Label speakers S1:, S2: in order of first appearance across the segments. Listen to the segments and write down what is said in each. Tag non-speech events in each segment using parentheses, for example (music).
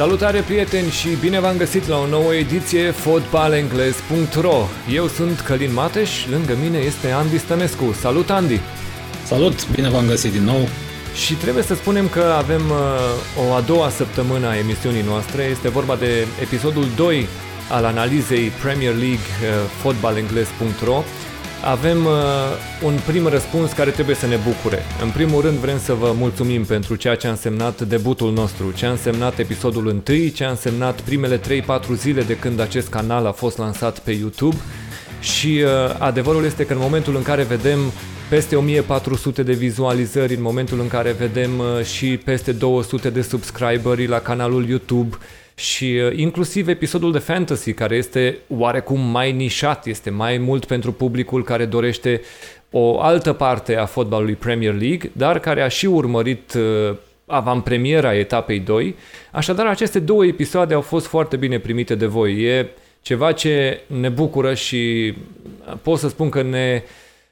S1: Salutare prieteni și bine v-am găsit la o nouă ediție fotbalengles.ro Eu sunt Călin Mateș, lângă mine este Andy Stănescu. Salut Andy!
S2: Salut, bine v-am găsit din nou!
S1: Și trebuie să spunem că avem uh, o a doua săptămână a emisiunii noastre. Este vorba de episodul 2 al analizei Premier League uh, fotbalengles.ro avem uh, un prim răspuns care trebuie să ne bucure. În primul rând vrem să vă mulțumim pentru ceea ce a însemnat debutul nostru, ce a însemnat episodul 1, ce a însemnat primele 3-4 zile de când acest canal a fost lansat pe YouTube și uh, adevărul este că în momentul în care vedem peste 1400 de vizualizări, în momentul în care vedem uh, și peste 200 de subscriberi la canalul YouTube, și uh, inclusiv episodul de fantasy, care este oarecum mai nișat, este mai mult pentru publicul care dorește o altă parte a fotbalului Premier League, dar care a și urmărit uh, avantpremiera etapei 2. Așadar, aceste două episoade au fost foarte bine primite de voi. E ceva ce ne bucură și pot să spun că ne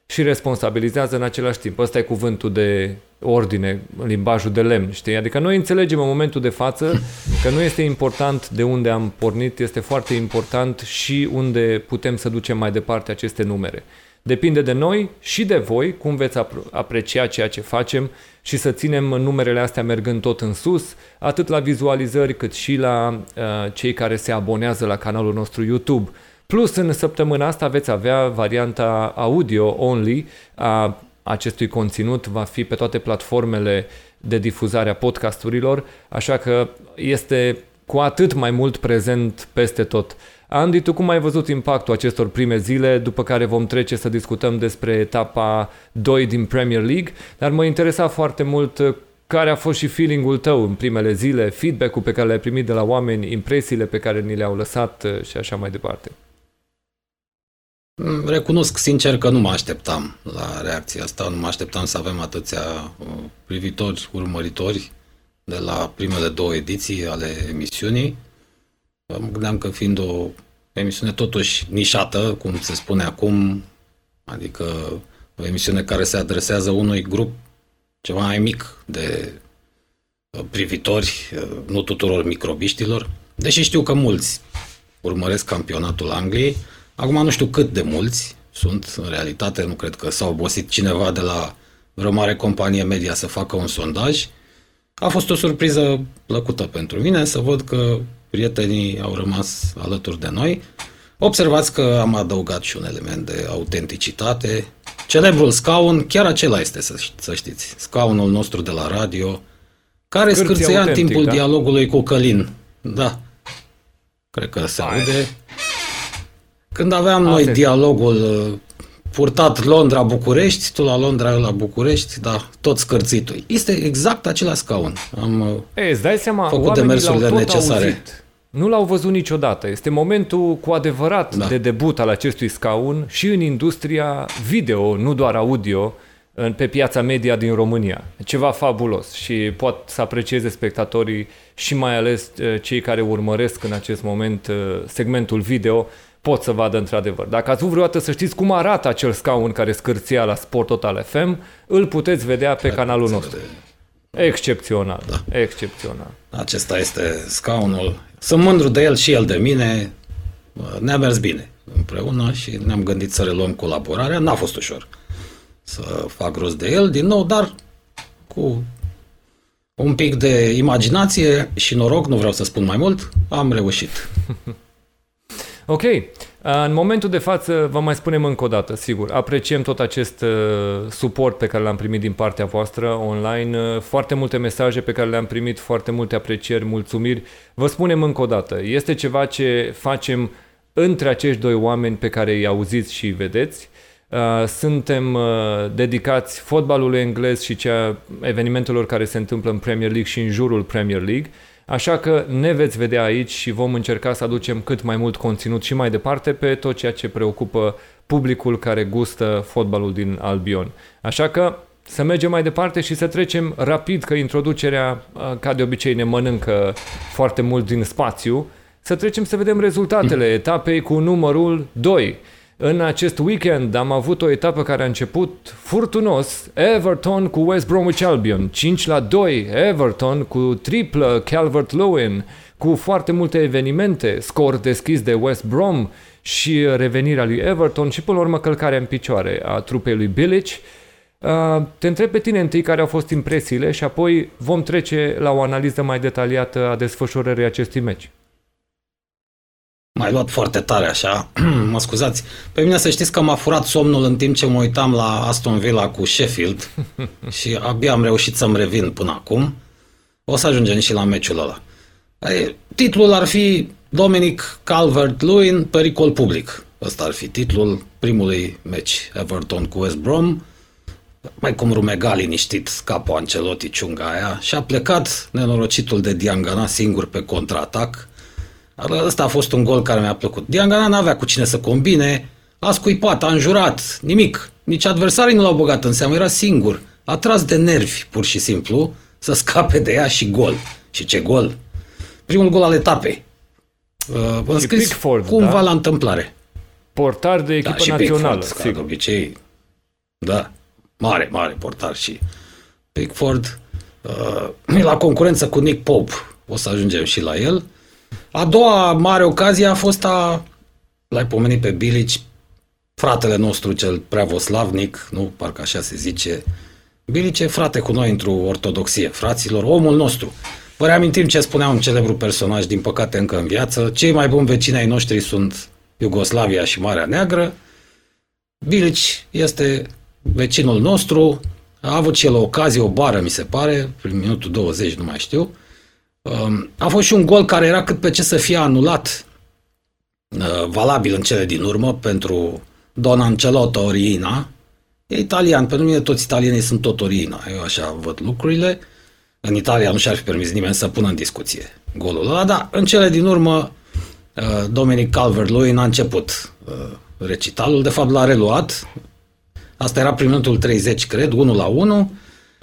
S1: și responsabilizează în același timp. Ăsta e cuvântul de ordine, limbajul de lemn, știi? Adică noi înțelegem în momentul de față că nu este important de unde am pornit, este foarte important și unde putem să ducem mai departe aceste numere. Depinde de noi și de voi cum veți aprecia ceea ce facem și să ținem numerele astea mergând tot în sus, atât la vizualizări cât și la uh, cei care se abonează la canalul nostru YouTube. Plus, în săptămâna asta veți avea varianta audio only a acestui conținut, va fi pe toate platformele de difuzare a podcasturilor, așa că este cu atât mai mult prezent peste tot. Andy, tu cum ai văzut impactul acestor prime zile, după care vom trece să discutăm despre etapa 2 din Premier League, dar mă interesa foarte mult uh, care a fost și feeling-ul tău în primele zile, feedback-ul pe care l-ai primit de la oameni, impresiile pe care ni le-au lăsat uh, și așa mai departe.
S2: Mm, recunosc sincer că nu mă așteptam la reacția asta, nu mă așteptam să avem atâția uh, privitori, urmăritori de la primele două ediții ale emisiunii. Mă gândeam că fiind o emisiune totuși nișată, cum se spune acum, adică o emisiune care se adresează unui grup ceva mai mic de uh, privitori, uh, nu tuturor microbiștilor, deși știu că mulți urmăresc campionatul Angliei, Acum nu știu cât de mulți sunt în realitate, nu cred că s-a obosit cineva de la vreo mare companie media să facă un sondaj. A fost o surpriză plăcută pentru mine să văd că prietenii au rămas alături de noi. Observați că am adăugat și un element de autenticitate. Celebrul scaun, chiar acela este, să, să știți, scaunul nostru de la radio, care scârțea în timpul da? dialogului cu Călin. Da, cred că se aude. Când aveam Asta noi este. dialogul uh, purtat Londra-București, tu la Londra, eu la București, da, tot scârțitul. Este exact același scaun. Am uh,
S1: Ei, îți dai seama, făcut demersurile necesare. Auzit. Nu l-au văzut niciodată. Este momentul cu adevărat da. de debut al acestui scaun și în industria video, nu doar audio, pe piața media din România. Ceva fabulos și pot să aprecieze spectatorii și mai ales uh, cei care urmăresc în acest moment segmentul video pot să vadă într-adevăr. Dacă ați vrut vreodată să știți cum arată acel scaun care scârția la Sport Total FM, îl puteți vedea pe canalul nostru. Excepțional, da. excepțional.
S2: Acesta este scaunul. Sunt mândru de el și el de mine. Ne-a mers bine împreună și ne-am gândit să reluăm colaborarea. N-a fost ușor să fac rost de el din nou, dar cu un pic de imaginație și noroc, nu vreau să spun mai mult, am reușit. (laughs)
S1: Ok. În momentul de față, vă mai spunem încă o dată, sigur, apreciem tot acest uh, suport pe care l-am primit din partea voastră online, uh, foarte multe mesaje pe care le-am primit, foarte multe aprecieri, mulțumiri. Vă spunem încă o dată, este ceva ce facem între acești doi oameni pe care îi auziți și îi vedeți. Uh, suntem dedicați fotbalului englez și cea evenimentelor care se întâmplă în Premier League și în jurul Premier League. Așa că ne veți vedea aici și vom încerca să aducem cât mai mult conținut și mai departe pe tot ceea ce preocupă publicul care gustă fotbalul din Albion. Așa că să mergem mai departe și să trecem rapid, că introducerea, ca de obicei, ne mănâncă foarte mult din spațiu, să trecem să vedem rezultatele (clears throat) etapei cu numărul 2. În acest weekend am avut o etapă care a început furtunos, Everton cu West Bromwich Albion, 5 la 2, Everton cu triplă Calvert-Lewin, cu foarte multe evenimente, scor deschis de West Brom și revenirea lui Everton și până la urmă călcarea în picioare a trupei lui Bilic. Uh, te întreb pe tine întâi care au fost impresiile și apoi vom trece la o analiză mai detaliată a desfășurării acestui meci.
S2: Mai luat foarte tare așa, (clears throat) mă scuzați. Pe mine să știți că m-a furat somnul în timp ce mă uitam la Aston Villa cu Sheffield (laughs) și abia am reușit să-mi revin până acum. O să ajungem și la meciul ăla. Titlul ar fi Dominic Calvert-Lewin, pericol public. Ăsta ar fi titlul primului meci Everton cu West Brom. Mai cum rumega liniștit capul Ancelotti ciunga aia și a plecat nenorocitul de Diangana singur pe contraatac. Ăsta a fost un gol care mi-a plăcut. Diangana n-avea cu cine să combine, a scuipat, a înjurat, nimic. Nici adversarii nu l-au băgat în seamă, era singur. A tras de nervi, pur și simplu, să scape de ea și gol. Și ce gol! Primul gol al etapei. Uh, înscris Pickford, cumva da? la întâmplare.
S1: Portar de echipă da, națională,
S2: Pickford, sigur. de obicei. Da, mare, mare portar și Pickford. Uh, (clears throat) la concurență cu Nick Pope. O să ajungem și la el. A doua mare ocazie a fost a, l-ai pomenit pe Bilici, fratele nostru cel preavoslavnic, nu, parcă așa se zice, Bilice, frate cu noi într-o ortodoxie, fraților, omul nostru. Vă reamintim ce spunea un celebru personaj, din păcate încă în viață. Cei mai buni vecini ai noștri sunt Iugoslavia și Marea Neagră. Bilici este vecinul nostru, a avut și el o ocazie, o bară, mi se pare, prin minutul 20, nu mai știu. Um, a fost și un gol care era cât pe ce să fie anulat, uh, valabil în cele din urmă, pentru Don Ancelotto Oriina. E italian, pentru mine toți italienii sunt tot Oriina, eu așa văd lucrurile. În Italia nu și-ar fi permis nimeni să pună în discuție golul ăla, dar în cele din urmă uh, Dominic Calvert-Lewin a început uh, recitalul, de fapt l-a reluat. Asta era prin minutul 30, cred, 1 la 1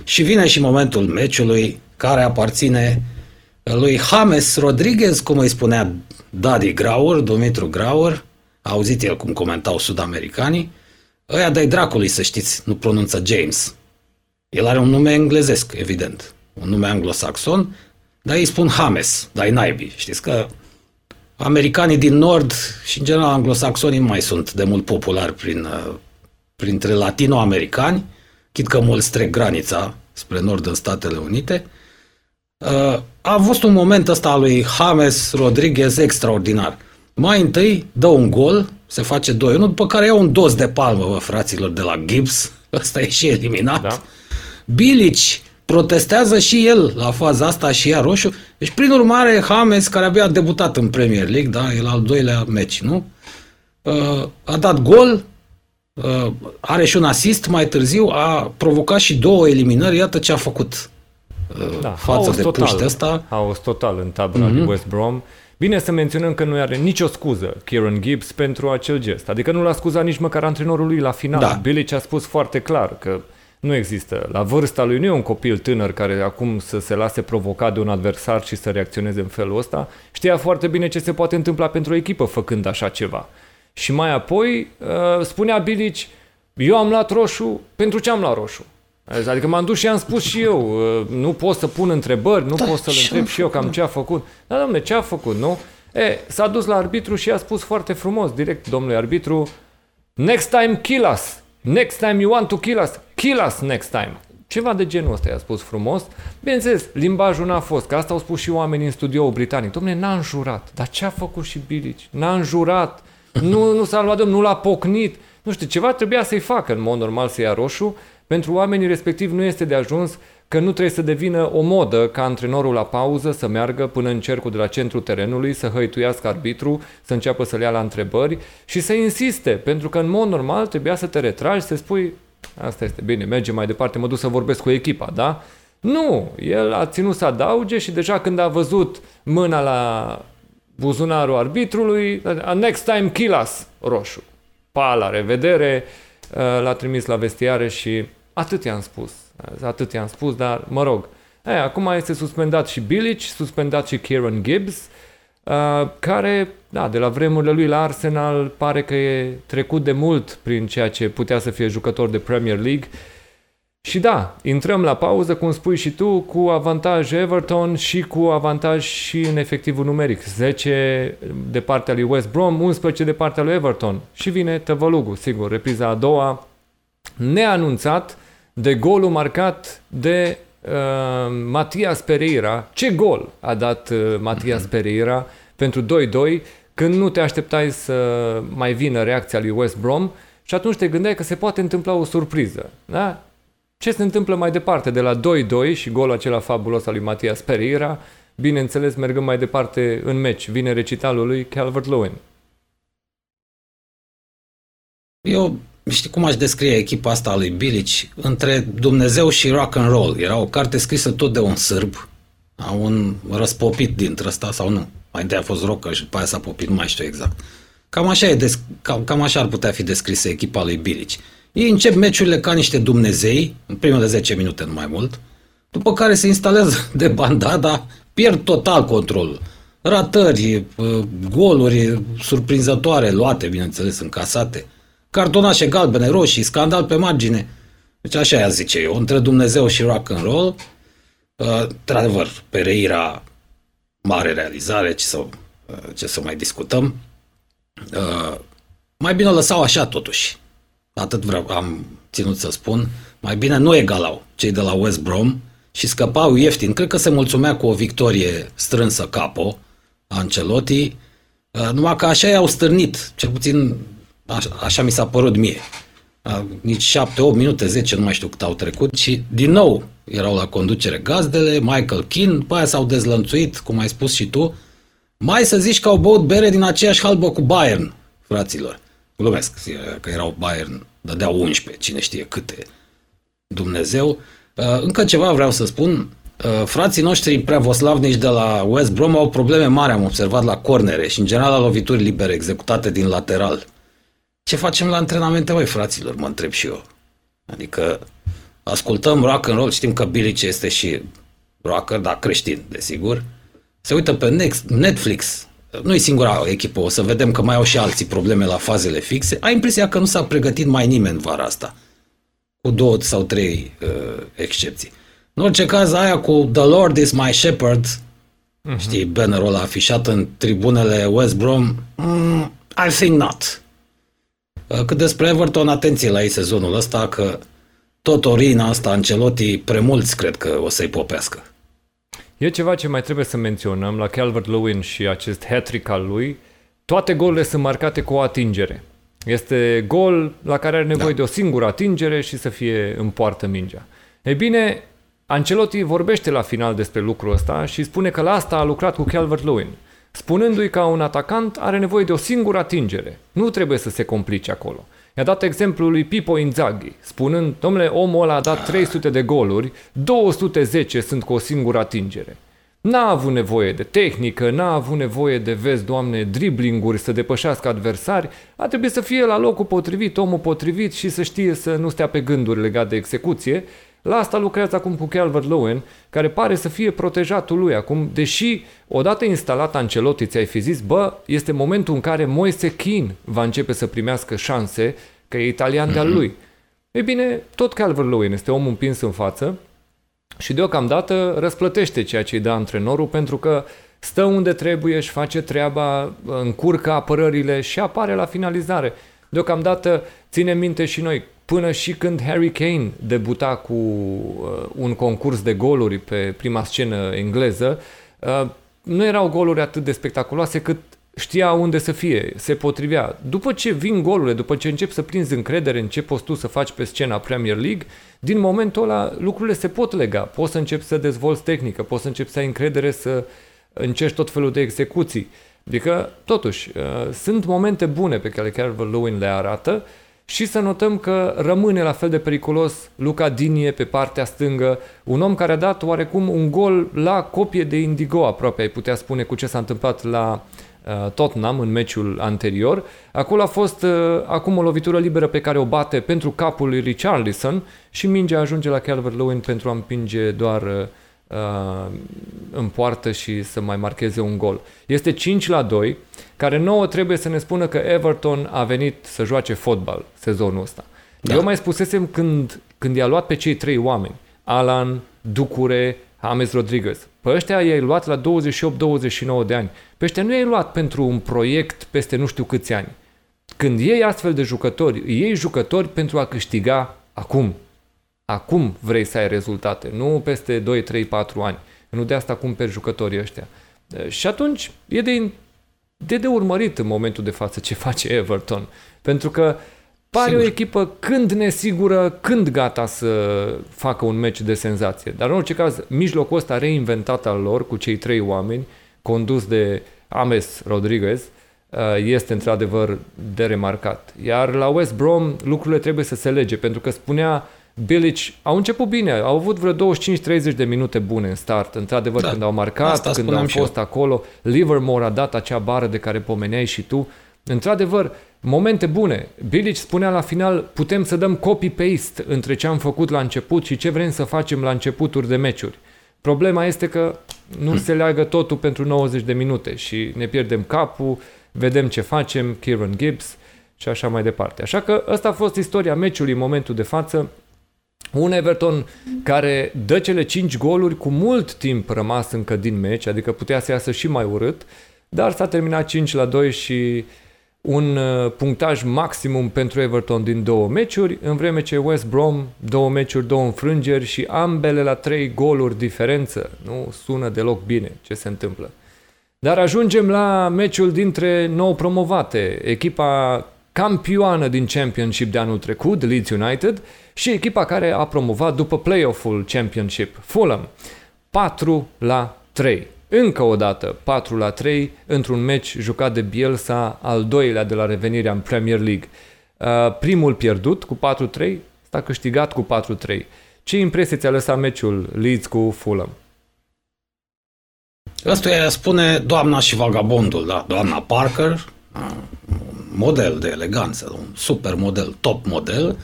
S2: și vine și momentul meciului care aparține lui James Rodriguez, cum îi spunea Daddy Grauer, Dumitru Grauer, a auzit el cum comentau sud-americanii, ăia de dracului, să știți, nu pronunță James. El are un nume englezesc, evident un nume anglosaxon, dar ei spun Hames, dai naibii. Știți că americanii din nord și în general anglosaxonii nu mai sunt de mult populari prin, uh, printre latinoamericani, chit că mulți trec granița spre nord în Statele Unite. Uh, a fost un moment ăsta al lui James Rodriguez extraordinar. Mai întâi dă un gol, se face 2-1, după care ia un dos de palmă, vă, fraților, de la Gibbs. (laughs) Ăsta e și eliminat. Da. Bilic protestează și el la faza asta și ia roșu. Deci, prin urmare, James, care abia a debutat în Premier League, da, el al doilea meci, nu? Uh, a dat gol, uh, are și un assist mai târziu, a provocat și două eliminări, iată ce a făcut uh, da, față de total, puște ăsta.
S1: Haos total în tabăra mm-hmm. lui West Brom. Bine să menționăm că nu are nicio scuză Kieran Gibbs pentru acel gest. Adică nu l-a scuzat nici măcar antrenorul lui la final. Da. Bilic a spus foarte clar că nu există. La vârsta lui nu e un copil tânăr care acum să se lase provocat de un adversar și să reacționeze în felul ăsta. Știa foarte bine ce se poate întâmpla pentru o echipă făcând așa ceva. Și mai apoi uh, spunea Bilici, eu am luat roșu, pentru ce am luat roșu? Adică m-am dus și am spus și eu, uh, nu pot să pun întrebări, nu da, pot să-l întreb și eu cam ce a făcut. Da, domne, ce a făcut, nu? E, s-a dus la arbitru și a spus foarte frumos, direct, domnului arbitru, next time kill us. Next time you want to kill us, kill us next time. Ceva de genul ăsta i-a spus frumos. Bineînțeles, limbajul n-a fost, că asta au spus și oamenii în studioul britanic. Domne, n-a înjurat. Dar ce a făcut și Bilici? N-a înjurat. Nu, nu s-a luat de nu l-a pocnit. Nu știu, ceva trebuia să-i facă în mod normal să ia roșu. Pentru oamenii respectiv nu este de ajuns că nu trebuie să devină o modă ca antrenorul la pauză să meargă până în cercul de la centrul terenului, să hăituiască arbitru, să înceapă să-l ia la întrebări și să insiste, pentru că în mod normal trebuia să te retragi, să spui asta este bine, merge mai departe, mă duc să vorbesc cu echipa, da? Nu, el a ținut să adauge și deja când a văzut mâna la buzunarul arbitrului, next time kill us, roșu. Pa, la revedere, l-a trimis la vestiare și atât i-am spus. Atât i-am spus, dar mă rog. E, acum este suspendat și Bilic, suspendat și Kieran Gibbs. uh, care, da, de la vremurile lui la Arsenal, pare că e trecut de mult prin ceea ce putea să fie jucător de Premier League. Și da, intrăm la pauză, cum spui și tu, cu avantaj Everton și cu avantaj și în efectivul numeric. 10 de partea lui West Brom, 11 de partea lui Everton. Și vine Tăvălugu, sigur, repriza a doua, neanunțat de golul marcat de uh, Matias Pereira. Ce gol a dat uh, Matias mm-hmm. Pereira pentru 2-2 când nu te așteptai să mai vină reacția lui West Brom și atunci te gândeai că se poate întâmpla o surpriză. Da? Ce se întâmplă mai departe de la 2-2 și golul acela fabulos al lui Matias Pereira, bineînțeles mergând mai departe în meci, vine recitalul lui Calvert-Lewin.
S2: Eu știi cum aș descrie echipa asta a lui Bilici? Între Dumnezeu și rock and roll. Era o carte scrisă tot de un sârb, a un răspopit dintre ăsta sau nu. Mai întâi a fost rocker și după aia s-a popit, nu mai știu exact. Cam așa, e des, cam, cam așa ar putea fi descrisă echipa lui Bilici. Ei încep meciurile ca niște Dumnezei, în primele 10 minute, nu mai mult, după care se instalează (laughs) de bandada, pierd total controlul. Ratări, goluri surprinzătoare luate, bineînțeles, încasate, cartonașe galbene, roșii, scandal pe margine. Deci așa ea zice eu, între Dumnezeu și rock and roll, uh, într-adevăr, Pereira, mare realizare, ce să, uh, ce să mai discutăm. Uh, mai bine o lăsau așa totuși atât vreau, am ținut să spun, mai bine nu egalau cei de la West Brom și scăpau ieftin. Cred că se mulțumea cu o victorie strânsă capo a Ancelotti, uh, numai că așa i-au stârnit, cel puțin așa, așa mi s-a părut mie. Uh, nici 7, 8 minute, 10, nu mai știu cât au trecut și din nou erau la conducere gazdele, Michael Keane, după aia s-au dezlănțuit, cum ai spus și tu, mai să zici că au băut bere din aceeași halbă cu Bayern, fraților. Glumesc, că erau Bayern, dădeau 11, cine știe câte. Dumnezeu. Uh, încă ceva vreau să spun. Uh, frații noștri preavoslavnici de la West Brom au probleme mari, am observat, la cornere și în general la lovituri libere executate din lateral. Ce facem la antrenamente, mai fraților, mă întreb și eu. Adică ascultăm rock and roll, știm că Bilic este și rocker, dar creștin, desigur. Se uită pe Netflix, nu e singura echipă, o să vedem că mai au și alții probleme la fazele fixe. Ai impresia că nu s-a pregătit mai nimeni vara asta, cu două sau trei uh, excepții. În orice caz, aia cu The Lord is my shepherd, uh-huh. știi, bannerul ăla afișat în tribunele West Brom, mm, I think not. Uh, cât despre Everton, atenție la ei sezonul ăsta, că tot orina asta, Ancelotti, premulți cred că o să-i popească.
S1: E ceva ce mai trebuie să menționăm la Calvert-Lewin și acest hat al lui. Toate golurile sunt marcate cu o atingere. Este gol la care are nevoie da. de o singură atingere și să fie în poartă mingea. E bine, Ancelotti vorbește la final despre lucrul ăsta și spune că la asta a lucrat cu Calvert-Lewin, spunându-i că un atacant are nevoie de o singură atingere. Nu trebuie să se complice acolo. I-a dat exemplul lui Pipo Inzaghi, spunând, domnule, omul ăla a dat 300 de goluri, 210 sunt cu o singură atingere. N-a avut nevoie de tehnică, n-a avut nevoie de, vezi, doamne, driblinguri să depășească adversari, a trebuit să fie la locul potrivit, omul potrivit și să știe să nu stea pe gânduri legate de execuție. La asta lucrează acum cu Calvert-Lewin, care pare să fie protejatul lui acum, deși odată instalat Ancelotti ți-ai fi zis, bă, este momentul în care Moise Keane va începe să primească șanse, că e italian de-al lui. Ei bine, tot Calvert-Lewin este omul împins în față și deocamdată răsplătește ceea ce îi dă antrenorul pentru că stă unde trebuie, își face treaba, încurcă apărările și apare la finalizare. Deocamdată ține minte și noi, până și când Harry Kane debuta cu uh, un concurs de goluri pe prima scenă engleză, uh, nu erau goluri atât de spectaculoase cât știa unde să fie, se potrivea. După ce vin golurile, după ce începi să prinzi încredere în ce poți tu să faci pe scena Premier League, din momentul ăla lucrurile se pot lega. Poți să începi să dezvolți tehnică, poți să începi să ai încredere să încerci tot felul de execuții. Adică, totuși, uh, sunt momente bune pe care Calvert Lewin le arată și să notăm că rămâne la fel de periculos Luca Dinie pe partea stângă, un om care a dat oarecum un gol la copie de Indigo, aproape ai putea spune cu ce s-a întâmplat la uh, Tottenham în meciul anterior. Acolo a fost uh, acum o lovitură liberă pe care o bate pentru capul lui Richarlison și mingea ajunge la Calvert-Lewin pentru a împinge doar uh, uh, în poartă și să mai marcheze un gol. Este 5 la 2, care nouă trebuie să ne spună că Everton a venit să joace fotbal sezonul ăsta. Da. Eu mai spusesem când, când i-a luat pe cei trei oameni, Alan, Ducure, James Rodriguez. Pe ăștia i-ai luat la 28-29 de ani. Pe ăștia nu i-ai luat pentru un proiect peste nu știu câți ani. Când iei astfel de jucători, iei jucători pentru a câștiga acum. Acum vrei să ai rezultate, nu peste 2, 3, 4 ani. Nu de asta cumperi jucătorii ăștia. Și atunci e de, de, de urmărit în momentul de față ce face Everton. Pentru că pare Sigur. o echipă când nesigură, când gata să facă un meci de senzație. Dar în orice caz, mijlocul ăsta reinventat al lor cu cei trei oameni, condus de Ames Rodriguez, uh, este într-adevăr de remarcat. Iar la West Brom lucrurile trebuie să se lege, pentru că spunea Bilic, au început bine, au avut vreo 25-30 de minute bune în start, într-adevăr, da, când au marcat, Asta când au fost eu. acolo. Livermore a dat acea bară de care pomeneai și tu. Într-adevăr, momente bune. Bilic spunea la final, putem să dăm copy-paste între ce am făcut la început și ce vrem să facem la începuturi de meciuri. Problema este că nu hmm. se leagă totul pentru 90 de minute și ne pierdem capul, vedem ce facem, Kieran Gibbs și așa mai departe. Așa că ăsta a fost istoria meciului în momentul de față. Un Everton care dă cele 5 goluri cu mult timp rămas încă din meci, adică putea să iasă și mai urât, dar s-a terminat 5 la 2 și un uh, punctaj maximum pentru Everton din două meciuri, în vreme ce West Brom, două meciuri, două înfrângeri și ambele la trei goluri diferență. Nu sună deloc bine ce se întâmplă. Dar ajungem la meciul dintre nou promovate, echipa campioană din Championship de anul trecut, Leeds United, și echipa care a promovat după playoff-ul Championship, Fulham. 4 la 3. Încă o dată 4 la 3 într-un meci jucat de Bielsa, al doilea de la revenirea în Premier League. Uh, primul pierdut cu 4-3, s-a câștigat cu 4-3. Ce impresie ți-a lăsat meciul Leeds cu Fulham?
S2: Asta spune doamna și vagabondul, da? Doamna Parker, model de eleganță, un super model, top model,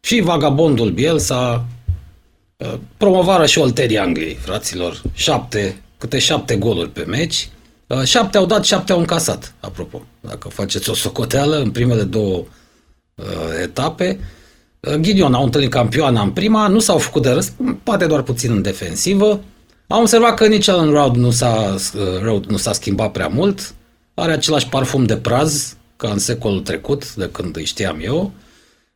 S2: și vagabondul Bielsa, uh, promovară și Olterii Angliei, fraților, șapte câte șapte goluri pe meci. Uh, șapte au dat, șapte au încasat, apropo. Dacă faceți o socoteală în primele două uh, etape. Uh, Gideon au întâlnit campioana în prima, nu s-au făcut de râs, poate doar puțin în defensivă. Am observat că nici Alan Road nu s-a, uh, Road nu s-a schimbat prea mult. Are același parfum de praz ca în secolul trecut, de când îi știam eu.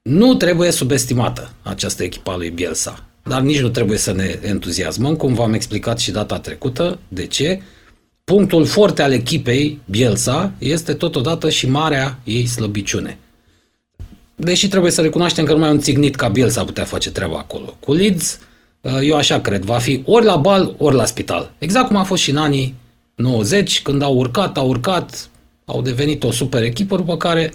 S2: Nu trebuie subestimată această echipă a lui Bielsa. Dar nici nu trebuie să ne entuziasmăm, cum v-am explicat și data trecută. De ce? Punctul forte al echipei, Bielsa, este totodată și marea ei slăbiciune. Deși trebuie să recunoaștem că numai un țignit ca Bielsa putea face treaba acolo. Cu Leeds, eu așa cred, va fi ori la bal, ori la spital. Exact cum a fost și în anii 90, când au urcat, au urcat, au devenit o super echipă, după care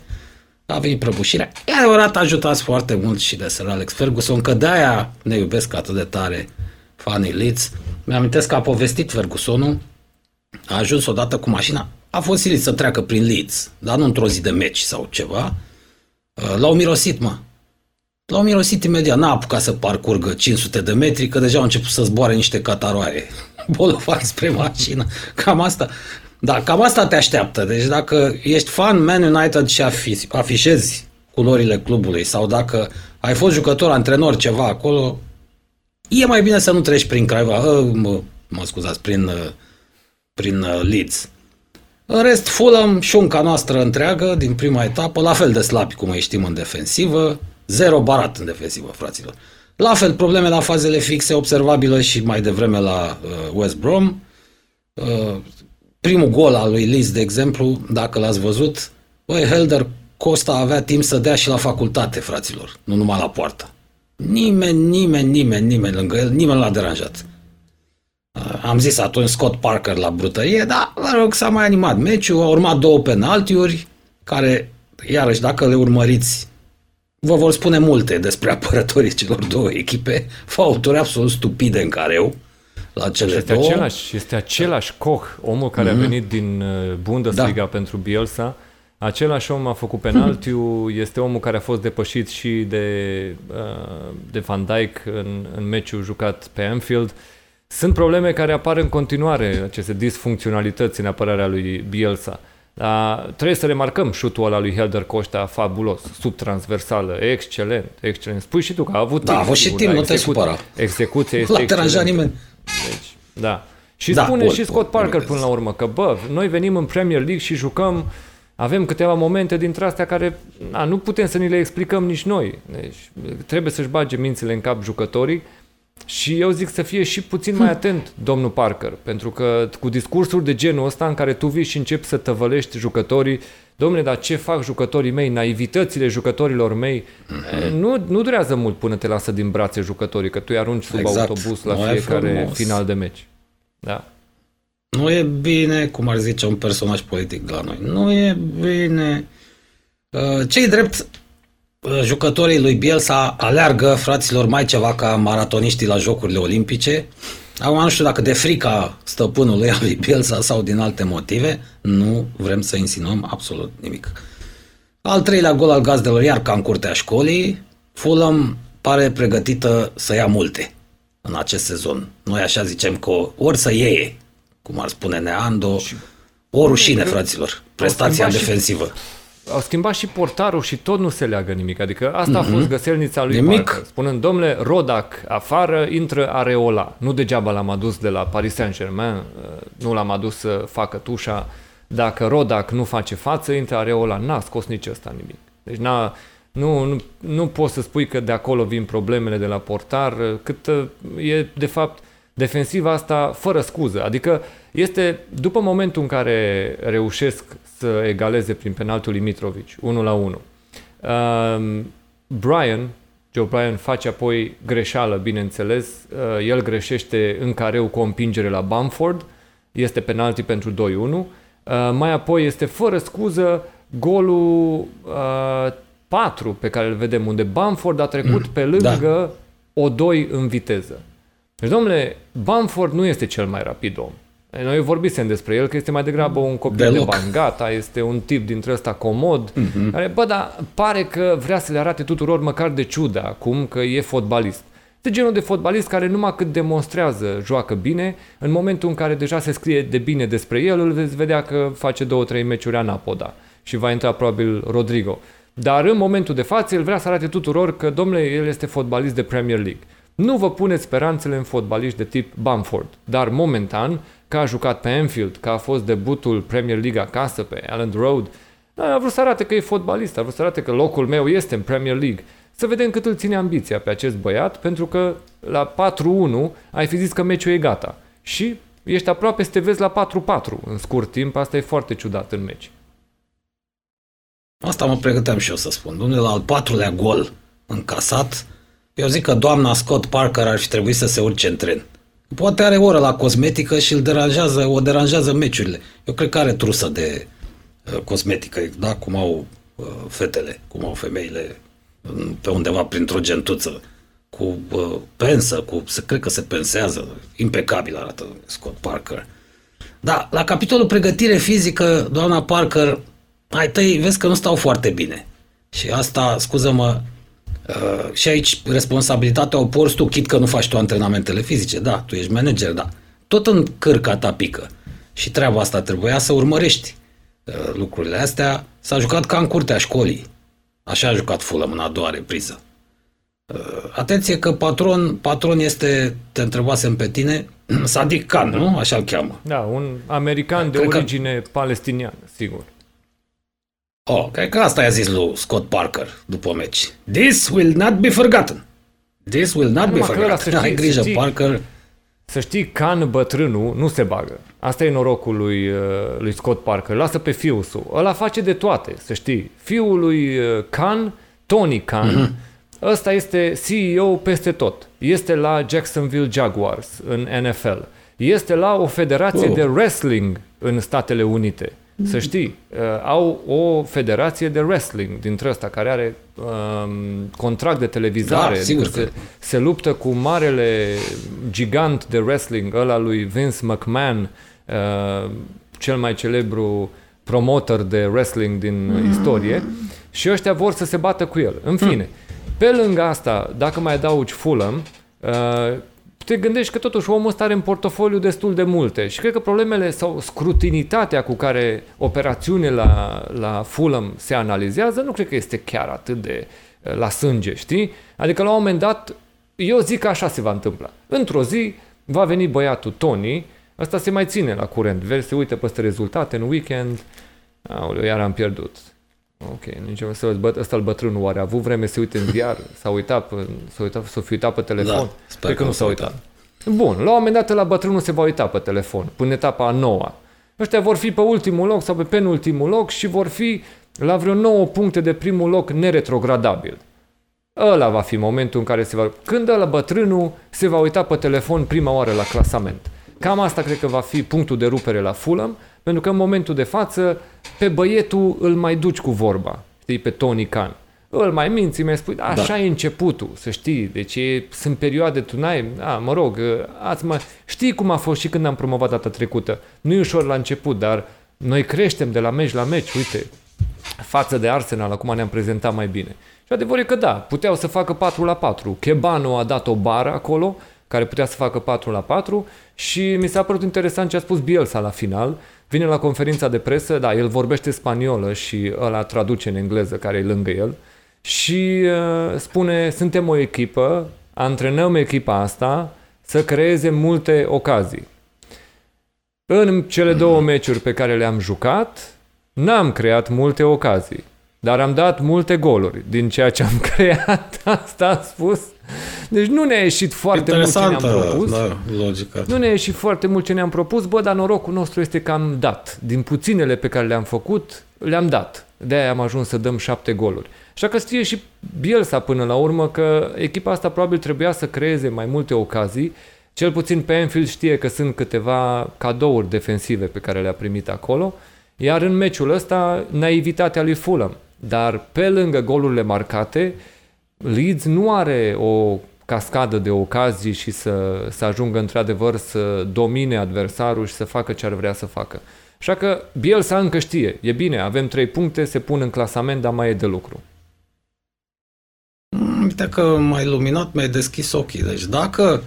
S2: a venit prăbușirea. E adevărat, ajutați foarte mult și de Sir Alex Ferguson, că de-aia ne iubesc atât de tare fanii Leeds. Mi-amintesc că a povestit Fergusonul, a ajuns odată cu mașina, a fost silit să treacă prin Leeds, dar nu într-o zi de meci sau ceva. Uh, l-au mirosit, mă. L-au mirosit imediat, n-a apucat să parcurgă 500 de metri, că deja au început să zboare niște cataroare. (laughs) Bolofac spre mașină. Cam asta. Da, cam asta te așteaptă. Deci dacă ești fan Man United și afișezi culorile clubului sau dacă ai fost jucător, antrenor, ceva acolo, e mai bine să nu treci prin Craiova, mă, mă scuzați, prin, prin uh, Leeds. În rest, Fulham, șunca noastră întreagă din prima etapă, la fel de slabi cum îi știm în defensivă, zero barat în defensivă, fraților. La fel, probleme la fazele fixe, observabile și mai devreme la uh, West Brom. Uh, primul gol al lui Liz, de exemplu, dacă l-ați văzut, băi, Helder Costa avea timp să dea și la facultate, fraților, nu numai la poartă. Nimeni, nimeni, nimeni, nimeni lângă el, nimeni l-a deranjat. Am zis atunci Scott Parker la brutărie, dar, vă rog, s-a mai animat meciul, au urmat două penaltiuri, care, iarăși, dacă le urmăriți, vă vor spune multe despre apărătorii celor două echipe, fauturi absolut stupide în care eu la cele
S1: este
S2: două.
S1: Același, este același Koch, omul care mm-hmm. a mhm. venit din uh, Bundesliga da. pentru Bielsa. Același om a făcut penaltiu, mm-hmm. este omul care a fost depășit și de, uh, de Van Dijk în, în meciul jucat pe Anfield. Sunt probleme care apar în continuare, aceste disfuncționalități în apărarea lui Bielsa. Dar trebuie să remarcăm șutul ăla lui Helder Costa fabulos, subtransversală, excelent, excelent. Spui și tu că a avut
S2: Da, a avut și
S1: sigur,
S2: timp,
S1: dar
S2: nu te
S1: execu-
S2: supăra.
S1: Execuția este
S2: L-a deranjat
S1: excelentă.
S2: nimeni.
S1: Deci, da. Și
S2: Da,
S1: spune
S2: bun,
S1: și Scott
S2: bun,
S1: Parker
S2: bine
S1: până la urmă că, bă, noi venim în Premier League și jucăm, avem câteva momente dintre astea care na, nu putem să ni le explicăm nici noi. Deci trebuie să-și bage mințile în cap jucătorii și eu zic să fie și puțin mai atent domnul Parker, pentru că cu discursuri de genul ăsta în care tu vii și începi să tăvălești jucătorii, domnule, dar ce fac jucătorii mei, naivitățile jucătorilor mei,
S2: Mhm.
S1: nu, nu durează mult până te lasă din brațe jucătorii, că tu îi arunci sub
S2: Exact.
S1: autobuz la
S2: Nu e
S1: fiecare
S2: frumos.
S1: final de meci. Da.
S2: Nu e bine, cum ar zice un personaj politic de la noi. Nu e bine. Uh, Cei drept, uh, jucătorii lui Bielsa aleargă, fraților, mai ceva ca maratoniștii la Jocurile Olimpice. Acum nu știu dacă de frica stăpânului al (laughs) lui Bielsa sau din alte motive, nu vrem să insinuăm absolut nimic. Al treilea gol al gazdelor, iar ca în curtea școlii, Fulham pare pregătită să ia multe în acest sezon. Noi așa zicem că ori să iei, cum ar spune Neando, o rușine, fraților. Prestația
S1: schimbat și-
S2: defensivă.
S1: Au schimbat și portarul și tot nu se leagă nimic. Adică asta a fost găselnița lui
S2: Mhm. Nimic.
S1: Parker. Spunând, domnule, Rodac afară, intră Areola. Nu degeaba l-am adus de la Paris Saint-Germain, uh, nu l-am adus să facă tușa. Dacă Rodac nu face față, intră Areola. N-a scos nici ăsta nimic. Deci n-a, nu, nu, nu poți să spui că de acolo vin problemele de la portar, uh, cât uh, e de fapt defensiva asta fără scuză. Adică este după momentul în care reușesc să egaleze prin penaltul lui Mitrovic, 1 la 1. Um, Brian, Joe Brian face apoi greșeală, bineînțeles. Uh, el greșește în careu cu o împingere la Bamford. Este penalti pentru 2-1. Uh, mai apoi este fără scuză golul uh, 4 pe care îl vedem, unde Bamford a trecut pe lângă o 2 în viteză. Deci, domnule, Bamford nu este cel mai rapid om. Noi vorbisem despre el că este mai degrabă un copil
S2: Deloc.
S1: de bangata, este un tip dintre ăsta comod,
S2: Mhm.
S1: mm-hmm. care, bă, dar pare că vrea să le arate tuturor măcar de ciudă acum că e fotbalist. De genul de fotbalist care numai cât demonstrează joacă bine, în momentul în care deja se scrie de bine despre el, îl veți vedea că face două-trei meciuri anapoda și va intra probabil Rodrigo. Dar în momentul de față, el vrea să arate tuturor că, domnule, el este fotbalist de Premier League. Nu vă puneți speranțele în fotbaliști de tip Bamford, dar momentan, că a jucat pe Anfield, că a fost debutul Premier League acasă pe Allen Road, a vrut să arate că e fotbalist, a vrut să arate că locul meu este în Premier League. Să vedem cât îl ține ambiția pe acest băiat, pentru că la 4-1 ai fi zis că meciul e gata. Și ești aproape să te vezi la 4-4 în scurt timp, asta e foarte ciudat în meci.
S2: Asta mă pregăteam și eu să spun. Domnule, la al patrulea gol încasat, eu zic că doamna Scott Parker ar fi trebuit să se urce în tren. Poate are oră la cosmetică și îl deranjează, o deranjează meciurile. Eu cred că are trusă de uh, cosmetică, da, cum au uh, fetele, cum au femeile uh, pe undeva printr-o gentuță cu uh, pensă, cu, se, cred că se pensează, impecabil arată Scott Parker. Da, la capitolul pregătire fizică, doamna Parker, ai tăi, vezi că nu stau foarte bine. Și asta, scuză-mă, uh, și aici responsabilitatea o porți tu, chit că nu faci tu antrenamentele fizice. Da, tu ești manager, da. Tot în cârca ta pică. Și treaba asta trebuia să urmărești uh, lucrurile astea. S-a jucat ca în curtea școlii. Așa a jucat Fulham în a doua repriză. Uh, atenție că patron, patron este, te întrebasem pe tine, (clears throat) Sadiq Khan, nu? Așa îl cheamă.
S1: Da, un american de
S2: Cred că-
S1: origine palestiniană, sigur.
S2: Oh, cred că asta i-a zis lui Scott Parker după meci. This will not be forgotten. This will not be
S1: Numai că ăla, să
S2: forgotten.
S1: știi-
S2: Ai grijă,
S1: să știi-
S2: Parker.
S1: Să știi, Can bătrânul nu se bagă. Asta e norocul lui, uh, lui Scott Parker. Lasă pe fiul său. Ăla face de toate, să știi. Fiul lui uh, Can, Tony Khan, mm-hmm. ăsta este CEO peste tot. Este la Jacksonville Jaguars în NFL. Este la o federație
S2: Oh.
S1: de wrestling în Statele Unite. Să știi, uh, au o federație de wrestling dintre ăsta care are um, contract de televizare.
S2: Da, sigur
S1: se,
S2: că-
S1: se luptă cu marele gigant de wrestling, ăla lui Vince McMahon, uh, cel mai celebru promoter de wrestling din mm. istorie, și ăștia vor să se bată cu el. În fine, pe lângă asta, dacă mai adaugi Fulham, uh, te gândești că totuși omul ăsta are în portofoliu destul de multe și cred că problemele sau scrutinitatea cu care operațiunile la, la Fulham se analizează nu cred că este chiar atât de uh, la sânge, știi? Adică la un moment dat, eu zic că așa se va întâmpla. Într-o zi va veni băiatul Tony, ăsta se mai ține la curent, vezi, se uită peste rezultate în weekend, aoleu, iar am pierdut. Ok, nici eu să văd, ăsta al bătrânul oare a avut vreme să uite în VR, s-a uitat, pe, s-a uitat, s-a fi uitat pe telefon? Da,
S2: sper Cred că, că nu s-a uitat. uitat.
S1: Bun, la un moment dat la bătrânul se va uita pe telefon, până etapa a noua. Ăștia vor fi pe ultimul loc sau pe penultimul loc și vor fi la vreo 9 puncte de primul loc neretrogradabil. Ăla va fi momentul în care se va... Când ăla bătrânul se va uita pe telefon prima oară la clasament. Cam asta cred că va fi punctul de rupere la Fulham, pentru că în momentul de față pe băietul îl mai duci cu vorba, știi, pe Tony Khan. Îl mai minți, mi-ai spus, așa da. e începutul, să știi, deci e, sunt perioade, tu n-ai, a, mă rog, ați mă, știi cum a fost și când am promovat data trecută. Nu e ușor la început, dar noi creștem de la meci la meci, uite, față de Arsenal, acum ne-am prezentat mai bine. Și adevărul e că da, puteau să facă 4 la 4. Chebano a dat o bară acolo, care putea să facă 4 la 4 și mi s-a părut interesant ce a spus Bielsa la final. Vine la conferința de presă, da, el vorbește spaniolă și ăla traduce în engleză care e lângă el și uh, spune, suntem o echipă, antrenăm echipa asta să creeze multe ocazii. În cele două meciuri pe care le-am jucat, n-am creat multe ocazii. Dar am dat multe goluri din ceea ce am (laughs) creat, asta a spus. Deci nu ne-a ieșit foarte mult ce ne-am propus.
S2: Da, logica.
S1: Nu ne-a ieșit foarte mult ce ne-am propus, bă, dar norocul nostru este că am dat. Din puținele pe care le-am făcut, le-am dat. De-aia am ajuns să dăm șapte goluri. Așa că știe și Bielsa până la urmă că echipa asta probabil trebuia să creeze mai multe ocazii. Cel puțin pe Enfield știe că sunt câteva cadouri defensive pe care le-a primit acolo. Iar în meciul ăsta, naivitatea lui Fulham. Dar pe lângă golurile marcate, Leeds nu are o cascadă de ocazii și să, să ajungă într-adevăr să domine adversarul și să facă ce ar vrea să facă. Așa că Bielsa încă știe, e bine, avem trei puncte, se pun în clasament, dar mai e de lucru.
S2: Mm, uite că m-ai iluminat, mi-ai deschis ochii. Deci dacă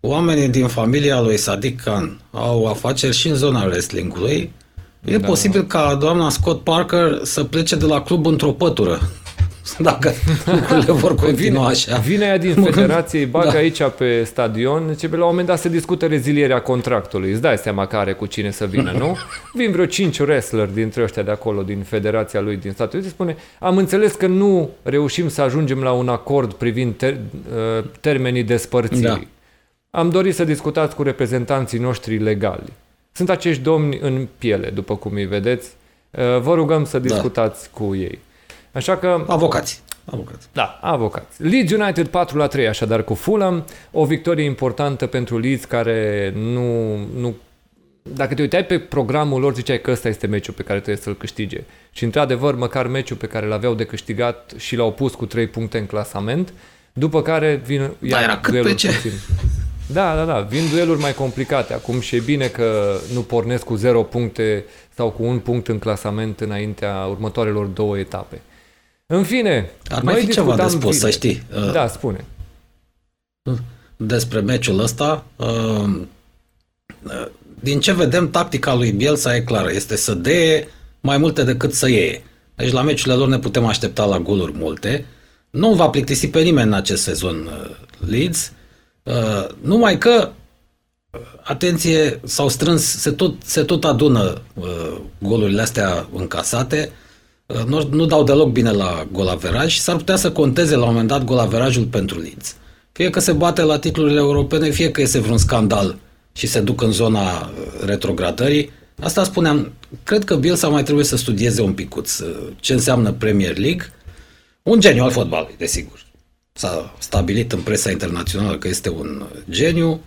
S2: oamenii din familia lui Sadiq Khan au afaceri și în zona wrestlingului, E da. posibil ca doamna Scott Parker să plece de la club într-o pătură. (laughs) Dacă lucrurile vor continua așa.
S1: Vine ea din federație, îi bagă da. aici pe stadion, ce la un moment dat se discută rezilierea contractului. Îți dai seama care cu cine să vină, nu? (laughs) Vin vreo cinci wrestler dintre ăștia de acolo, din federația lui din Statele Unite, spune, am înțeles că nu reușim să ajungem la un acord privind ter- uh, termenii despărțirii. Da. Am dorit să discutați cu reprezentanții noștri legali. Sunt acești domni în piele, după cum îi vedeți. Uh, vă rugăm să da. discutați da. cu ei. Așa că...
S2: Avocați. Avocați.
S1: Da, avocați. Leeds United 4 la 3, așadar cu Fulham. O victorie importantă pentru Leeds care nu, nu dacă te uitai pe programul lor, ziceai că ăsta este meciul pe care trebuie să-l câștige. Și într-adevăr, măcar meciul pe care l-aveau de câștigat și l-au pus cu 3 puncte în clasament, după care vin
S2: da, era cât pe ce? Puțin.
S1: Da, da, da. Vin dueluri mai complicate acum și e bine că nu pornesc cu 0 puncte sau cu un punct în clasament înaintea următoarelor două etape. În fine,
S2: Ar mai fi ceva de spus, bine. să știi.
S1: Da, spune.
S2: Despre meciul ăsta, uh, din ce vedem, tactica lui Bielsa e clară. Este să dee mai multe decât să iei. Deci la meciurile lor ne putem aștepta la goluri multe. Nu va plictisi pe nimeni în acest sezon uh, Leeds. Uh, numai că, uh, atenție, s-au strâns, se tot, se tot adună uh, golurile astea încasate, uh, nu, nu dau deloc bine la golaveraj și s-ar putea să conteze la un moment dat golaverajul pentru Leeds. Fie că se bate la titlurile europene, fie că iese vreun scandal și se duc în zona uh, retrogradării. Asta spuneam, cred că Bielsa mai trebuie să studieze un picuț ce înseamnă Premier League. Un geniu al fotbalului, desigur s-a stabilit în presa internațională că este un geniu.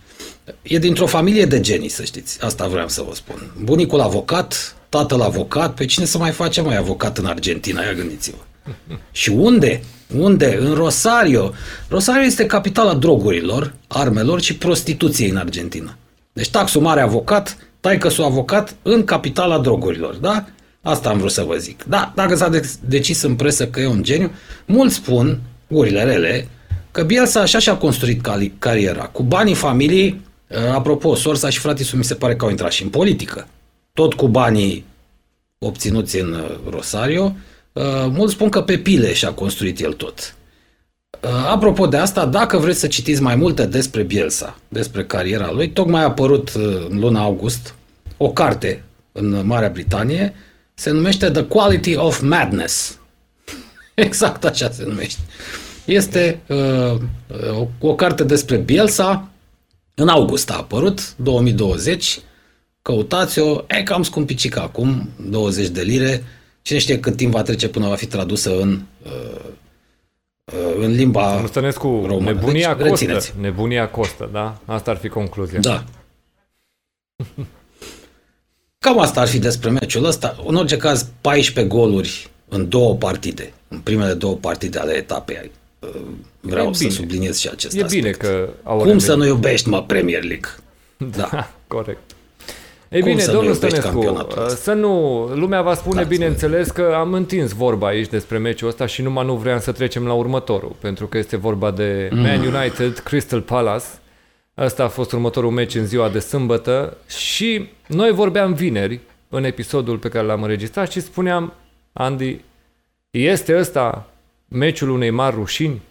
S2: E dintr-o familie de genii, să știți. Asta vreau să vă spun. Bunicul avocat, tatăl avocat, pe cine să mai face mai avocat în Argentina? Ia gândiți-vă. (laughs) Și unde? Unde? În Rosario. Rosario este capitala drogurilor, armelor și prostituției în Argentina. Deci taxul mare avocat, taică avocat în capitala drogurilor, da? Asta am vrut să vă zic. Da, dacă s-a decis în presă că e un geniu, mulți spun, gurile rele, că Bielsa așa și-a construit cariera. Cu banii familiei, uh, apropo, sorsa și fratisul mi se pare că au intrat și în politică. Tot cu banii obținuți în uh, Rosario, uh, mulți spun că pe pile și-a construit el tot. Apropo de asta, dacă vreți să citiți mai multe despre Bielsa, despre cariera lui, tocmai a apărut în luna august o carte în Marea Britanie, se numește The Quality of Madness. (laughs) exact așa se numește. Este uh, o, o carte despre Bielsa, în august a apărut, 2020, căutați-o, e cam scumpicică acum, 20 de lire, cine știe cât timp va trece până va fi tradusă în, uh, uh, în limba
S1: Stănescu, română. Nebunia deci, costă, rețineți. nebunia costă, da? Asta ar fi concluzia.
S2: Da. Cam asta ar fi despre meciul ăsta. În orice caz, 14 goluri în două partide, în primele două partide ale etapei. Vreau e să bine. subliniez și acest
S1: e
S2: aspect.
S1: bine că
S2: au Cum să nu iubești, mă, Premier League?
S1: Da, (laughs) da. corect. E Cum bine, domnul Stănescu, să nu, lumea va spune, da, bineînțeles, că am întins vorba aici despre meciul ăsta și numai nu vreau să trecem la următorul, pentru că este vorba de mm. Man United, Crystal Palace. Ăsta a fost următorul meci în ziua de sâmbătă și noi vorbeam vineri în episodul pe care l-am înregistrat și spuneam, Andy, este ăsta meciul unei mari rușini?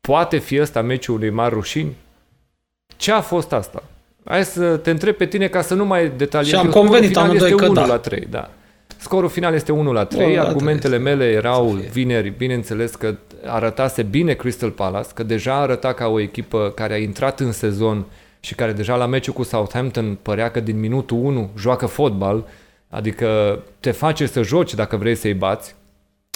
S1: Poate fi ăsta meciul unei mari rușini? Ce a fost asta? Hai să te întreb pe tine ca să nu mai detaliez.
S2: Și am convenit amândoi
S1: că 1
S2: da.
S1: la 3, da. Scorul final este 1 la 3. Argumentele mele erau vineri, bineînțeles că arătase bine Crystal Palace, că deja arăta ca o echipă care a intrat în sezon și care deja la meciul cu Southampton părea că din minutul 1 joacă fotbal, adică te face să joci dacă vrei să-i bați.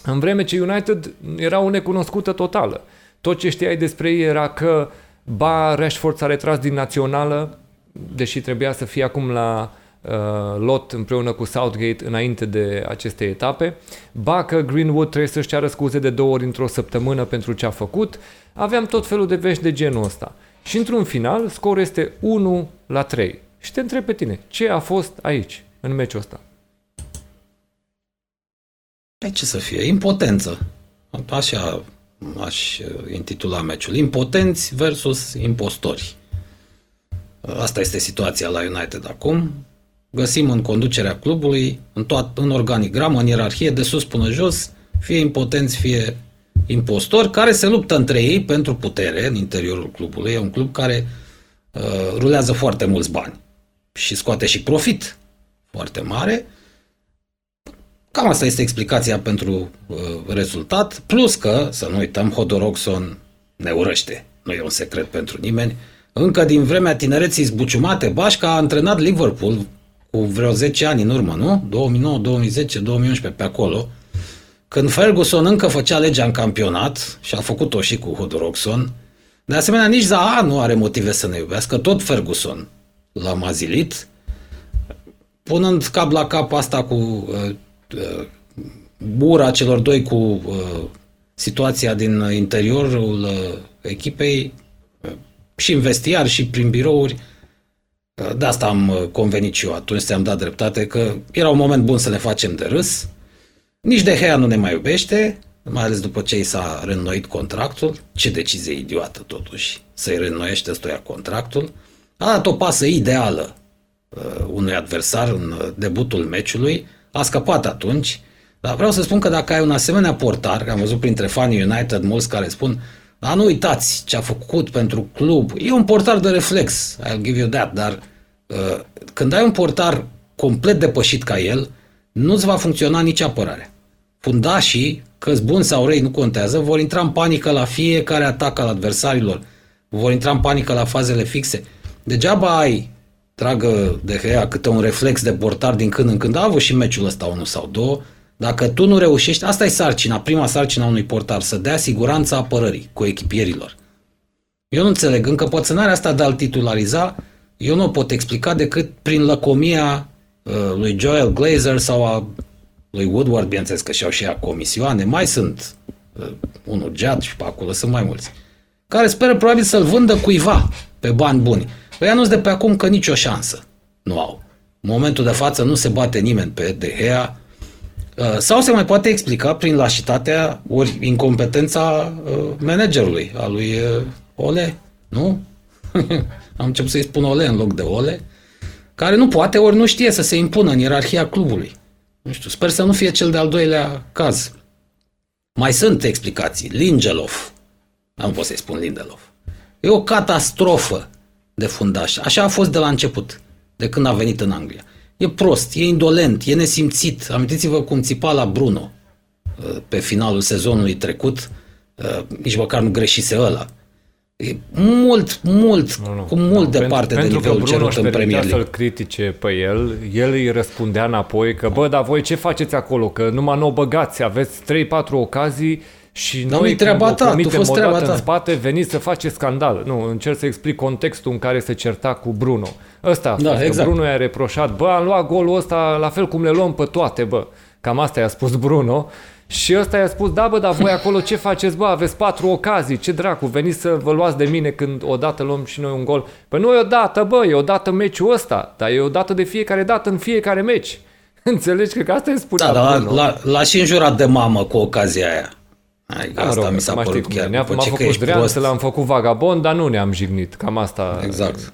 S1: În vreme ce United era o necunoscută totală. Tot ce știai despre ei era că ba Rashford s-a retras din națională, deși trebuia să fie acum la uh, lot împreună cu Southgate înainte de aceste etape, ba că Greenwood trebuie să-și ceară scuze de două ori într-o săptămână pentru ce a făcut, aveam tot felul de vești de genul ăsta. Și într-un final, scorul este 1 la 3. Și te întreb pe tine, ce a fost aici, în meciul ăsta?
S2: Pe ce să fie? Impotență. Așa aș intitula meciul. Impotenți versus impostori. Asta este situația la United acum. Găsim în conducerea clubului, în, toat, în organigramă, în ierarhie, de sus până jos, fie impotenți, fie impostori, care se luptă între ei pentru putere în interiorul clubului. E un club care uh, rulează foarte mulți bani și scoate și profit foarte mare Cam asta este explicația pentru uh, rezultat, plus că, să nu uităm, Hodorogson ne urăște. Nu e un secret pentru nimeni. Încă din vremea tinereții zbuciumate, Bașca a antrenat Liverpool cu vreo 10 ani în urmă, nu? 2009, 2010, 2011, pe acolo. Când Ferguson încă făcea legea în campionat și a făcut-o și cu Hodorogson, de asemenea, nici Zaha nu are motive să ne iubească, tot Ferguson l-a mazilit, punând cap la cap asta cu uh, bura celor doi cu uh, situația din interiorul uh, echipei uh, și în vestiar și prin birouri. De asta am convenit și eu atunci, ți-am dat dreptate, că era un moment bun să ne facem de râs. Nici de Hea nu ne mai iubește, mai ales după ce i s-a reînnoit contractul. Ce decizie idiotă, totuși, să-i reînnoiește ăstuia contractul. A dat o pasă ideală uh, unui adversar în debutul meciului, a scăpat atunci, dar vreau să spun că dacă ai un asemenea portar, că am văzut printre fanii United mulți care spun dar nu uitați ce a făcut pentru club. E un portar de reflex, I'll give you that, dar uh, când ai un portar complet depășit ca el, nu-ți va funcționa nici apărarea. Fundașii, că buni sau răi, nu contează, vor intra în panică la fiecare atac al adversarilor, vor intra în panică la fazele fixe. Degeaba ai tragă de Gea câte un reflex de portar din când în când. A avut și meciul ăsta unul sau două. Dacă tu nu reușești, asta e sarcina, prima sarcina unui portar, să dea siguranța apărării cu echipierilor. Eu nu înțeleg, încă pățânarea asta de a-l titulariza, eu nu o pot explica decât prin lăcomia uh, lui Joel Glazer sau a lui Woodward, bineînțeles că și-au și ea comisioane, mai sunt uh, unul Jad și pe acolo sunt mai mulți, care speră probabil să-l vândă cuiva pe bani buni. Păi anunț de pe acum că nicio șansă nu au. În momentul de față nu se bate nimeni pe De Gea. Uh, sau se mai poate explica prin lașitatea ori incompetența uh, managerului, a lui uh, Ole, nu? (laughs) Am început să-i spun Ole în loc de Ole, care nu poate ori nu știe să se impună în ierarhia clubului. Nu știu, sper să nu fie cel de-al doilea caz. Mai sunt explicații. Lingelov. Nu pot să-i spun Lindelov. E o catastrofă de fundaș. Așa a fost de la început, de când a venit în Anglia. E prost, e indolent, e nesimțit. Amintiți-vă cum țipa la Bruno uh, pe finalul sezonului trecut, uh, nici măcar nu greșise ăla. E mult, mult, nu, nu. cu mult
S1: nu,
S2: departe
S1: pentru,
S2: de nivelul cerut în Premier League.
S1: să-l critique pe el, el îi răspundea înapoi că, bă, dar voi ce faceți acolo? Că numai nu o băgați, aveți 3-4 ocazii și
S2: Dar
S1: noi,
S2: treaba ta, tu fost treaba
S1: ta. în spate, veniți să faceți scandal. Nu, încerc să explic contextul în care se certa cu Bruno. Ăsta a da, fost, da, exact. Bruno i-a reproșat, bă, am luat golul ăsta la fel cum le luăm pe toate, bă. Cam asta i-a spus Bruno. Și ăsta i-a spus, da bă, dar voi acolo ce faceți, bă, aveți patru ocazii, ce dracu, veniți să vă luați de mine când odată luăm și noi un gol. Păi nu e odată, bă, e odată meciul ăsta, dar e odată de fiecare dată în fiecare meci. (laughs) Înțelegi că asta e spunea
S2: Da, dar l-a, l-a și înjurat de mamă cu ocazia aia. Ai, da, asta rog, mi s-a părut chiar.
S1: Ne-a, m-a făcut drean să l-am făcut vagabond, dar nu ne-am jignit. Cam asta...
S2: Exact.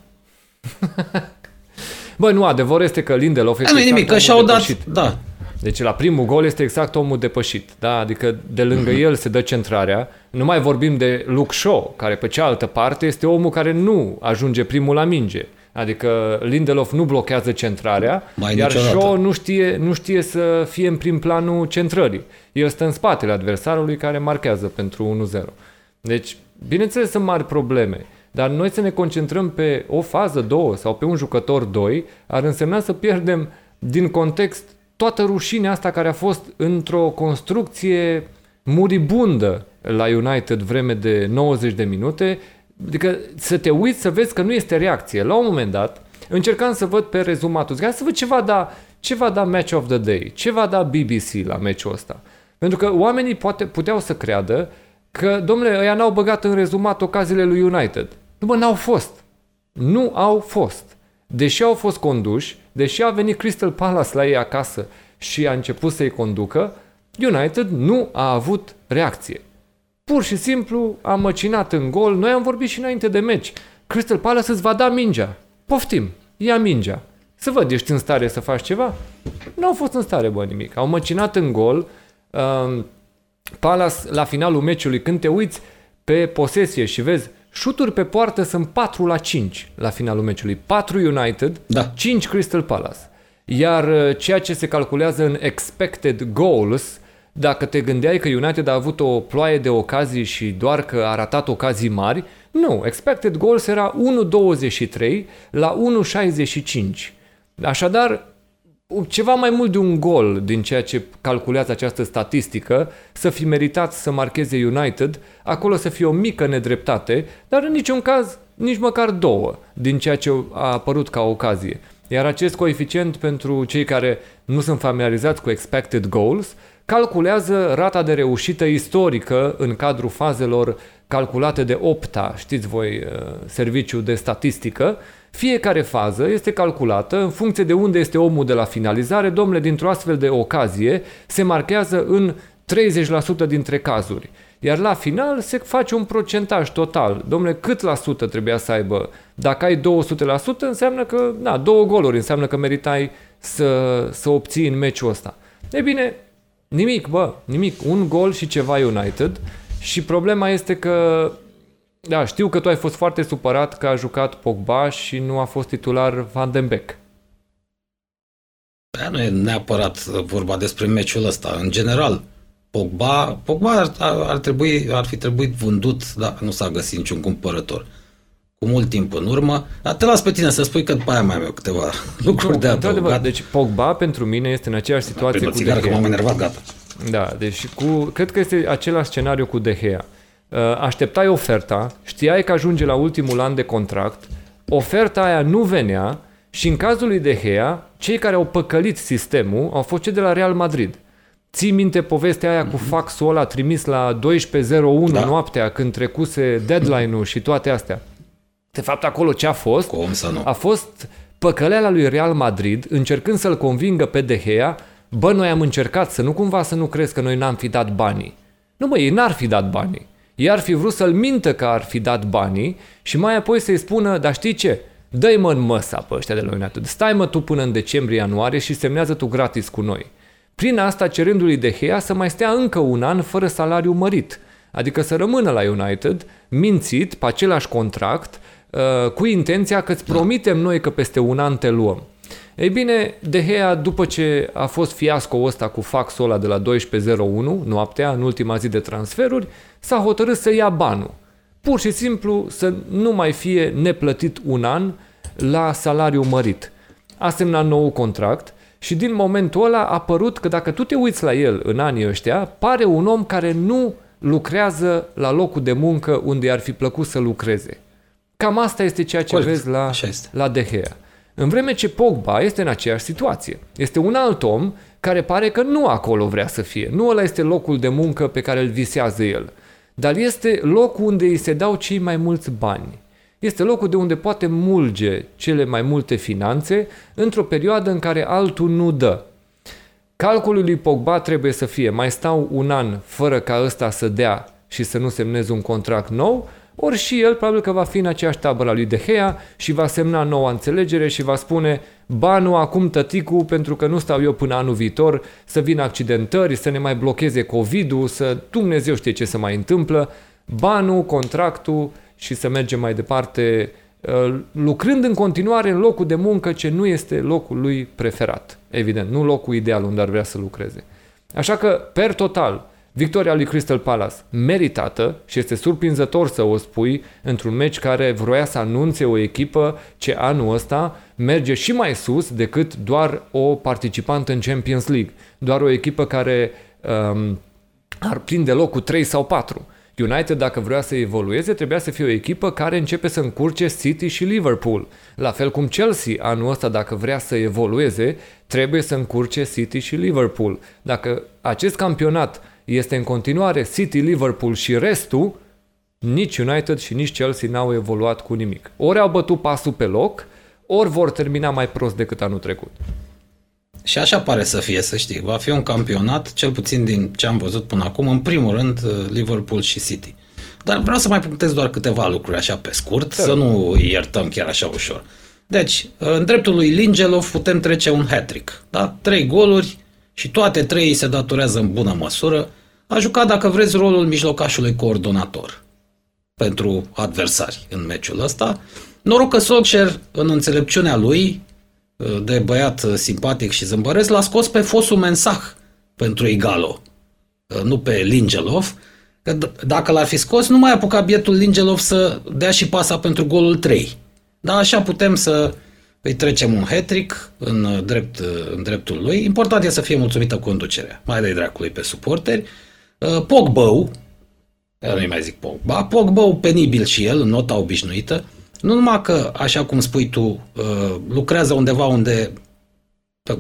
S2: (laughs)
S1: Băi, nu, adevărul este că Lindelof este
S2: nu exact nimic, că și-au dat, da.
S1: Deci la primul gol este exact omul depășit. Da? Adică de lângă mm-hmm. el se dă centrarea. Nu mai vorbim de Luke Shaw, care pe cealaltă parte este omul care nu ajunge primul la minge. Adică Lindelof nu blochează centrarea, Mai iar niciodată. Shaw nu știe, nu știe să fie în prim planul centrării. El stă în spatele adversarului care marchează pentru 1-0. Deci, bineînțeles, sunt mari probleme. Dar noi să ne concentrăm pe o fază, două sau pe un jucător, doi, ar însemna să pierdem din context toată rușinea asta care a fost într-o construcție muribundă la United vreme de 90 de minute, adică să te uiți să vezi că nu este reacție. La un moment dat, încercam să văd pe rezumatul, zic, să văd ce va da, ce va da Match of the Day, ce va da BBC la meciul ăsta. Pentru că oamenii poate, puteau să creadă că, domnule, ăia n-au băgat în rezumat ocaziile lui United. Nu, bă, n-au fost. Nu au fost. Deși au fost conduși, deși a venit Crystal Palace la ei acasă și a început să-i conducă, United nu a avut reacție. Pur și simplu a măcinat în gol. Noi am vorbit și înainte de meci. Crystal Palace îți va da mingea. Poftim, ia mingea. Să văd, ești în stare să faci ceva? Nu au fost în stare, bă, nimic. Au măcinat în gol. Um, Palace, la finalul meciului, când te uiți pe posesie și vezi Șuturi pe poartă sunt 4 la 5 la finalul meciului. 4 United, da. 5 Crystal Palace. Iar uh, ceea ce se calculează în expected goals, dacă te gândeai că United a avut o ploaie de ocazii și doar că a ratat ocazii mari, nu, expected goals era 1.23 la 1.65. Așadar, ceva mai mult de un gol din ceea ce calculează această statistică să fi meritat să marcheze United, acolo să fie o mică nedreptate, dar în niciun caz nici măcar două din ceea ce a apărut ca ocazie. Iar acest coeficient pentru cei care nu sunt familiarizați cu expected goals calculează rata de reușită istorică în cadrul fazelor calculate de OPTA, știți voi, uh, serviciul de statistică, fiecare fază este calculată în funcție de unde este omul de la finalizare. Domnule, dintr-o astfel de ocazie se marchează în 30% dintre cazuri. Iar la final se face un procentaj total. Domnule, cât la sută trebuia să aibă? Dacă ai 200%, înseamnă că, na, două goluri, înseamnă că meritai să, să obții în meciul ăsta. E bine, nimic, bă, nimic. Un gol și ceva United. Și problema este că da, știu că tu ai fost foarte supărat că a jucat Pogba și nu a fost titular Van den Beek.
S2: Păi, nu e neapărat vorba despre meciul ăsta. În general, Pogba, Pogba ar, ar, trebui, ar fi trebuit vândut, dar nu s-a găsit niciun cumpărător. Cu mult timp în urmă. Dar te las pe tine să spui că după aia mai am eu câteva (laughs) lucruri nu, de adăugat.
S1: Deci Pogba pentru mine este în aceeași situație da, cu De
S2: Gea. că m-am enervat, gata.
S1: Da, deci cu, cred că este același scenariu cu De Gea. Uh, așteptai oferta, știai că ajunge la ultimul an de contract, oferta aia nu venea și în cazul lui De Gea, cei care au păcălit sistemul au fost cei de la Real Madrid. Ții minte povestea aia cu faxul ăla trimis la 12.01 da. noaptea când trecuse deadline-ul și toate astea. De fapt, acolo ce a fost?
S2: Cum să nu?
S1: A fost păcăleala lui Real Madrid încercând să-l convingă pe De Gea bă, noi am încercat să nu cumva să nu crezi că noi n-am fi dat banii. Nu mă, ei n-ar fi dat banii. Ei ar fi vrut să-l mintă că ar fi dat banii și mai apoi să-i spună, dar știi ce? Dă-i mă în măsa pe ăștia de la United. Stai mă tu până în decembrie-ianuarie și semnează tu gratis cu noi. Prin asta cerându-lui De Gea să mai stea încă un an fără salariu mărit. Adică să rămână la United, mințit, pe același contract, uh, cu intenția că îți promitem noi că peste un an te luăm. Ei bine, De Gea, după ce a fost fiasco ăsta cu faxul ăla de la 12.01 noaptea, în ultima zi de transferuri, s-a hotărât să ia banul. Pur și simplu să nu mai fie neplătit un an la salariu mărit. A semnat nou contract și din momentul ăla a părut că dacă tu te uiți la el în anii ăștia, pare un om care nu lucrează la locul de muncă unde ar fi plăcut să lucreze. Cam asta este ceea ce Corect. vezi la, la De Gea. În vreme ce Pogba este în aceeași situație. Este un alt om care pare că nu acolo vrea să fie. Nu ăla este locul de muncă pe care îl visează el. Dar este locul unde îi se dau cei mai mulți bani. Este locul de unde poate mulge cele mai multe finanțe într-o perioadă în care altul nu dă. Calculul lui Pogba trebuie să fie mai stau un an fără ca ăsta să dea și să nu semnez un contract nou, ori și el probabil că va fi în aceeași tabără lui De Gea și va semna noua înțelegere și va spune banul acum tăticu pentru că nu stau eu până anul viitor să vină accidentări, să ne mai blocheze COVID-ul, să Dumnezeu știe ce se mai întâmplă, banul, contractul și să mergem mai departe uh, lucrând în continuare în locul de muncă ce nu este locul lui preferat. Evident, nu locul ideal unde ar vrea să lucreze. Așa că, per total, Victoria lui Crystal Palace meritată și este surprinzător să o spui într-un meci care vroia să anunțe o echipă ce anul ăsta merge și mai sus decât doar o participantă în Champions League, doar o echipă care um, ar prinde locul 3 sau 4. United, dacă vrea să evolueze, trebuia să fie o echipă care începe să încurce City și Liverpool. La fel cum Chelsea, anul ăsta, dacă vrea să evolueze, trebuie să încurce City și Liverpool. Dacă acest campionat este în continuare City, Liverpool și restul, nici United și nici Chelsea n-au evoluat cu nimic. Ori au bătut pasul pe loc, ori vor termina mai prost decât anul trecut.
S2: Și așa pare să fie, să știi. Va fi un campionat, cel puțin din ce am văzut până acum, în primul rând uh, Liverpool și City. Dar vreau să mai punctez doar câteva lucruri așa pe scurt, să nu îi iertăm chiar așa ușor. Deci, uh, în dreptul lui Lingelov putem trece un hat-trick. Da? Trei goluri, și toate trei se datorează în bună măsură, a jucat, dacă vreți, rolul mijlocașului coordonator pentru adversari în meciul ăsta. Noroc că Solskjaer, în înțelepciunea lui, de băiat simpatic și zâmbăresc, l-a scos pe fosul Mensah pentru Igalo, nu pe Lingelov, că d- dacă l-ar fi scos, nu mai apuca bietul Lingelov să dea și pasa pentru golul 3. Dar așa putem să îi trecem un hat în, drept, în dreptul lui. Important e să fie mulțumită conducerea. Mai de dracului pe suporteri. Uh, Pogbău, nu mai zic Pogba, Pogbău penibil și el, în nota obișnuită, nu numai că, așa cum spui tu, uh, lucrează undeva unde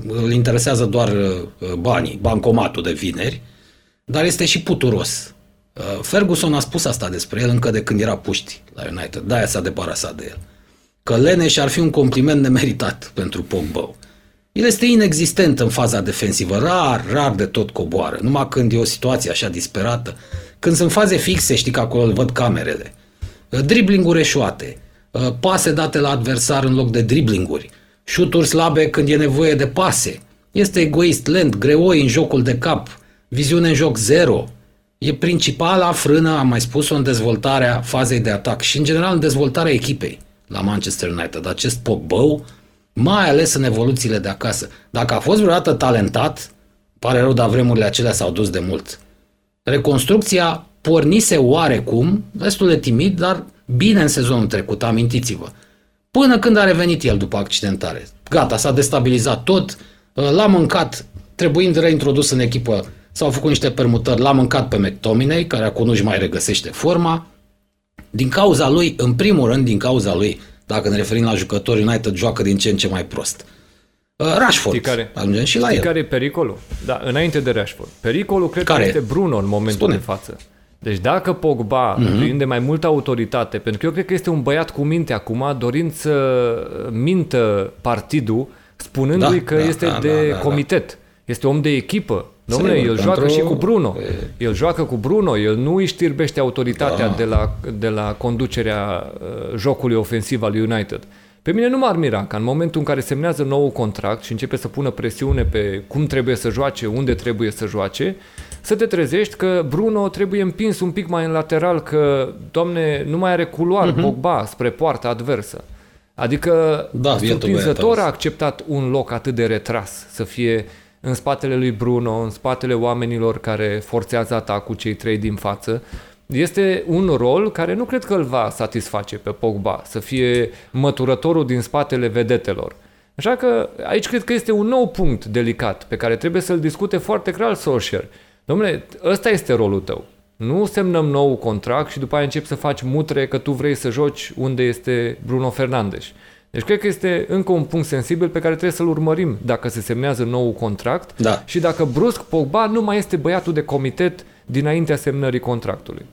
S2: îl interesează doar uh, banii, bancomatul de vineri, dar este și puturos. Ferguson a spus asta despre el încă de când era puști la United, de-aia s-a debarasat de el că Leneș ar fi un compliment nemeritat pentru Pogba. El este inexistent în faza defensivă, rar, rar de tot coboară, numai când e o situație așa disperată. Când sunt faze fixe, știi că acolo îl văd camerele. Uh, driblinguri eșuate, uh, pase date la adversar în loc de driblinguri, șuturi slabe când e nevoie de pase. Este egoist, lent, greoi în jocul de cap, viziune în joc zero. E principala frână, am mai spus-o, în dezvoltarea fazei de atac și, în general, în dezvoltarea echipei la Manchester United, acest Pogbău, mai ales în evoluțiile de acasă. Dacă a fost vreodată talentat, pare rău, dar vremurile acelea s-au dus de mult. Reconstrucția pornise oarecum, destul de timid, dar bine în sezonul trecut, amintiți-vă. Până când a revenit el după accidentare. Gata, s-a destabilizat tot, l-a mâncat, trebuind reintrodus în echipă, s-au făcut niște permutări, l-a mâncat pe McTominay, care acum nu-și mai regăsește forma, din cauza lui, în primul rând, din cauza lui, dacă ne referim la jucători, United joacă din ce în ce mai prost. Uh, Rashford,
S1: știi care,
S2: ajungem și la
S1: știi
S2: el.
S1: care e pericolul? Da, înainte de Rashford. Pericolul cred care? că este Bruno în momentul Spune. de față. Deci dacă Pogba mm-hmm. prinde mai multă autoritate, pentru că eu cred că este un băiat cu minte acum, dorind să mintă partidul, spunându-i da, că da, este da, de da, da, comitet. Da Este om de echipă. Domnule, el joacă pentru... și cu Bruno. El joacă cu Bruno, el nu îi știrbește autoritatea da. de, la, de la conducerea uh, jocului ofensiv al United. Pe mine nu m-ar mira că în momentul în care semnează nou contract și începe să pună presiune pe cum trebuie să joace, unde trebuie să joace, să te trezești că Bruno trebuie împins un pic mai în lateral, că, doamne, nu mai are culoar uh-huh. Pogba spre poarta adversă. Adică da, surprinzător a acceptat un loc atât de retras, să fie în spatele lui Bruno, în spatele oamenilor care forțează atacul cei trei din față. Este un rol care nu cred că îl va satisface pe Pogba, să fie măturătorul din spatele vedetelor. Așa că aici cred că este un nou punct delicat pe care trebuie să-l discute foarte clar Solskjaer. Domnule, ăsta este rolul tău. Nu semnăm nou contract și după aia începi să faci mutre că tu vrei să joci unde este Bruno Fernandes. Deci cred că este încă un punct sensibil pe care trebuie să-l urmărim dacă se semnează nou contract da. și dacă brusc Pogba nu mai este băiatul de comitet dinaintea semnării contractului.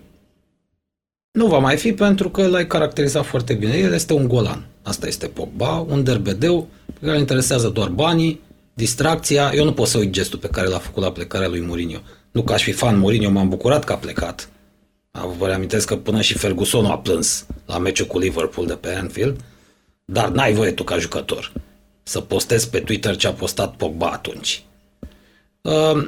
S2: Nu va mai fi pentru că l-ai caracterizat foarte bine. El este un golan. Asta este Pogba, un derbedeu pe care îl interesează doar banii, distracția. Eu nu pot să uit gestul pe care l-a făcut la plecarea lui Mourinho. Nu că aș fi fan Mourinho, m-am bucurat că a plecat. Vă reamintesc că până și Ferguson a plâns la meciul cu Liverpool de pe Anfield, dar n-ai voie tu ca jucător să postezi pe Twitter ce a postat Pogba atunci. Uh,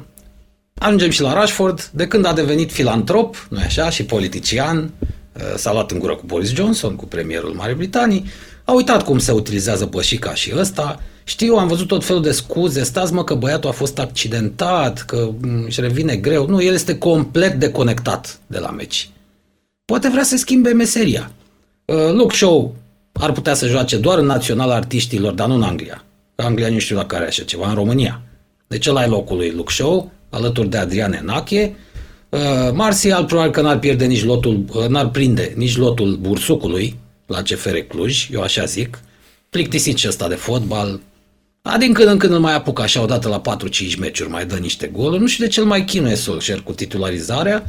S2: ajungem și la Rashford. De când a devenit filantrop, nu așa, și politician, uh, s-a luat în gură cu Boris Johnson, cu premierul Marii Britanii, a uitat cum se utilizează pășica și ăsta, știu, am văzut tot felul de scuze, stați mă că băiatul a fost accidentat, că mm, își revine greu. Nu, el este complet deconectat de la meci. Poate vrea să schimbe meseria. Uh, Luke Show ar putea să joace doar în național artiștilor, dar nu în Anglia. Anglia nu știu dacă are așa ceva, în România. Deci ăla e locul lui Luke Show, alături de Adrian Enache. Uh, Martial probabil că n-ar pierde nici lotul, uh, n-ar prinde nici lotul bursucului la CFR Cluj, eu așa zic. Plictisit și ăsta de fotbal, a, din când în când îl mai apucă așa odată la 4-5 meciuri, mai dă niște goluri. Nu știu de ce îl mai chinuie Solskjaer cu titularizarea.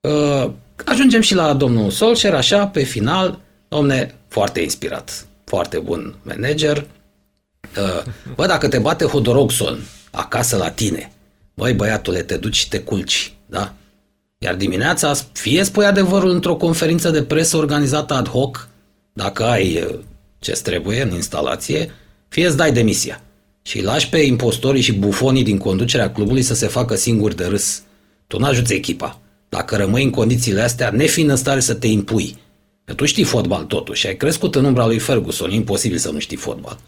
S2: Uh, ajungem și la domnul Solskjaer, așa, pe final. Domne, foarte inspirat, foarte bun manager. Uh, bă, dacă te bate Hodorogson acasă la tine, băi băiatule, te duci și te culci, da? Iar dimineața fie spui adevărul într-o conferință de presă organizată ad hoc, dacă ai uh, ce trebuie în instalație, fie îți dai demisia și îi lași pe impostorii și bufonii din conducerea clubului să se facă singuri de râs. Tu nu ajuți echipa. Dacă rămâi în condițiile astea, nefiind în stare să te impui. Că tu știi fotbal totuși, ai crescut în umbra lui Ferguson, e imposibil să nu știi fotbal.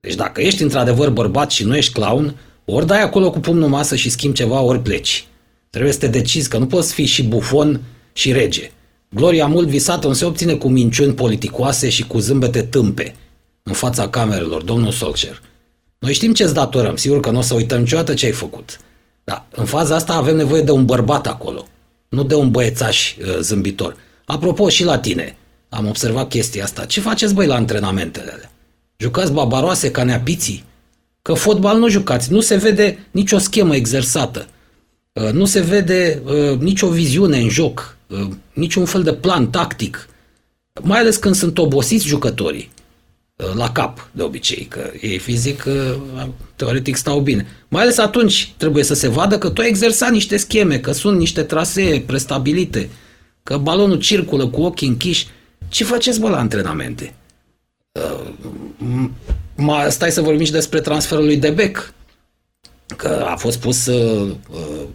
S2: Deci dacă ești într-adevăr bărbat și nu ești clown, ori dai acolo cu pumnul masă și schimbi ceva, ori pleci. Trebuie să te decizi că nu poți fi și bufon și rege. Gloria mult visată nu se obține cu minciuni politicoase și cu zâmbete tâmpe în fața camerelor, domnul Solskjaer. Noi știm ce-ți datorăm, sigur că nu o să uităm niciodată ce ai făcut. Dar în faza asta avem nevoie de un bărbat acolo, nu de un băiețaș uh, zâmbitor. Apropo, și la tine am observat chestia asta. Ce faceți, băi, la antrenamentele alea? Jucați babaroase ca neapiții? Că fotbal nu jucați, nu se vede nicio schemă exersată. Uh, nu se vede uh, nicio viziune în joc, uh, niciun fel de plan tactic. Mai ales când sunt obosiți jucătorii. Uh, la cap, de obicei, că ei fizic, uh, teoretic, stau bine. Mai ales atunci trebuie să se vadă că tu ai exersat niște scheme, că sunt niște trasee prestabilite, că balonul circulă cu ochii închiși. Ce faceți, bă, la antrenamente? Uh, stai să vorbim și despre transferul lui Debec, că a fost pus uh,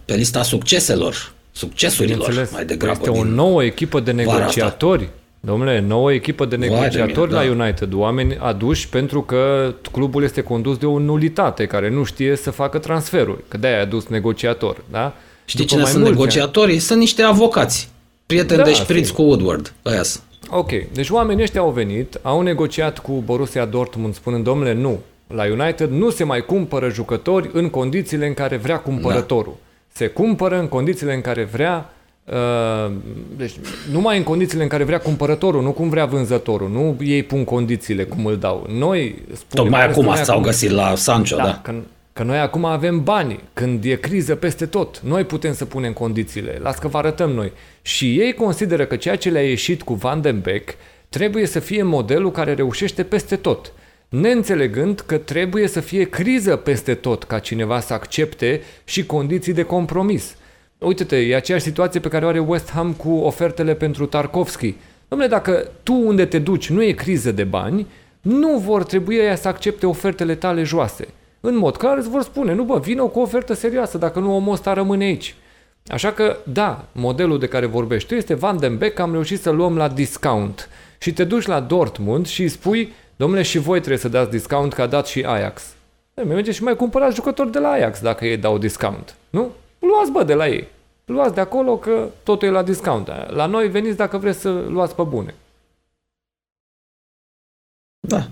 S2: pe lista succeselor, succesurilor, mai degrabă.
S1: Este o nouă echipă de negociatori Domnule, nouă echipă de negociatori la da. United, oameni aduși pentru că clubul este condus de o nulitate care nu știe să facă transferuri, că de-aia a adus negociator, da?
S2: Știi După cine sunt negociatorii? Ani. Sunt niște avocați, prieteni da, de șpriț cu Woodward, aia
S1: Ok, deci oamenii ăștia au venit, au negociat cu Borussia Dortmund spunând, domnule, nu, la United nu se mai cumpără jucători în condițiile în care vrea cumpărătorul. Da. Se cumpără în condițiile în care vrea Uh, deci, numai în condițiile în care vrea cumpărătorul, nu cum vrea vânzătorul. Nu ei pun condițiile cum îl dau. Noi
S2: spunem... Tocmai acum s-au găsit la Sancho, da. da.
S1: Că, că noi acum avem bani, când e criză peste tot. Noi putem să punem condițiile. Las că vă arătăm noi. Și ei consideră că ceea ce le-a ieșit cu Van den Beek trebuie să fie modelul care reușește peste tot. neînțelegând că trebuie să fie criză peste tot ca cineva să accepte și condiții de compromis. Uite-te, e aceeași situație pe care o are West Ham cu ofertele pentru Tarkovski. Dom'le, dacă tu unde te duci nu e criză de bani, nu vor trebui ea să accepte ofertele tale joase. În mod clar îți vor spune, nu bă, vină cu o ofertă serioasă, dacă nu omul ăsta rămâne aici. Așa că, da, modelul de care vorbești tu este Van den Beek, am reușit să luăm la discount. Și te duci la Dortmund și îi spui, domnule, și voi trebuie să dați discount, că a dat și Ajax. E, merge și mai cumpărați jucători de la Ajax dacă ei dau discount. Nu? Luați, bă, de la ei. Luați de acolo că totul e la discount. La noi veniți dacă vreți să luați pe bune.
S2: Da.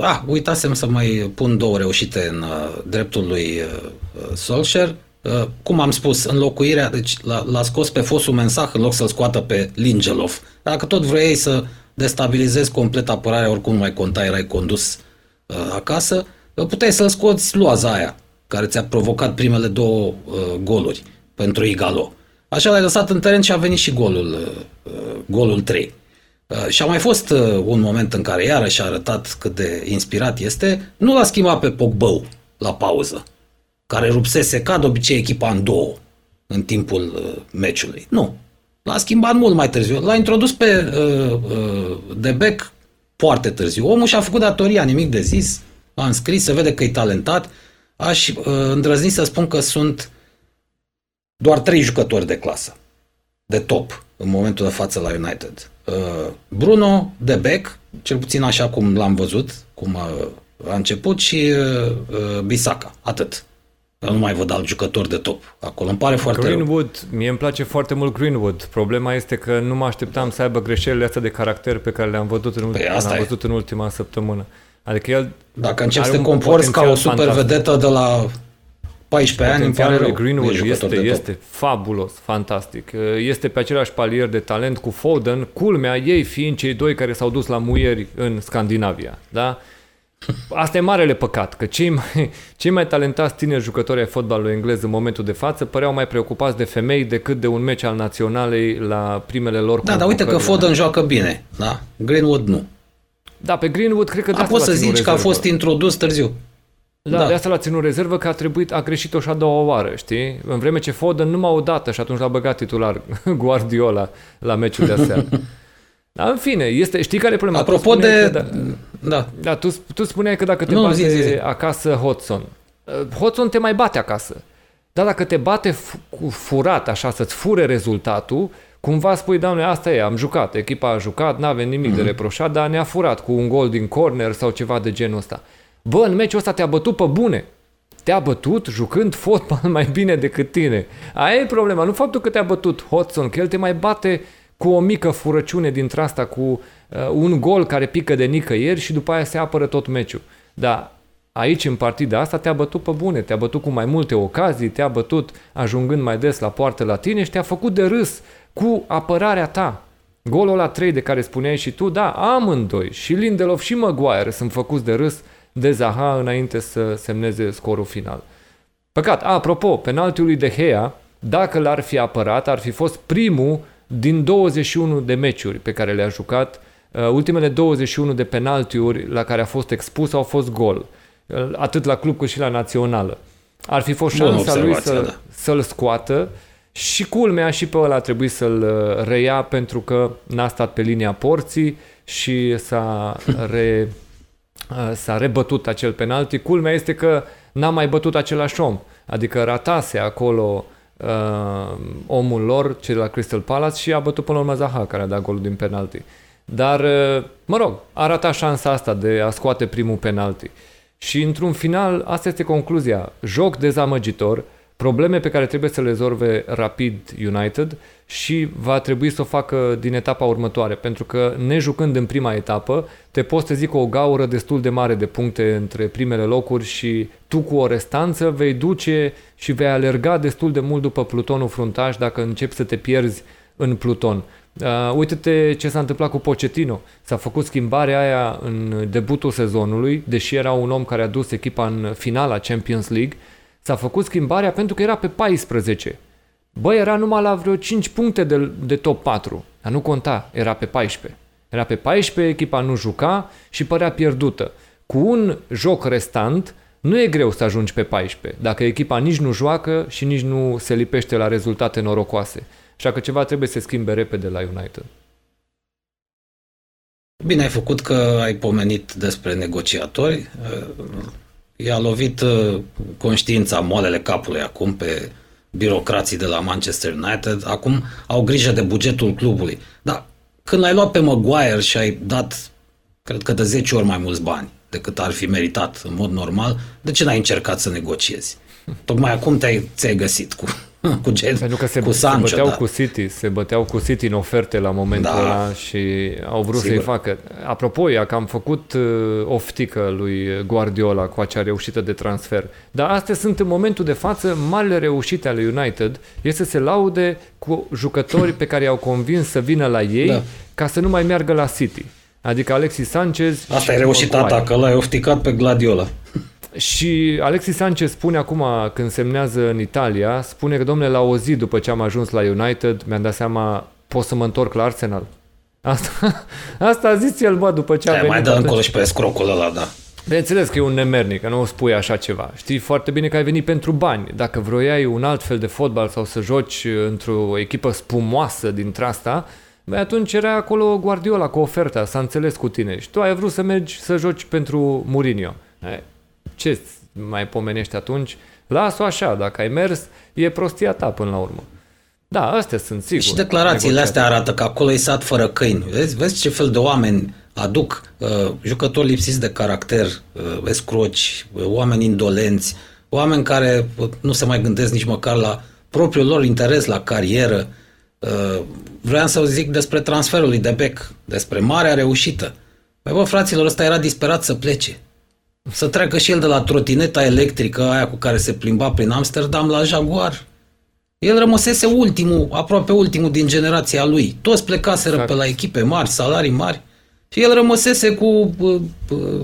S2: Ah, uitasem să mai pun două reușite în uh, dreptul lui uh, Solskjaer. Uh, cum am spus, înlocuirea, deci l-a, l-a scos pe fostul mensaj în loc să-l scoată pe Lingelov. Dacă tot vrei să destabilizezi complet apărarea, oricum mai conta, erai condus uh, acasă, uh, puteai să-l scoți luaza aia, care ți-a provocat primele două uh, goluri pentru Igalo. Așa l-ai lăsat în teren și a venit și golul, uh, golul 3. Uh, și a mai fost uh, un moment în care iarăși a arătat cât de inspirat este, nu l-a schimbat pe Pogba la pauză care rupsese ca de obicei echipa în două în timpul uh, meciului. Nu. L-a schimbat mult mai târziu. L-a introdus pe uh, uh, Debec foarte târziu. Omul și-a făcut datoria, nimic de zis. A înscris, se vede că e talentat. Aș uh, îndrăzni să spun că sunt doar trei jucători de clasă, de top, în momentul de față la United. Uh, Bruno, Debec, cel puțin așa cum l-am văzut, cum a, a început, și uh, uh, Bisaka. Atât. Dar nu mai văd alt jucător de top. Acolo îmi pare foarte
S1: Greenwood,
S2: rău.
S1: mie îmi place foarte mult Greenwood. Problema este că nu mă așteptam să aibă greșelile astea de caracter pe care le-am văzut în, păi ultima, păi văzut în ultima săptămână. Adică el
S2: Dacă încep să te comporți ca o super vedetă de la 14 ani, îmi pare rău.
S1: Greenwood este, este fabulos, fantastic. Este pe același palier de talent cu Foden, culmea ei fiind cei doi care s-au dus la muieri în Scandinavia. Da? Asta e marele păcat, că cei mai, (laughs) cei mai talentați tineri jucători ai fotbalului englez în momentul de față păreau mai preocupați de femei decât de un meci al naționalei la primele lor
S2: Da, dar uite că Foden joacă bine, da? Greenwood nu.
S1: Da, pe Greenwood cred că
S2: de poți să zici rezervă. că a fost introdus târziu.
S1: Da, da, de asta l-a ținut rezervă că a trebuit, a greșit-o și a doua oară, știi? În vreme ce Foden numai o dată și atunci l-a băgat titular (laughs) Guardiola la meciul de aseară. (laughs) Dar în fine, este, știi care e problema?
S2: Apropo de...
S1: da, da. da tu, tu spuneai că dacă te nu, bate zi, zi, zi. acasă Hodson, uh, Hodson te mai bate acasă. Dar dacă te bate cu furat, așa, să-ți fure rezultatul, cumva spui, doamne, asta e, am jucat, echipa a jucat, n-avem nimic mm-hmm. de mhm. reproșat, dar ne-a furat cu un gol din corner sau ceva de genul ăsta. Bă, în meciul ăsta te-a bătut pe bune. Te-a bătut jucând (laughs) fotbal mai bine decât tine. Aia e problema, nu faptul că te-a bătut Hodson, că el te mai bate cu o mică furăciune dintre asta, cu uh, un gol care pică de nicăieri și după aia se apără tot meciul. Dar aici, în partida asta, te-a bătut pe bune, te-a bătut cu mai multe ocazii, te-a bătut ajungând mai des la poartă la tine și te-a făcut de râs cu apărarea ta. Golul la 3 de care spuneai și tu, da, amândoi, și Lindelof și Maguire sunt făcuți de râs de Zaha înainte să semneze scorul final. Păcat, a, apropo, penaltiul lui De Gea, dacă l-ar fi apărat, ar fi fost primul din 21 de meciuri pe care le-a jucat, uh, ultimele 21 de penaltiuri la care a fost expus au fost gol, uh, atât la club cât și la națională. Ar fi fost șansa lui să, da. să-l scoată și culmea și pe ăla a trebuit să-l uh, reia pentru că n-a stat pe linia porții și s-a, (laughs) re, s-a rebătut acel penalti. Culmea este că n-a mai bătut același om, adică ratase acolo uh, omul lor, cel la Crystal Palace și a bătut până la urmă Zaha, care a dat golul din penalti. Dar, uh, mă rog, a ratat șansa asta de a scoate primul penalti. Și într-un final, asta este concluzia. Joc dezamăgitor, probleme pe care trebuie să le rezolve rapid United și va trebui să o facă din etapa următoare, pentru că nejucând în prima etapă, te poți să zic o gaură destul de mare de puncte între primele locuri și tu cu o restanță vei duce și vei alerga destul de mult după plutonul fruntaș dacă începi să te pierzi în pluton. Uh, uite-te ce s-a întâmplat cu Pochettino. S-a făcut schimbarea aia în debutul sezonului, deși era un om care a dus echipa în finala Champions League, S-a făcut schimbarea pentru că era pe 14. Bă, era numai la vreo 5 puncte de, de top 4, dar nu conta, era pe 14. Era pe 14, echipa nu juca și părea pierdută. cu un joc restant, nu e greu să ajungi pe 14, dacă echipa nici nu joacă și nici nu se lipește la rezultate norocoase. Așa că ceva trebuie să se schimbe repede la United.
S2: Bine ai făcut că ai pomenit despre negociatori. I-a lovit uh, conștiința moalele capului acum pe birocrații de la Manchester United. Acum au grijă de bugetul clubului. Dar când l-ai luat pe Maguire și ai dat, cred că de 10 ori mai mulți bani decât ar fi meritat în mod normal, de ce n-ai încercat să negociezi? Tocmai acum te-ai, ți-ai găsit cu (laughs) cu Jet,
S1: Pentru că se,
S2: cu Sancho,
S1: se băteau
S2: da.
S1: cu City, se băteau cu City în oferte la momentul
S2: Da.
S1: ăla și au vrut
S2: Sigur.
S1: să-i facă. Apropo, ea că am făcut uh, oftică lui Guardiola cu acea reușită de transfer. Dar astea sunt în momentul de față marile reușite ale United, este să se laude cu jucători pe care i-au convins să vină la ei
S2: Da.
S1: ca să nu mai meargă la City. Adică Alexis Sanchez
S2: Asta
S1: și
S2: e reușita
S1: Maguire.
S2: ta, că l-ai ofticat pe Gladiola.
S1: Și Alexis Sanchez spune acum, când semnează în Italia, spune că, domnule, la o zi după ce am ajuns la United, mi-am dat seama, pot să mă întorc la Arsenal. Asta, (laughs) asta a zis el, bă, după ce a
S2: Te
S1: venit.
S2: mai dă
S1: atunci.
S2: încolo și pe scrocul ăla, da.
S1: Bineînțeles că e un nemernic, că nu o spui așa ceva. Știi foarte bine că ai venit pentru bani. Dacă vroiai un alt fel de fotbal sau să joci într-o echipă spumoasă dintre asta, băi, atunci era acolo Guardiola cu oferta, s-a înțeles cu tine. Și tu ai vrut să mergi să joci pentru Mourinho. E, ce mai pomenești atunci? Las-o așa, dacă ai mers, e prostia ta până la urmă. Da, astea sunt sigur.
S2: Și declarațiile astea arată că acolo e sat fără câini. Vezi, vezi ce fel de oameni aduc uh, jucători lipsiți de caracter, uh, escroci, uh, oameni indolenți, oameni care uh, nu se mai gândesc nici măcar la propriul lor interes, la carieră. Uh, vreau să zic despre transferul lui de Beck, despre marea reușită. Păi bă, fraților, ăsta era disperat să plece. Să treacă și el de la trotineta electrică, aia cu care se plimba prin Amsterdam, la Jaguar. El rămăsese ultimul, aproape ultimul din generația lui. Toți plecaseră
S1: Exact.
S2: pe la echipe mari, salarii mari. Și el rămăsese cu... Uh, uh,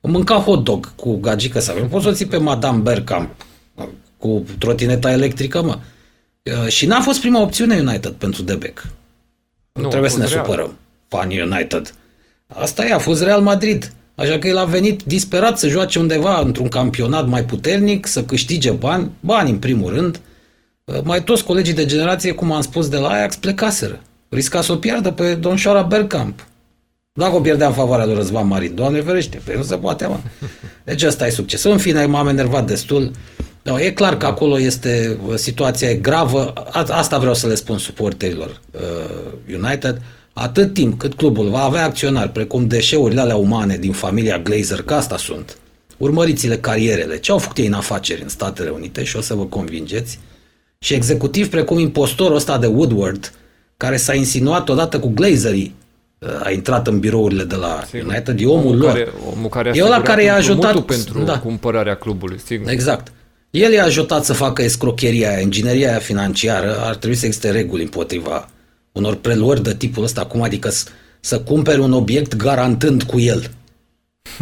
S2: mânca hot dog cu gagică sau... Nu poți să o ții pe Madame Bergkamp uh, cu trotineta electrică, mă. Uh, și n-a fost prima opțiune United pentru Debec. Nu,
S1: Nu,
S2: trebuie
S1: a
S2: să ne
S1: fost Real.
S2: supărăm. Fanii United. Asta e, a fost Real Madrid. Așa că el a venit disperat să joace undeva într-un campionat mai puternic, să câștige bani, bani în primul rând. Uh, Mai toți colegii de generație, cum am spus de la Ajax, plecaseră. Risca să o piardă pe Domșoara Bergkamp. Dacă o pierdea în favoarea lui Răzvan Marin, Doamne ferește, pe nu se poate, mă. Deci ăsta e succes. În fine, m-am enervat destul. Da, e clar că acolo este, uh, situația e gravă. A, asta vreau să le spun suporterilor uh, United. Atât timp cât clubul va avea acționari precum deșeurile alea umane din familia Glazer, că asta sunt, urmăriți-le carierele, ce au făcut ei în afaceri în Statele Unite și o să vă convingeți, și executiv precum impostorul ăsta de Woodward, care s-a insinuat odată cu Glazerii, uh, a intrat în birourile de la
S1: Sigur.
S2: United, e omul lor.
S1: Care, omul care a
S2: E ăla
S1: asigurat
S2: care i-a
S1: împrumutul
S2: ajutat-
S1: pentru
S2: da.
S1: cumpărarea clubului, sigur.
S2: Exact. El i-a ajutat să facă escrocheria aia, ingineria aia financiară, ar trebui să existe reguli împotriva unor preluări de tipul ăsta, cum adică să, să cumperi un obiect garantând cu el.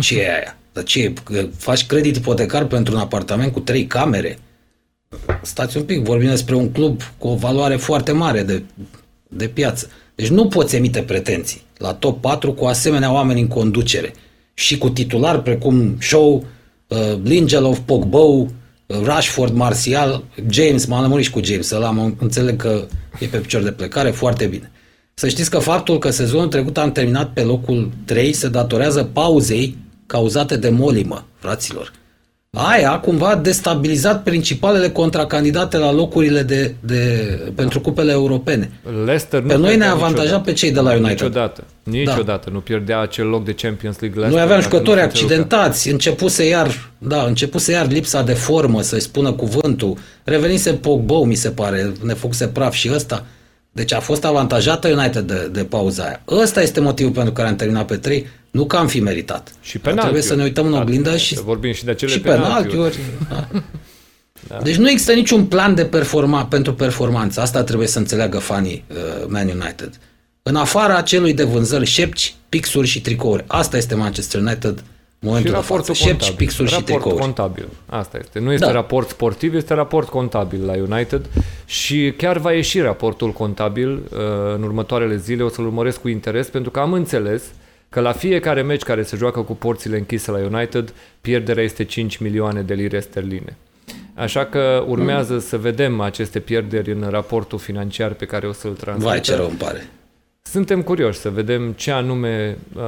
S2: Ce e aia? Dar ce e? Că Faci credit ipotecar pentru un apartament cu trei camere? Stați un pic, vorbim despre un club cu o valoare foarte mare de, de piață. Deci nu poți emite pretenții la top 4 cu asemenea oameni în conducere și cu titulari precum Shaw, uh, Lindelof, Pogba, uh, Rashford, Martial, James, m-am lămurit și cu James, ăla mă înțeleg că e pe picior de plecare, foarte bine. Să știți că faptul că sezonul trecut am terminat pe locul 3 se datorează pauzei cauzate de molimă, fraților. Aia cumva a destabilizat principalele contracandidate la locurile de, de, pentru cupele europene.
S1: Leicester nu
S2: Pe noi ne-a
S1: pierdea
S2: avantajat
S1: niciodată.
S2: pe cei de la United.
S1: Niciodată. Niciodată. Nu pierdea acel loc de Champions League Leicester.
S2: Noi aveam
S1: dacă
S2: jucători
S1: nu se înțelegea.
S2: accidentați, începuse iar, da, începuse iar lipsa de formă, să-i spună cuvântul. Revenise Pogba, mi se pare, ne făcuse praf și ăsta. Deci a fost avantajată United de, de pauza aia. Ăsta este motivul pentru care am terminat pe 3, nu că am fi meritat.
S1: Și
S2: Dar
S1: penaltiuri.
S2: Trebuie să ne uităm în
S1: Da,
S2: oglindă
S1: să
S2: și,
S1: vorbim și de acele
S2: și
S1: penaltiuri.
S2: penaltiuri. (laughs) Da. Deci nu există niciun plan de performa, pentru performanță. Asta trebuie să înțeleagă fanii uh, Man United. În afara celui de vânzări șepci, pixuri și tricouri. Asta este Manchester United în
S1: Și
S2: momentul de
S1: raportul
S2: față. Șepci,
S1: contabil.
S2: pixuri și
S1: raport
S2: tricouri.
S1: contabil. Asta este. Nu este
S2: Da.
S1: raport sportiv, este raport contabil la United și chiar va ieși raportul contabil uh, în următoarele zile. O să-l urmăresc cu interes pentru că am înțeles că la fiecare meci care se joacă cu porțile închise la United, pierderea este 5 milioane de lire sterline. Așa că urmează mm. să vedem aceste pierderi în raportul financiar pe care o să-l transmită.
S2: Vai, ce rău îmi pare.
S1: Suntem curioși să vedem ce anume uh,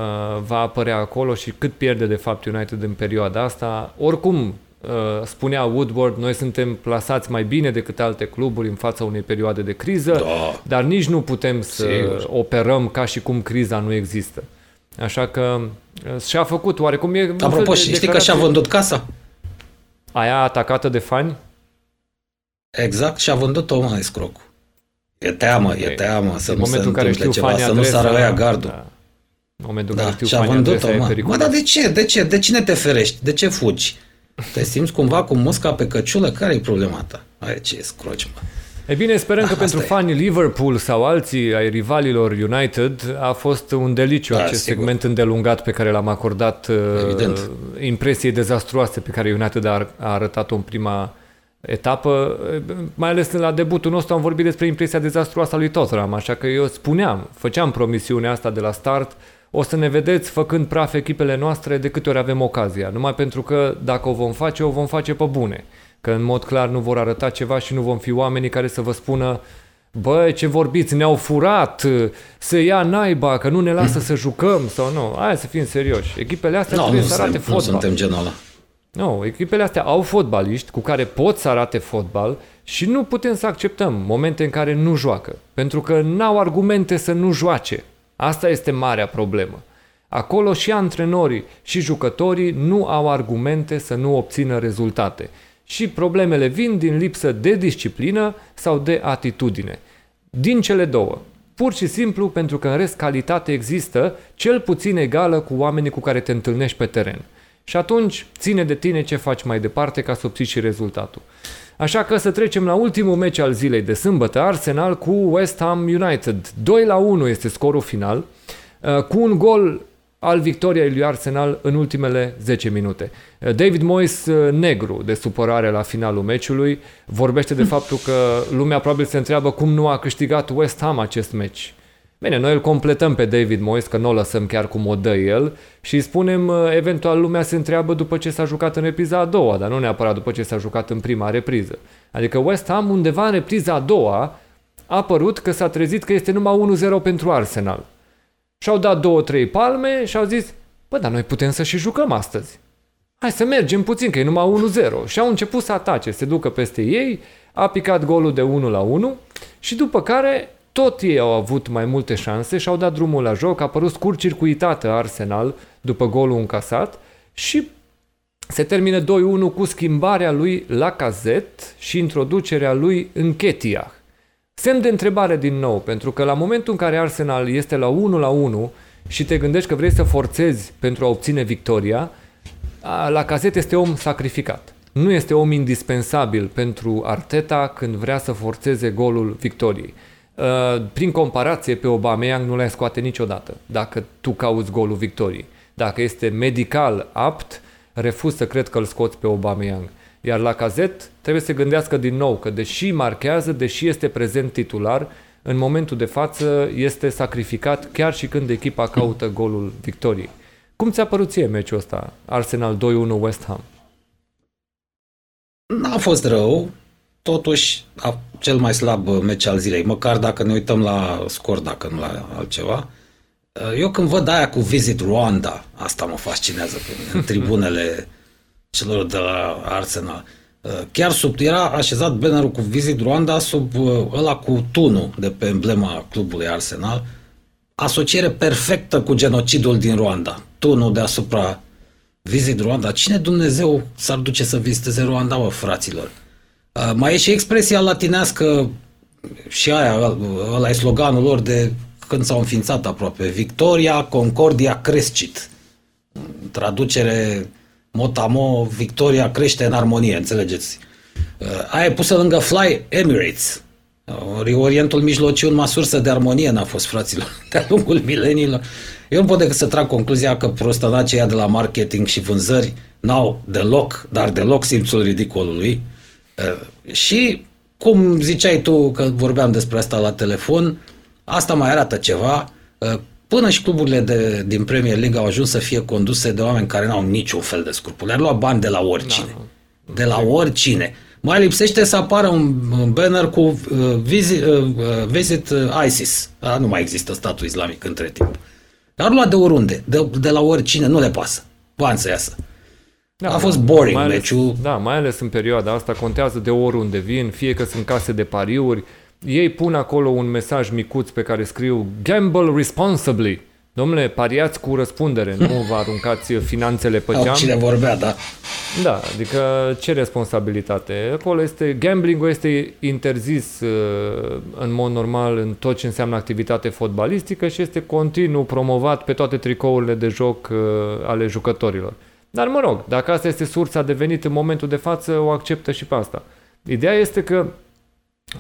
S1: va apărea acolo și cât pierde de fapt United în perioada asta. Oricum, uh, spunea Woodward, noi suntem plasați mai bine decât alte cluburi în fața unei perioade de criză,
S2: Da.
S1: dar nici nu putem să
S2: Sigur.
S1: operăm ca și cum criza nu există. Așa că uh, și-a făcut oarecum... E un fel
S2: Apropo,
S1: de
S2: și știi că
S1: declarație-
S2: și-a vândut casa?
S1: Aia atacată de fani?
S2: Exact, și-a vândut-o, mă, escrocul. E teamă, e
S1: E-
S2: teamă să
S1: în
S2: nu se
S1: momentul în care
S2: întâmple
S1: știu
S2: ceva,
S1: fanii
S2: să nu sară
S1: adresa,
S2: ăia gardul.
S1: Da. În momentul în
S2: Da,
S1: care știu
S2: și-a
S1: fanii
S2: vândut-o,
S1: adresa e
S2: mă.
S1: periculos.
S2: Mă, dar de ce? De ce? De cine te ferești? De ce fugi? Te simți cumva cu musca pe căciulă? Care e problema ta? Ai ce scroci, mă.
S1: E bine, sperăm că
S2: Da,
S1: pentru
S2: asta e.
S1: fanii Liverpool sau alții ai rivalilor United a fost un deliciu
S2: Da,
S1: acest
S2: sigur.
S1: segment îndelungat pe care l-am acordat uh,
S2: Evident.
S1: impresiei dezastruoase pe care United a, a arătat-o în prima etapă. Uh, Mai ales la debutul nostru am vorbit despre impresia dezastruoasă a lui Tottenham, așa că eu spuneam, făceam promisiunea asta de la start, o să ne vedeți făcând praf echipele noastre de câte ori avem ocazia, numai pentru că dacă o vom face, o vom face pe bune. Că în mod clar nu vor arăta ceva și nu vom fi oamenii care să vă spună Bă, ce vorbiți, ne-au furat, se ia naiba, că nu ne lasă să jucăm sau nu. Hai să fim serioși. Echipele astea
S2: Nu,
S1: trebuie
S2: nu,
S1: să arate
S2: suntem, nu
S1: fotbal.
S2: suntem genul ăla.
S1: Nu, echipele astea au fotbaliști cu care pot să arate fotbal și nu putem să acceptăm momente în care nu joacă. Pentru că n-au argumente să nu joace. Asta este marea problemă. Acolo și antrenorii și jucătorii nu au argumente să nu obțină rezultate. Și problemele vin din lipsă de disciplină sau de atitudine. Din cele două. Pur și simplu pentru că în rest calitate există, cel puțin egală cu oamenii cu care te întâlnești pe teren. Și atunci ține de tine ce faci mai departe ca să obții și rezultatul. Așa că să trecem la ultimul meci al zilei de sâmbătă, Arsenal cu West Ham United. 2 la 1 este scorul final, uh, cu un gol al victoriei lui Arsenal în ultimele 10 minute. Uh, David Moyes, uh, negru de supărare la finalul meciului, vorbește de (laughs) faptul că lumea probabil se întreabă cum nu a câștigat West Ham acest meci. Bine, noi îl completăm pe David Moyes, că nu o lăsăm chiar cum o dă el și îi spunem, uh, eventual lumea se întreabă după ce s-a jucat în repriza a doua, dar nu neapărat după ce s-a jucat în prima repriză. Adică West Ham undeva în repriza a doua a părut că s-a trezit că este numai 1-0 pentru Arsenal. Și-au dat două, trei palme și au zis, bă, dar noi putem să și jucăm astăzi. Hai să mergem puțin, că e numai 1-0. Și au început să atace, se ducă peste ei, a picat golul de 1 la 1 și după care tot ei au avut mai multe șanse și au dat drumul la joc, a apărut scurt circuitată Arsenal după golul încasat și se termină 2-1 cu schimbarea lui la cazet și introducerea lui în Ketiah. Semn de întrebare din nou, pentru că la momentul în care Arsenal este la 1 la 1 și te gândești că vrei să forțezi pentru a obține victoria, a, la cazet este om sacrificat. Nu este om indispensabil pentru Arteta când vrea să forțeze golul victoriei. Uh, Prin comparație, pe Aubameyang nu l-ai scoate niciodată dacă tu cauți golul victoriei. Dacă este medical apt, refuz să cred că îl scoți pe Aubameyang. Iar la cazet trebuie să se gândească din nou că deși marchează, deși este prezent titular, în momentul de față este sacrificat chiar și când echipa caută golul victoriei. Cum ți-a părut ție meciul ăsta? Arsenal 2-1 West Ham.
S2: N-a fost rău, totuși a, cel mai slab uh, meci al zilei, măcar dacă ne uităm la scor, dacă nu la altceva. Uh, Eu când văd aia cu Visit Rwanda, asta mă fascinează pe mine, în (laughs) tribunele celor de la Arsenal. Uh, Chiar sub, era așezat bannerul cu Visit Rwanda sub uh, ăla cu tunul de pe emblema clubului Arsenal. Asociere perfectă cu genocidul din Rwanda. Tunul deasupra Visit Rwanda. Cine Dumnezeu s-ar duce să viziteze Rwanda, mă, fraților? Uh, mai e și expresia latinească și aia, ă- ăla e sloganul lor de când s-au înființat aproape. Victoria, Concordia, Crescit. Traducere motamo, Victoria crește în armonie, înțelegeți? Uh, Aia e pusă lângă Fly Emirates. Uh, Orientul Mijlociu, numai sursă de armonie n-a fost, fraților, (laughs) de-a lungul mileniilor. Eu nu pot decât să trag concluzia că prostănacii ăia de la marketing și vânzări n-au deloc, dar deloc simțul ridicolului. Uh, Și, cum ziceai tu că vorbeam despre asta la telefon, asta mai arată ceva. Uh, până și cluburile de, din Premier League au ajuns să fie conduse de oameni care n-au niciun fel de scrupule. Ar lua bani de la oricine. Da. De la oricine. Mai lipsește să apară un banner cu uh, visit, uh, uh, visit uh, ISIS. A, nu mai există statul islamic între timp. Dar lua de oriunde, de, de la oricine, nu le pasă. Bani să iasă. Da, a fost boring
S1: mai ales,
S2: meciul.
S1: Da, mai ales în perioada asta contează de oriunde vin, fie că sunt case de pariuri, ei pun acolo un mesaj micuț pe care scriu Gamble responsibly. Domnule, pariați cu răspundere, nu vă aruncați finanțele pe geam.
S2: Cine vorbea, da.
S1: Da, adică ce responsabilitate? Acolo este, gambling este interzis uh, în mod normal în tot ce înseamnă activitate fotbalistică și este continuu promovat pe toate tricourile de joc uh, ale jucătorilor. Dar mă rog, dacă asta este sursa de venit în momentul de față, o acceptă și pe asta. Ideea este că,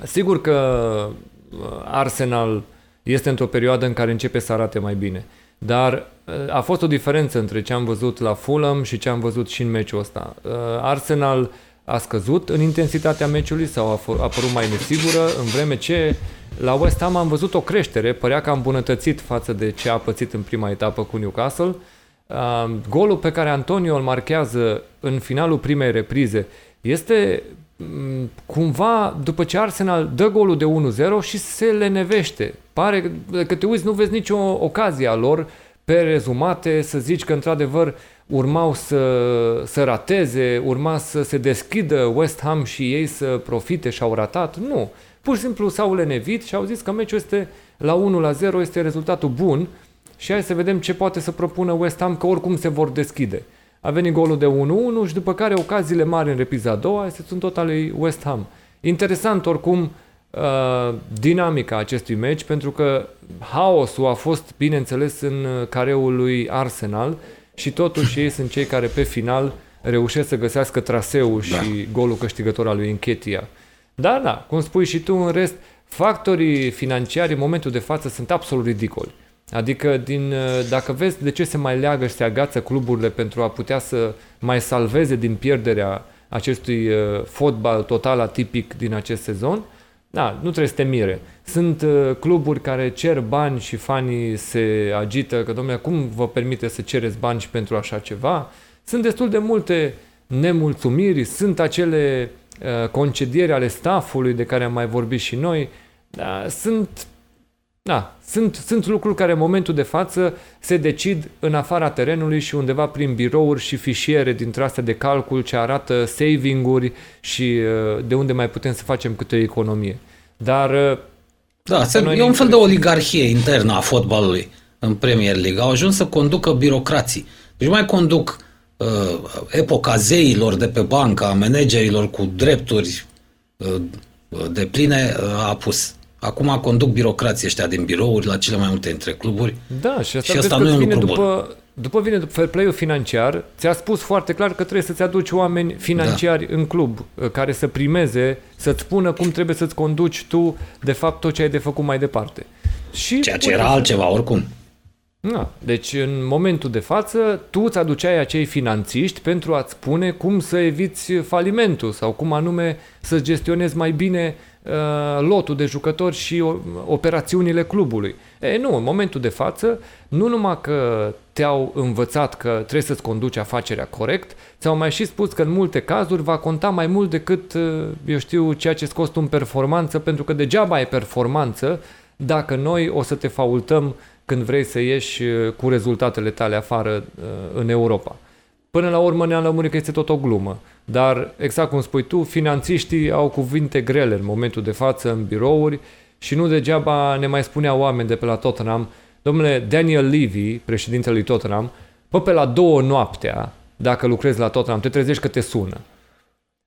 S1: sigur că uh, Arsenal este într-o perioadă în care începe să arate mai bine. Dar uh, a fost o diferență între ce am văzut la Fulham și ce am văzut și în meciul ăsta. Uh, Arsenal a scăzut în intensitatea meciului sau a, a apărut mai nesigură, în vreme ce la West Ham am văzut o creștere, părea că a îmbunătățit față de ce a pățit în prima etapă cu Newcastle. Uh, golul pe care Antonio îl marchează în finalul primei reprize este mm, cumva după ce Arsenal dă golul de 1-0 și se lenevește. Pare că te uiți, nu vezi nicio ocazie a lor pe rezumate să zici că într-adevăr urmau să, să rateze, urma să se deschidă West Ham și ei să profite și au ratat. Nu. Pur și simplu s-au lenevit și au zis că meciul este la 1 la 0 este rezultatul bun și hai să vedem ce poate să propună West Ham, că oricum se vor deschide. A venit golul de 1-1 și după care ocaziile mari în repriza a doua este sunt tot al lui West Ham. Interesant oricum uh, dinamica acestui meci pentru că haosul a fost bineînțeles în careul lui Arsenal și totuși ei sunt cei care pe final reușesc să găsească traseul da. și golul câștigător al lui Închetia. Da, da, cum spui și tu, în rest, factorii financiari în momentul de față sunt absolut ridicoli. Adică, din, uh, dacă vezi de ce se mai leagă și se agață cluburile pentru a putea să mai salveze din pierderea acestui uh, fotbal total atipic din acest sezon, da, nu trebuie să te mire. Sunt uh, cluburi care cer bani și fanii se agită că, domnule, cum vă permite să cereți bani și pentru așa ceva? Sunt destul de multe nemulțumiri, sunt acele uh, concedieri ale staffului de care am mai vorbit și noi, da, sunt da, sunt, sunt lucruri care în momentul de față se decid în afara terenului și undeva prin birouri și fișiere dintre astea de calcul ce arată saving-uri și uh, de unde mai putem să facem câte o economie. Dar uh,
S2: da, se, e un fel de oligarhie internă a fotbalului în Premier League. Au ajuns să conducă birocrații. Deci mai conduc uh, epoca zeilor de pe banca, a managerilor cu drepturi uh, de pline uh, a apus. Acum conduc birocrații ăștia din birouri la cele mai multe dintre cluburi.
S1: Da, și asta, și asta nu e un lucru după, bun. După vine după fair play-ul financiar, ți-a spus foarte clar că trebuie să-ți aduci oameni financiari da. în club, uh, care să primeze, să-ți spună cum trebuie să-ți conduci tu, de fapt, tot ce ai de făcut mai departe.
S2: Și Ceea ce era altceva, oricum.
S1: Da, deci în momentul de față tu îți aduceai acei finanțiști pentru a-ți spune cum să eviți falimentul sau cum anume să gestionezi mai bine uh, lotul de jucători și operațiunile clubului. E, nu, în momentul de față, nu numai că te-au învățat că trebuie să-ți conduci afacerea corect, ți-au mai și spus că în multe cazuri va conta mai mult decât, uh, eu știu, ceea ce-ți costă în performanță, pentru că degeaba ai performanță dacă noi o să te faultăm când vrei să ieși uh, cu rezultatele tale afară uh, în Europa. Până la urmă ne-am lămurit că este tot o glumă. Dar, exact cum spui tu, finanțiștii au cuvinte grele în momentul de față în birouri și nu degeaba ne mai spunea oameni de pe la Tottenham, domnule Daniel Levy, președintele lui Tottenham, pă pe la două noaptea, dacă lucrezi la Tottenham, te trezești că te sună.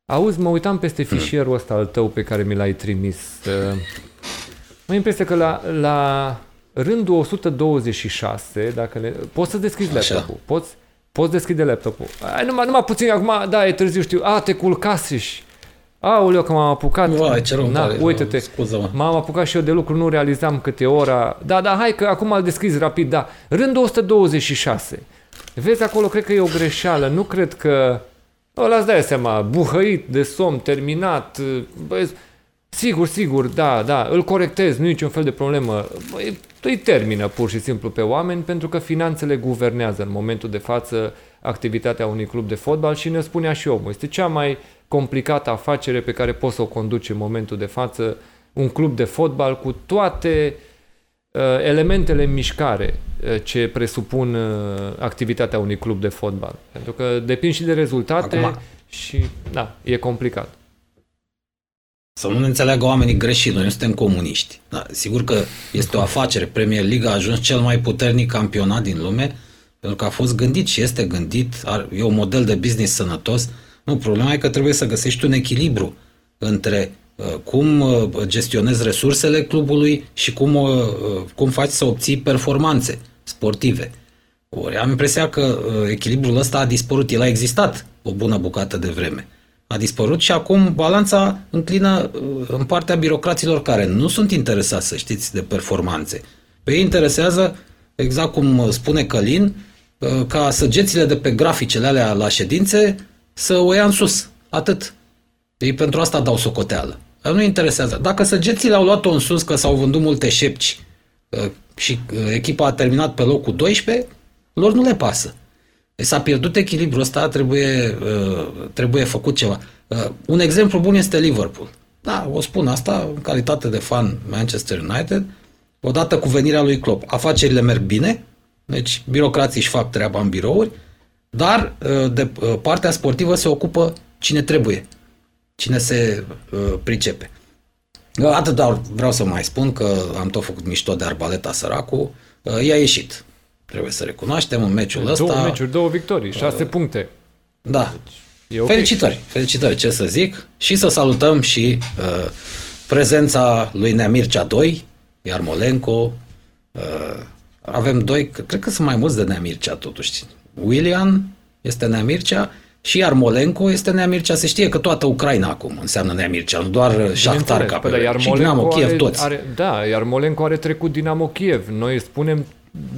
S1: Auzi, mă uitam peste fișierul ăsta al tău pe care mi l-ai trimis. Uh, mă impresia că la, la rândul 126, dacă le... Poți să deschizi Așa. laptopul. Poți, poți deschide laptopul. Ai, numai, numai puțin, acum, da, e târziu, știu. A, te culcaseși. Aoleu, că m-am apucat.
S2: Uai, ce rău
S1: Na, uite-te, scuză-mă. m-am apucat și eu de lucru, nu realizam câte ora. Da, da, hai că acum îl deschizi rapid, da. Rândul 126. Vezi acolo, cred că e o greșeală. Nu cred că... O, las dai seama, buhăit de somn, terminat. Băi, Sigur, sigur, da, da, îl corectez, nu e niciun fel de problemă. Îi, îi termină pur și simplu pe oameni pentru că finanțele guvernează în momentul de față activitatea unui club de fotbal și ne spunea și omul. Este cea mai complicată afacere pe care poți să o conduci în momentul de față un club de fotbal cu toate uh, elementele în mișcare uh, ce presupun uh, activitatea unui club de fotbal. Pentru că depind și de rezultate Acum... și da, e complicat.
S2: Să nu ne înțeleagă oamenii greșit, noi nu suntem comuniști. Da, sigur că este o afacere. Premier League a ajuns cel mai puternic campionat din lume pentru că a fost gândit și este gândit, e un model de business sănătos. Nu, problema e că trebuie să găsești un echilibru între uh, cum uh, gestionezi resursele clubului și cum, uh, cum faci să obții performanțe sportive. Ori am impresia că echilibrul ăsta a dispărut. El a existat o bună bucată de vreme a dispărut și acum balanța înclină uh, în partea birocraților care nu sunt interesați, să știți, de performanțe. Pe ei interesează, exact cum spune Călin, uh, ca săgețile de pe graficele alea la ședințe să o ia în sus. Atât. Ei pentru asta dau socoteală. Nu interesează. Dacă săgețile au luat-o în sus că s-au vândut multe șepci uh, și echipa a terminat pe locul 12, lor nu le pasă. Deci s-a pierdut echilibrul ăsta, trebuie, uh, trebuie făcut ceva. Uh, un exemplu bun este Liverpool. Da, o spun asta în calitate de fan Manchester United. Odată cu venirea lui Klopp, afacerile merg bine, deci birocrații își fac treaba în birouri, dar uh, de partea sportivă se ocupă cine trebuie, cine se pricepe. Atât doar vreau să mai spun că am tot făcut mișto de Arbaleta Săracu, i-a ieșit Trebuie să recunoaștem în meciul ăsta.
S1: Două meciuri, două victorii, șase uh, puncte.
S2: Da. Deci, okay. Felicitări, felicitări, ce să zic. Și să salutăm și uh, prezența lui Neamircea 2, iar Molenco. Uh, avem doi, cred că sunt mai mulți de Neamircea totuși. William este Neamircea și iar Molenco este Neamircea. Se știe că toată Ucraina acum înseamnă Neamircea, nu doar Shakhtar ca pe
S1: păi, iar și Dinamo Kiev are, toți. Are, da, iar Molenco are trecut Dinamo Kiev. Noi spunem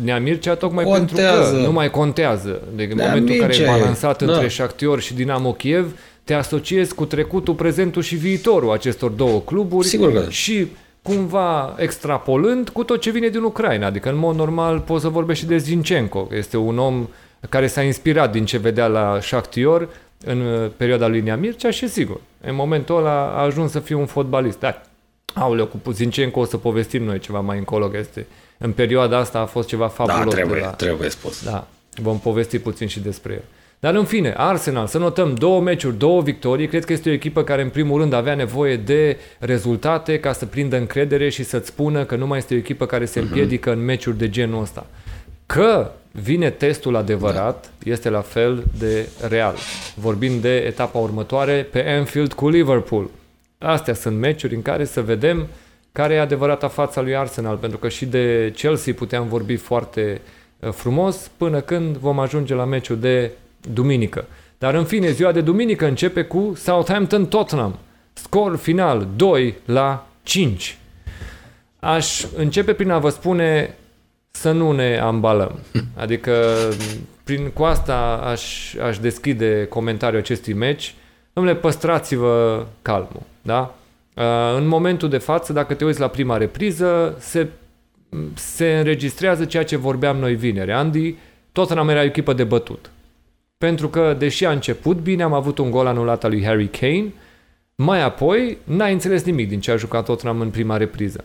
S1: Nea Mircea tocmai contează. pentru că nu mai contează. Deci în momentul în care e balansat da. între Shakhtyor și Dinamo Kiev, te asociezi cu trecutul, prezentul și viitorul acestor două cluburi
S2: Sigur că. Da.
S1: și cumva extrapolând cu tot ce vine din Ucraina. Adică în mod normal poți să vorbești și de Zinchenko, este un om care s-a inspirat din ce vedea la Shakhtyor în uh, perioada lui Nea Mircea și sigur, în momentul ăla a ajuns să fie un fotbalist. Da, aoleu, cu Zinchenko o să povestim noi ceva mai încolo, că este în perioada asta a fost ceva fabulos.
S2: Da, trebuie, la... trebuie spus.
S1: Da, vom povesti puțin și despre el. Dar în fine, Arsenal, să notăm două meciuri, două victorii. Cred că este o echipă care în primul rând avea nevoie de rezultate ca să prindă încredere și să-ți spună că nu mai este o echipă care se mhm. împiedică uh-huh. în meciuri de genul ăsta. Că vine testul adevărat, da. este la fel de real. Vorbim de etapa următoare pe Anfield cu Liverpool. Astea sunt meciuri în care să vedem uh, care e adevărata fața lui Arsenal, pentru că și de Chelsea puteam vorbi foarte uh, frumos până când vom ajunge la meciul de duminică. Dar în fine, ziua de duminică începe cu Southampton-Tottenham. Scor final 2 la 5. Aș începe prin a vă spune să nu ne ambalăm. (laughs) Adică prin, cu asta aș, aș deschide comentariul acestui meci. Domnule, păstrați-vă calmul. Da? Uh, în momentul de față, dacă te uiți la prima repriză, se, se înregistrează ceea ce vorbeam noi vineri. Andy, Tottenham era o echipă de bătut. Pentru că, deși a început bine, am avut un gol anulat al lui Harry Kane, mai apoi n-ai înțeles nimic din ce a jucat Tottenham în prima repriză.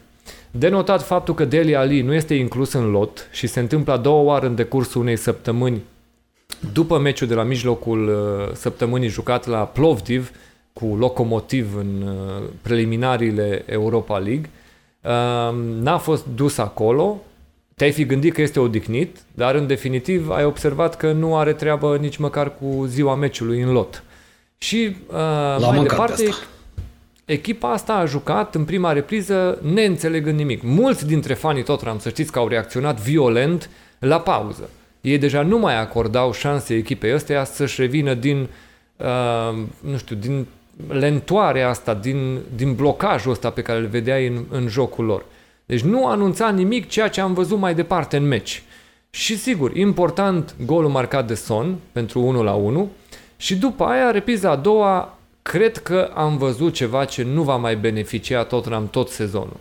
S1: Denotat faptul că Deli Ali nu este inclus în lot și se întâmplă a doua oară în decursul unei săptămâni după meciul de la mijlocul uh, săptămânii jucat la Plovdiv, cu locomotiv în uh, preliminariile Europa League, uh, n-a fost dus acolo, te-ai fi gândit că este odihnit, dar în definitiv ai observat că nu are treabă nici măcar cu ziua meciului în lot. Și uh, mai departe, asta. echipa asta a jucat în prima repriză neînțelegând nimic. Mulți dintre fanii Tottenham, să știți că au reacționat violent la pauză. Ei deja nu mai acordau șanse echipei ăsteia să-și revină din, uh, nu știu, din lentoarea asta, din, din blocajul ăsta pe care îl vedeai în, în jocul lor. Deci nu anunța nimic ceea ce am văzut mai departe în meci. Și sigur, important golul marcat de Son pentru 1 la 1 și după aia repriza a doua cred că am văzut ceva ce nu va mai beneficia Tottenham tot sezonul.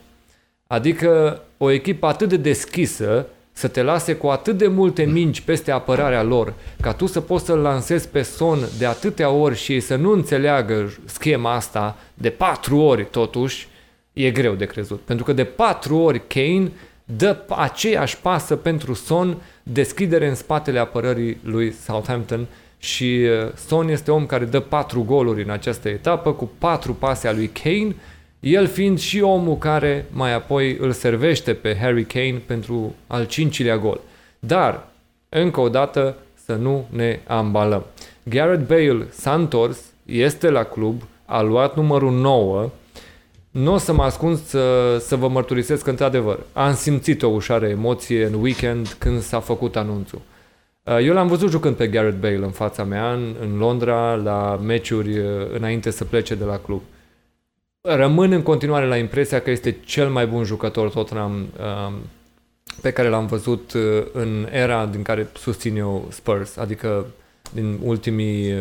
S1: Adică o echipă atât de deschisă să te lase cu atât de multe mingi peste apărarea lor, ca tu să poți să-l lansezi pe son de atâtea ori și ei să nu înțeleagă schema asta de patru ori totuși, e greu de crezut. Pentru că de patru ori Kane dă aceeași pasă pentru Son, deschidere în spatele apărării lui Southampton și uh, Son este om care dă patru goluri în această etapă cu patru pase a lui Kane, el fiind și omul care mai apoi îl servește pe Harry Kane pentru al cincilea gol. Dar, încă o dată, să nu ne ambalăm. Gareth Bale s-a întors, este la club, a luat numărul 9, nu o să mă ascund să, să vă mărturisesc că, într-adevăr, am simțit o ușoară emoție în weekend când s-a făcut anunțul. Uh, eu l-am văzut jucând pe Gareth Bale în fața mea, în, în Londra, la meciuri uh, înainte să plece de la club. Rămân în continuare la impresia că este cel mai bun jucător Tottenham um, pe care l-am văzut uh, în era din care susțin eu Spurs, adică din ultimii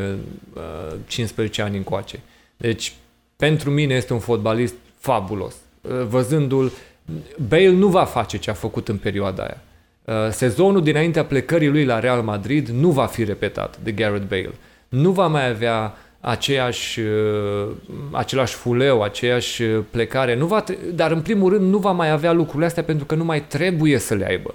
S1: 15 ani încoace. Deci pentru mine este un fotbalist fabulos. Uh, văzându-l, Bale nu va face ce a făcut în perioada aia. Uh, sezonul dinaintea plecării lui la Real Madrid nu va fi repetat de Gareth Bale. Nu va mai avea aceeași, uh, același fuleu, aceeași plecare, nu va, dar în primul rând nu va mai avea lucrurile astea pentru că nu mai trebuie să le aibă.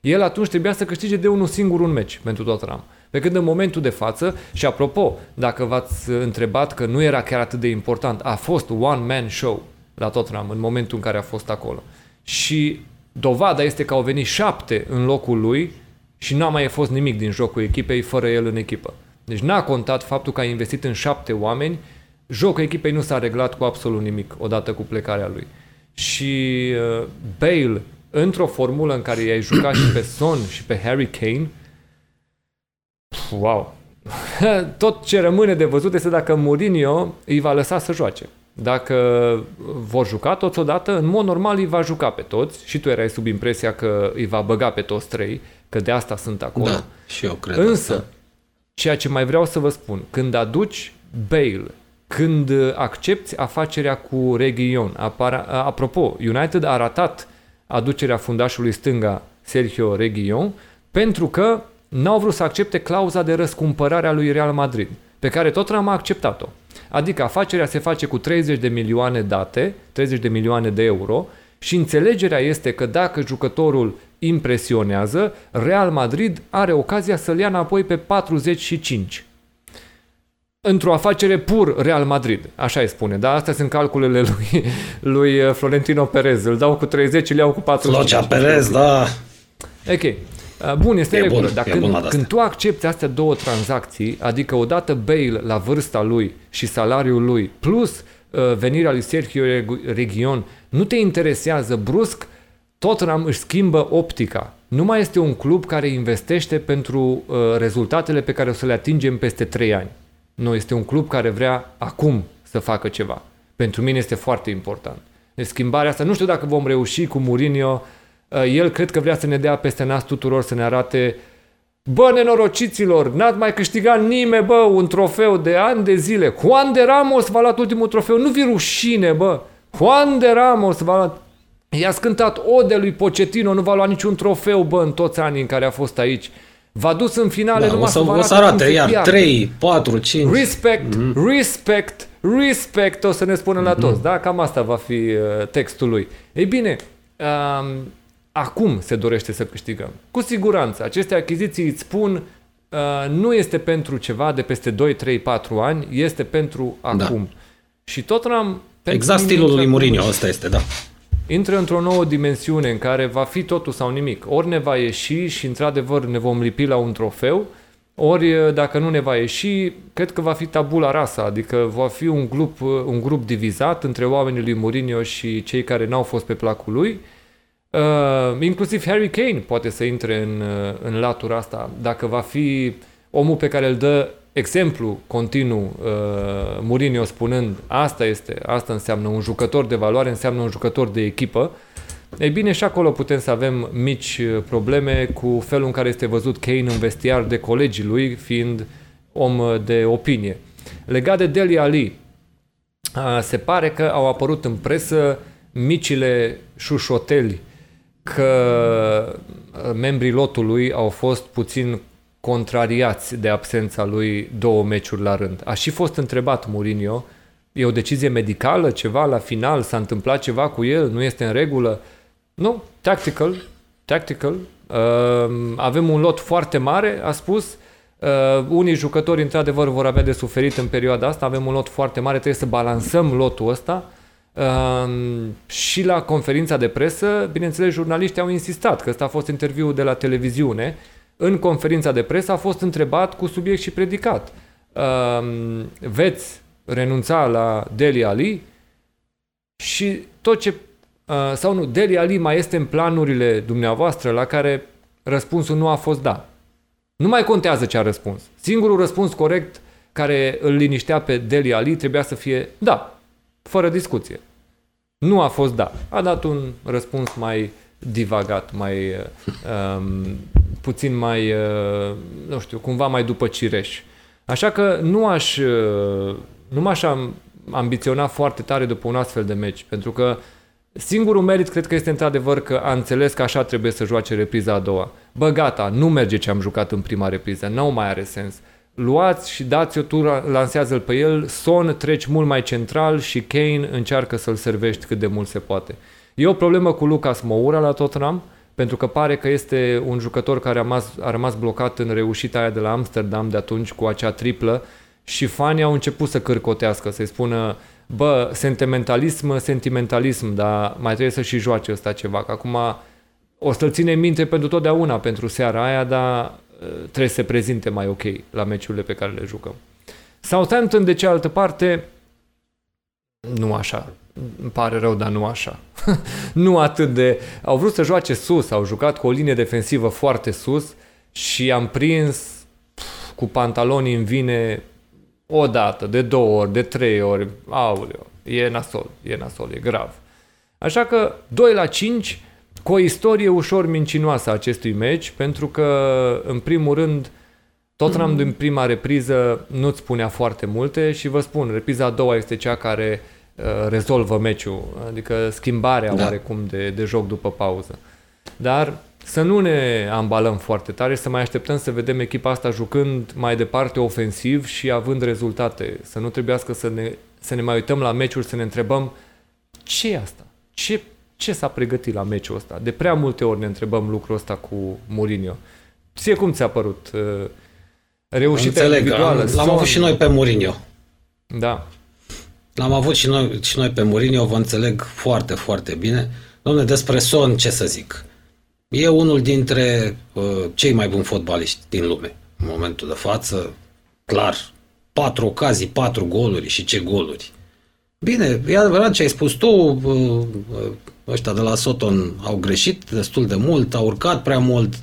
S1: El atunci trebuia să câștige de unul singur un meci pentru Tottenham. Pe când în momentul de față, și apropo, dacă v-ați întrebat că nu era chiar atât de important, a fost one-man show la Tottenham în momentul în care a fost acolo. Și dovada este că au venit șapte în locul lui și n-a mai fost nimic din jocul echipei fără el în echipă. Deci n-a contat faptul că a investit în șapte oameni, jocul echipei nu s-a reglat cu absolut nimic odată cu plecarea lui. Și uh, Bale, într-o formulă în care i-ai jucat și pe (clears throat) Son și pe Harry Kane, wow! (laughs) Tot ce rămâne de văzut este dacă Mourinho îi va lăsa să joace. Dacă vor juca toți odată, în mod normal îi va juca pe toți și tu erai sub impresia că îi va băga pe toți trei, că de asta sunt acolo.
S2: Da, și eu cred
S1: Însă,
S2: asta.
S1: Ceea ce mai vreau să vă spun, când aduci Bale, când accepti afacerea cu Region, apropo, United a ratat aducerea fundașului stânga Sergio Region pentru că n-au vrut să accepte clauza de răscumpărare a lui Real Madrid, pe care tot am acceptat-o. Adică afacerea se face cu 30 de milioane date, 30 de milioane de euro, și înțelegerea este că dacă jucătorul impresionează, Real Madrid are ocazia să-l ia înapoi pe 45. Într-o afacere pur Real Madrid, așa îi spune, dar astea sunt calculele (laughs) lui, lui Florentino Perez. Îl dau cu 30, îl iau cu 45.
S2: Flocea Perez, da.
S1: Ok. Uh, bun, este e regulă, dar când, când tu accepti astea două tranzacții, adică odată Bale la vârsta lui și salariul lui, plus uh, venirea lui Sergio Region, nu te interesează brusc, Tottenham își schimbă optica. Nu mai este un club care investește pentru uh, rezultatele pe care o să le atingem peste 3 ani. Nu, este un club care vrea acum să facă ceva. Pentru mine este foarte important. Deci schimbarea asta, nu știu dacă vom reuși cu Mourinho Uh, el cred că vrea să ne dea peste nas tuturor să ne arate Bă, nenorociților, n-ați mai câștigat nimeni, bă, un trofeu de ani de zile. Juan de Ramos v-a luat ultimul trofeu. Nu vi rușine, bă. Juan de Ramos v-a luat... I-a scântat ode lui Pochettino, nu v-a luat niciun trofeu, bă, în toți anii în care a fost aici. V-a dus în finale
S2: da,
S1: numai
S2: o să,
S1: să vă
S2: arate, o să arate iar pierde. 3, 4, 5.
S1: Respect, mm-hmm. respect, respect, o să ne spună mm-hmm. la toți, da? Cam asta va fi uh, textul lui. Ei bine, um, acum se dorește să câștigăm. Cu siguranță, aceste achiziții îți spun uh, nu este pentru ceva de peste 2, 3, 4 ani, este pentru da. acum. Da. Și tot am
S2: Exact stilul lui Mourinho, ăsta este, da.
S1: Intră într-o nouă dimensiune în care va fi totul sau nimic. Ori ne va ieși și într-adevăr ne vom lipi la un trofeu, ori uh, dacă nu ne va ieși, cred că va fi tabula rasa, adică va fi un grup, uh, un grup divizat între oamenii lui Mourinho și cei care n-au fost pe placul lui Uh, inclusiv Harry Kane poate să intre în, uh, în latura asta, dacă va fi omul pe care îl dă exemplu continuu uh, Mourinho spunând asta este, asta înseamnă un jucător de valoare, înseamnă un jucător de echipă. Ei bine, și acolo putem să avem mici uh, probleme cu felul în care este văzut Kane în vestiar de colegii lui, fiind om uh, de opinie. Legat de Deli Ali, se pare că au apărut în presă micile șușoteli că membrii lotului au fost puțin contrariați de absența lui două meciuri la rând. A și fost întrebat Mourinho, e o decizie medicală, ceva la final, s-a întâmplat ceva cu el, nu este în regulă? Nu, tactical, tactical. Uh, avem un lot foarte mare, a spus, Uh, unii jucători, într-adevăr, vor avea de suferit în perioada asta. Avem un lot foarte mare, trebuie să balansăm lotul ăsta. Uh, și la conferința de presă, bineînțeles, jurnaliștii au insistat că ăsta a fost interviul de la televiziune. În conferința de presă a fost întrebat cu subiect și predicat. Uh, veți renunța la Deli Ali și tot ce uh, sau nu, Deli Ali mai este în planurile dumneavoastră la care răspunsul nu a fost da. Nu mai contează ce a răspuns. Singurul răspuns corect care îl liniștea pe Deli Ali trebuia să fie da, fără discuție. Nu a fost da. A dat un răspuns mai divagat, mai um, puțin mai, uh, nu știu, cumva mai după cireș. Așa că nu aș, uh, nu m-aș ambiționa foarte tare după un astfel de meci, pentru că Singurul merit cred că este într-adevăr că a înțeles că așa trebuie să joace repriza a doua. Bă, gata, nu merge ce am jucat în prima repriză, nu mai are sens. Luați și dați o tură, lansează-l pe el, Son treci mult mai central și Kane încearcă să-l servești cât de mult se poate. E o problemă cu Lucas Moura la Tottenham, pentru că pare că este un jucător care a rămas, a rămas blocat în reușita aia de la Amsterdam de atunci cu acea triplă și fanii au început să cârcotească, să-i spună bă, sentimentalism, sentimentalism, dar mai trebuie să și joace ăsta ceva, că acum o să-l ține minte pentru totdeauna pentru seara aia, dar uh, trebuie să se prezinte mai ok la meciurile pe care le jucăm. Southampton, de cealaltă parte, nu așa. Îmi pare rău, dar nu așa. (laughs) nu atât de... Au vrut să joace sus, au jucat cu o linie defensivă foarte sus și am prins cu pantalonii în vine o dată, de două ori, de trei ori, auleo, e nasol, e nasol, e grav. Așa că 2 la 5 cu o istorie ușor mincinoasă a acestui meci, pentru că, în primul rând, Tottenham mm. din prima repriză nu-ți spunea foarte multe și vă spun, repriza a doua este cea care uh, rezolvă meciul, adică schimbarea da. oarecum de, de joc după pauză. Dar să nu ne ambalăm foarte tare, să mai așteptăm să vedem echipa asta jucând mai departe ofensiv și având rezultate. Să nu trebuiască să ne, să ne mai uităm la meciuri, să ne întrebăm ce e asta? Ce, ce s-a pregătit la meciul ăsta? De prea multe ori ne întrebăm lucrul ăsta cu Mourinho. Ție cum ți-a părut? Uh, reușită
S2: Înțeleg, individuală? Am, l-am avut și noi pe Mourinho.
S1: Da.
S2: L-am avut și noi, și noi pe Mourinho, vă înțeleg foarte, foarte bine. Domne, despre Son, ce să zic? E unul dintre uh, cei mai buni fotbaliști din lume. În momentul de față, clar, patru ocazii, patru goluri și ce goluri. Bine, e adevărat ce ai spus tu, uh, uh, ăștia de la Soton au greșit destul de mult, au urcat prea mult,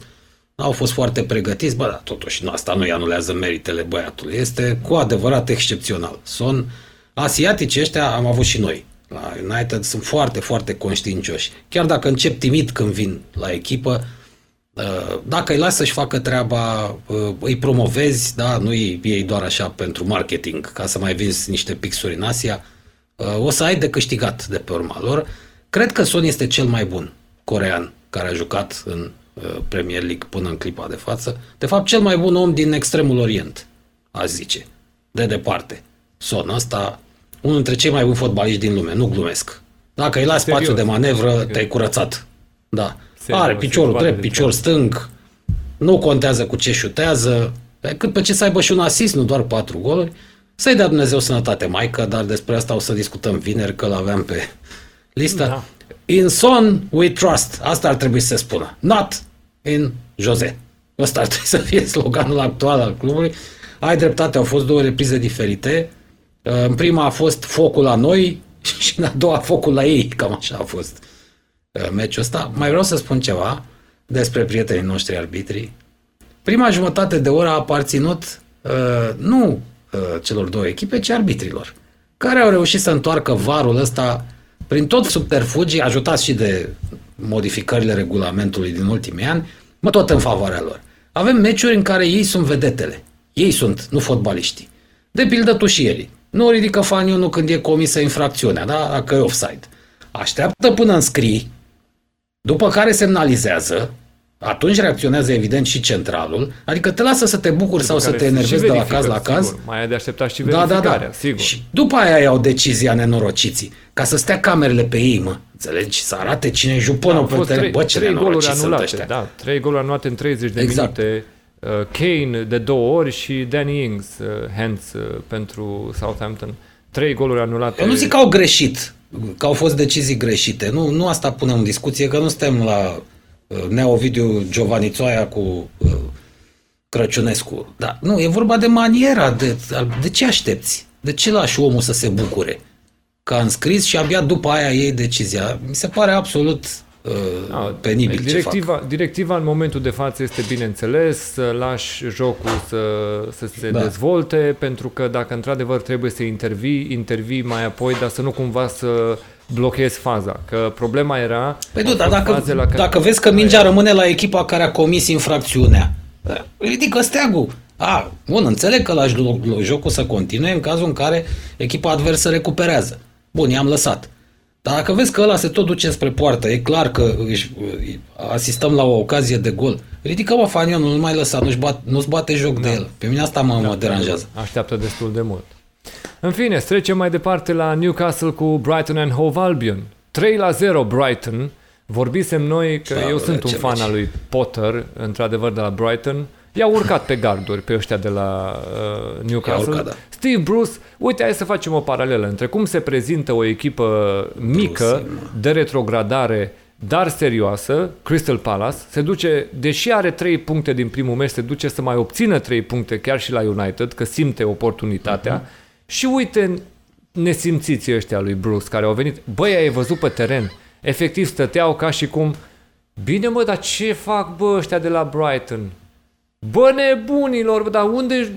S2: au fost foarte pregătiți, bă, dar totuși nu, asta nu-i anulează meritele băiatului. Este cu adevărat excepțional. Son asiatici ăștia am avut și noi la United sunt foarte, foarte conștiincioși. Chiar dacă încep timid când vin la echipă, uh, dacă îi lasă să-și facă treaba, uh, îi promovezi, da, nu îi iei doar așa pentru marketing, ca să mai vezi niște pixuri în Asia, uh, o să ai de câștigat de pe urma lor. Cred că Son este cel mai bun corean care a jucat în Premier League până în clipa de față. De fapt, cel mai bun om din extremul Orient, aș zice, de departe. Son, asta unul dintre cei mai buni fotbaliști din lume, nu glumesc. Dacă îi lași spațiu de manevră, te-ai curățat. Da. Serios, Are piciorul drept, picior stâng, nu contează cu ce șutează, cât pe ce să aibă și un asist, nu doar patru goluri. Să-i dea Dumnezeu sănătate, maică, dar despre asta o să discutăm vineri, că l-aveam pe listă. Da. In Son we trust. Asta ar trebui să se spună. Not in Jose. Ăsta ar trebui să fie (laughs) sloganul actual al clubului. Ai dreptate, au fost două reprize diferite. Uh, în prima a fost focul la noi (laughs) și în a doua focul la ei, cam așa a fost uh, meciul ăsta. Mai vreau să spun ceva despre prietenii noștri arbitri. Prima jumătate de oră a aparținut uh, nu uh, celor două echipe, ci arbitrilor, care au reușit să întoarcă varul ăsta prin tot subterfugii, ajutați și de modificările regulamentului din ultimii ani, mă tot în favoarea lor. Avem meciuri în care ei sunt vedetele. Ei sunt, nu fotbaliștii. De pildă tușierii. Nu ridică fanionul când e comisă infracțiunea, da? dacă e offside. Așteaptă până înscrii, după care semnalizează, atunci reacționează evident și centralul, adică te lasă să te bucuri sau să te enervezi de la caz la caz.
S1: Sigur. Mai ai de așteptat și verificarea, da, da, da. sigur. Și
S2: după aia iau decizia nenorociții, ca să stea camerele pe ei, mă. Înțelegi? Să arate cine e juponul da, pe teren. Bă, ce trei goluri anulate, ăștia.
S1: Da, trei goluri anulate în 30 de exact. minute. Uh, Kane de două ori și Danny Ings, uh, hands uh, pentru Southampton. Trei goluri anulate.
S2: Eu nu zic că au greșit, că au fost decizii greșite. Nu, nu asta punem în discuție, că nu suntem la uh, Neovidiu Giovanițoaia cu uh, Crăciunescu. Da, nu, e vorba de maniera, de, de ce aștepți? De ce lași omul să se bucure? Că a înscris și abia după aia ei decizia. Mi se pare absolut uh, A, penibil
S1: directiva,
S2: ce fac.
S1: Directiva în momentul de față este bineînțeles să lași jocul să, să se da. dezvolte, pentru că dacă într-adevăr trebuie să intervii, intervii mai apoi, dar să nu cumva să blochezi faza. Că problema era...
S2: Păi nu, dar dacă, la care... dacă vezi că mingea rămâne la echipa care a comis infracțiunea, ridică steagul. A, bun, înțeleg că lași jocul să continue în cazul în care echipa adversă recuperează. Bun, i-am lăsat. Dar dacă vezi că ăla se tot duce spre poartă, e clar că își, asistăm la o ocazie de gol, ridică-mă fanionul, nu mai lăsa, nu-ți bate, nu bate joc da. de el. Pe mine asta mă, da, mă deranjează.
S1: Așteaptă destul de mult. În fine, trecem mai departe la Newcastle cu Brighton and Hove Albion. 3 la 0 Brighton. Vorbisem noi că da, eu sunt un fan al lui Potter, într-adevăr de la Brighton. I-au urcat pe garduri pe ăștia de la uh, Newcastle. Urcat, da. Steve Bruce, uite, hai să facem o paralelă între cum se prezintă o echipă mică Bruce, de retrogradare dar serioasă, Crystal Palace, se duce, deși are 3 puncte din primul meci, se duce să mai obțină 3 puncte chiar și la United, că simte oportunitatea. Uh-huh. Și uite nesimțiții ăștia lui Bruce, care au venit, băi, ai văzut pe teren, efectiv stăteau ca și cum, bine mă, dar ce fac bă ăștia de la Brighton? Bă, nebunilor, dar unde...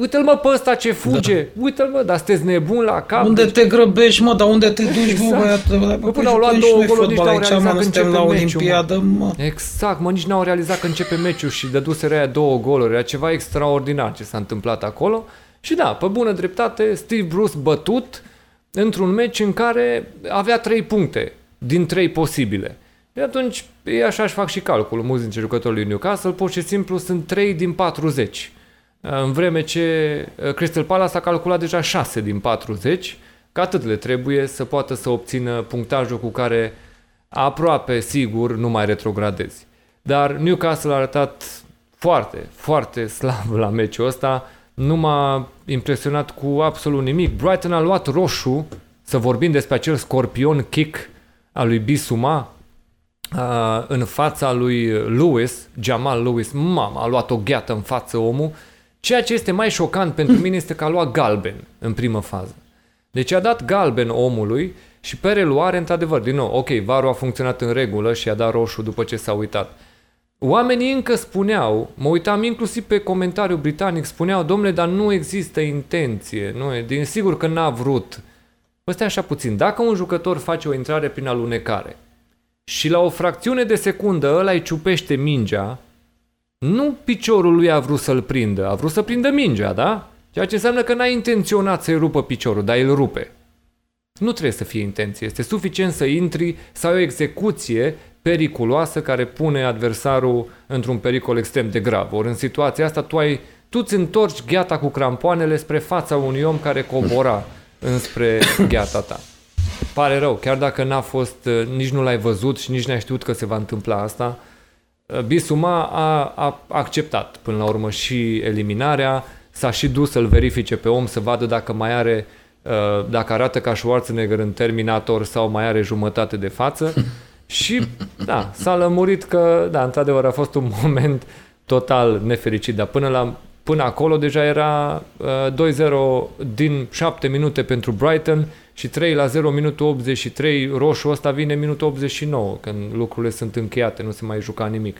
S1: Uite-l mă pe ăsta ce fuge. Da. Uite-l mă, dar sunteți nebun la cap.
S2: Unde deci... te grăbești, mă, dar unde te duci, exact. bă, băiat?
S1: Bă, până au luat două goluri, nici n-au realizat că începe
S2: la
S1: Olimpiadă,
S2: meciul, mă.
S1: Exact, mă, nici n-au realizat că începe meciul și dăduseră aia două goluri. Era ceva extraordinar ce s-a întâmplat acolo. Și da, pe bună dreptate, Steve Bruce bătut într-un meci în care avea trei puncte din trei posibile. Și atunci, ei așa își fac și calculul. Mulți dintre jucătorii lui Newcastle, pur și simplu, sunt 3 din 40. În vreme ce uh, Crystal Palace a calculat deja 6 din 40, că atât le trebuie să poată să obțină punctajul cu care aproape sigur nu mai retrogradezi. Dar Newcastle a arătat foarte, foarte (laughs) slab la meciul ăsta, nu m-a impresionat cu absolut nimic. Brighton a luat roșu, să vorbim despre acel scorpion kick al lui Bisuma, uh, în fața lui Lewis, Jamal Lewis, mama, a luat o gheată în față omul. Ceea ce este mai șocant pentru mine este că a luat galben în primă fază. Deci a dat galben omului și pe reluare, într-adevăr, din nou, ok, varul a funcționat în regulă și a dat roșu după ce s-a uitat. Oamenii încă spuneau, mă uitam inclusiv pe comentariul britanic, spuneau, domnule, dar nu există intenție, nu e, din sigur că n-a vrut. Ăsta așa puțin. Dacă un jucător face o intrare prin alunecare, și la o fracțiune de secundă ăla îi ciupește mingea, nu piciorul lui a vrut să-l prindă, a vrut să prindă mingea, da? Ceea ce înseamnă că n-a intenționat să-i rupă piciorul, dar îl rupe. Nu trebuie să fie intenție, este suficient să intri sau o execuție periculoasă care pune adversarul într-un pericol extrem de grav. Ori în situația asta tu ai tu îți întorci gheata cu crampoanele spre fața unui om care cobora înspre gheata ta. Pare rău, chiar dacă n-a fost, uh, nici nu l-ai văzut și nici n-ai știut că se va întâmpla asta, uh, Bisuma a, a acceptat până la urmă și eliminarea, s-a și dus să-l verifice pe om să vadă dacă mai are, uh, dacă arată ca Schwarzenegger în Terminator sau mai are jumătate de față. (laughs) Și da, s-a lămurit că, da, într-adevăr a fost un (laughs) moment total nefericit, dar până la Până acolo deja era uh, 2-0 din 7 minute pentru Brighton și 3 la 0 minutul 83, roșu ăsta vine minutul 89, când lucrurile sunt încheiate, nu se mai juca nimic.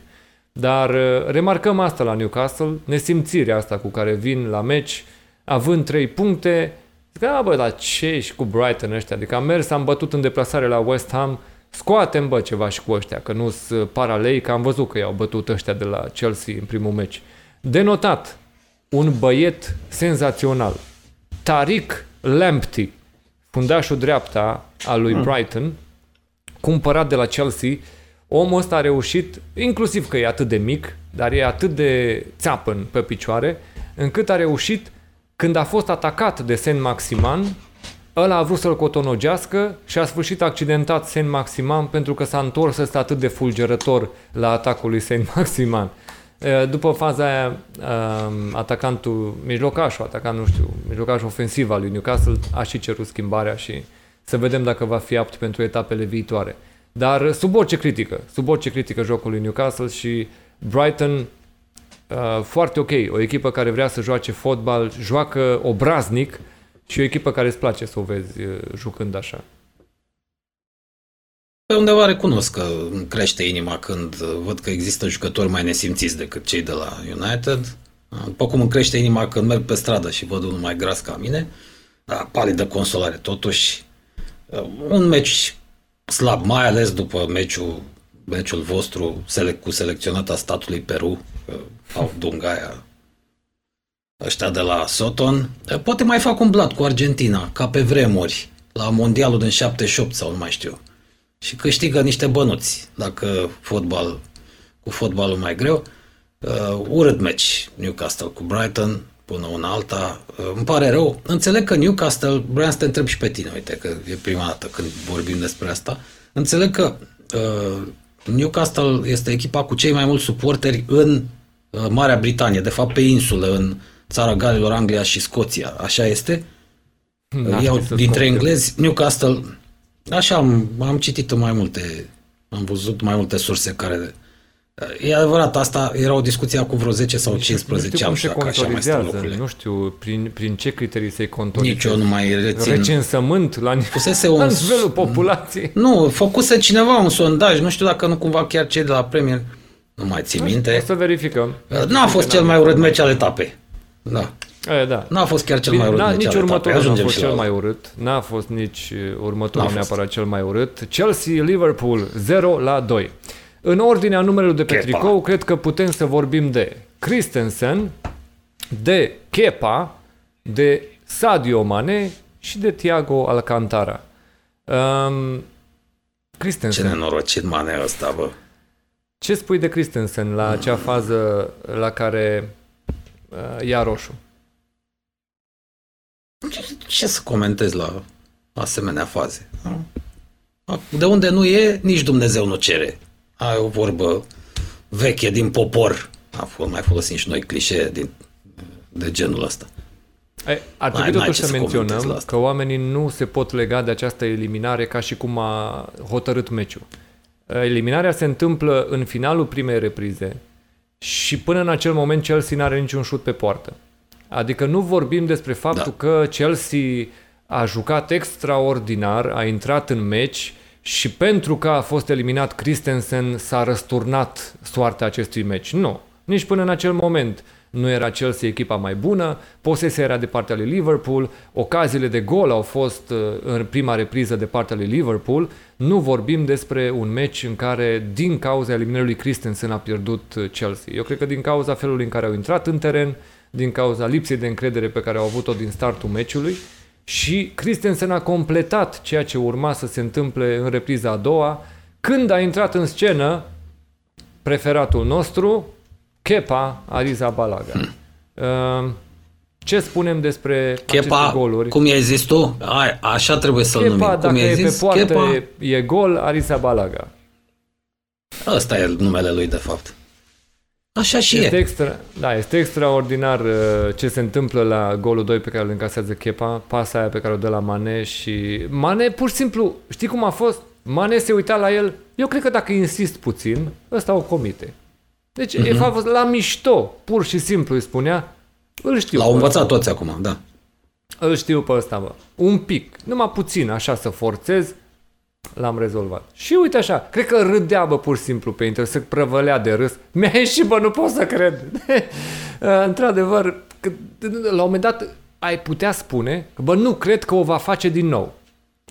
S1: Dar uh, remarcăm asta la Newcastle, nesimțirea asta cu care vin la meci, având 3 puncte, zic, a, bă, dar ce și cu Brighton ăștia? Adică am mers, am bătut în deplasare la West Ham, scoatem, bă, ceva și cu ăștia, că nu sunt paralei, că am văzut că i-au bătut ăștia de la Chelsea în primul meci. Denotat, un băiet senzațional. Tariq Lamptey, fundașul dreapta al lui
S2: Hmm.
S1: Brighton, cumpărat de la Chelsea, omul ăsta a reușit, inclusiv că e atât de mic, dar e atât de țeapăn pe picioare, încât a reușit, când a fost atacat de Saint-Maximan, ăla a vrut să-l cotonogească și a sfârșit accidentat Saint-Maximan pentru că s-a întors ăsta atât de fulgerător la atacul lui Saint-Maximan. E, După faza aia, um, atacantul, mijlocașul, atacant, nu știu, mijlocașul ofensiv al lui Newcastle a și cerut schimbarea și să vedem dacă va fi apt pentru etapele viitoare. Dar sub orice critică, sub orice critică jocul lui Newcastle și Brighton uh, foarte ok, o echipă care vrea să joace fotbal, joacă obraznic și o echipă care îți place să o vezi uh, jucând așa.
S2: Pe undeva recunosc că îmi crește inima când uh, văd că există jucători mai nesimțiți decât cei de la United. Uh, După cum îmi crește inima când merg pe stradă și văd unul mai gras ca mine. Da, palidă consolare. Totuși, uh, un meci slab, mai ales după meciul, meciul vostru selec, cu selecționata statului Peru, uh, au Dungaia, ăștia de la Soton. Uh, Poate mai fac un blat cu Argentina, ca pe vremuri, la mondialul din 78 sau nu mai știu și câștigă niște bănuți dacă fotbal cu fotbalul mai greu. Uh, urât meci Newcastle cu Brighton până una alta. Uh, îmi pare rău. Înțeleg că Newcastle, vreau să te întreb și pe tine, uite că e prima dată când vorbim despre asta. Înțeleg că uh, Newcastle este echipa cu cei mai mulți suporteri în uh, Marea Britanie, de fapt pe insulă, în țara Galilor, Anglia și Scoția. Așa este?
S1: N-aș
S2: Iau
S1: ști să-ți
S2: dintre
S1: confirm.
S2: englezi, Newcastle, așa am, am citit în mai multe, am văzut mai multe surse care... E adevărat, asta era o discuție cu vreo 10 sau
S1: nu
S2: 15
S1: știu cum
S2: ani,
S1: se
S2: dacă așa mai stau
S1: contorizează,
S2: lucrurile.
S1: nu știu prin, prin ce criterii se contorizează.
S2: Nici eu nu mai rețin.
S1: Recensământ la,
S2: Fusese
S1: la
S2: un-
S1: nivelul populației.
S2: Nu, făcuse cineva un sondaj, nu știu dacă nu cumva chiar cei de la Premier, nu mai țin
S1: O
S2: minte.
S1: să verificăm.
S2: N-a fost cel mai urât meci al etapei. Da.
S1: E, da.
S2: N-a fost chiar cel
S1: Bine,
S2: mai urât
S1: n-a,
S2: meci
S1: nici
S2: al etapei.
S1: următorul nu a
S2: Ajungem
S1: fost
S2: și
S1: cel
S2: la
S1: mai urât. N-a fost nici uh, următorul
S2: N-a fost.
S1: neapărat cel mai urât. Chelsea-Liverpool 0 la 2. În ordinea numelul de pe
S2: Kepa.
S1: tricou, cred că putem să vorbim de Christensen, de Kepa, de Sadio Mane și de Thiago Alcantara. Um,
S2: Ce
S1: Christensen,
S2: nenorocit mane ăsta, bă.
S1: ce spui de Christensen la acea fază la care uh, ia roșu?
S2: Ce să comentez la asemenea faze? De unde nu e, nici Dumnezeu nu cere. Ai o vorbă veche din popor. A fost mai folosim și noi clișee din, de genul ăsta.
S1: E, ar
S2: N-ai-
S1: trebui
S2: n-ai
S1: totuși
S2: ce
S1: să
S2: să comentezi
S1: menționăm
S2: la asta.
S1: că oamenii nu se pot lega de această eliminare ca și cum a hotărât meciul. Eliminarea se întâmplă în finalul primei reprize și până în acel moment Chelsea n-are niciun șut pe poartă. Adică nu vorbim despre faptul
S2: Da.
S1: că Chelsea a jucat extraordinar, a intrat în meci și pentru că a fost eliminat Christensen s-a răsturnat soarta acestui meci. Nu, nici până în acel moment nu era Chelsea echipa mai bună, posesia era de partea lui Liverpool, ocaziile de gol au fost uh, în prima repriză de partea lui Liverpool. Nu vorbim despre un meci în care din cauza eliminării lui Christensen a pierdut uh, Chelsea. Eu cred că din cauza felului în care au intrat în teren, din cauza lipsei de încredere pe care au avut-o din startul meciului și Christensen a completat ceea ce urma să se întâmple în repriza a doua, când a intrat în scenă preferatul nostru, Kepa Arrizabalaga. Hmm. Ce spunem despre
S2: Chepa,
S1: aceste goluri?
S2: cum i-ai zis tu? A, așa trebuie să-l
S1: Kepa,
S2: numim. Cum
S1: dacă
S2: i-ai
S1: e pe
S2: zis?
S1: poartă,
S2: Chepa,
S1: e, e gol, Arrizabalaga.
S2: ăsta e numele lui de fapt. Așa și
S1: Este,
S2: e.
S1: extra, da, este extraordinar uh, ce se întâmplă la golul 2 pe care îl încasează Kepa, pasa aia pe care o dă la Mane și Mane pur și simplu, știi cum a fost? Mane se uita la el, eu cred că dacă insist puțin, ăsta o comite. Deci,
S2: Mhm.
S1: mm-hmm. e fost la mișto, pur și simplu îi spunea, îl știu.
S2: L-au
S1: pe
S2: învățat
S1: ăsta,
S2: toți acum, da.
S1: Îl știu pe ăsta, bă. Un pic, numai puțin, așa să forțez, l-am rezolvat. Și uite așa, cred că râdea, bă, pur și simplu pe inter, se prăvălea de râs. (laughs) Mi-a ieșit, bă, nu pot să cred. (laughs) Într-adevăr, că, la un moment dat ai putea spune că, bă, nu cred că o va face din nou.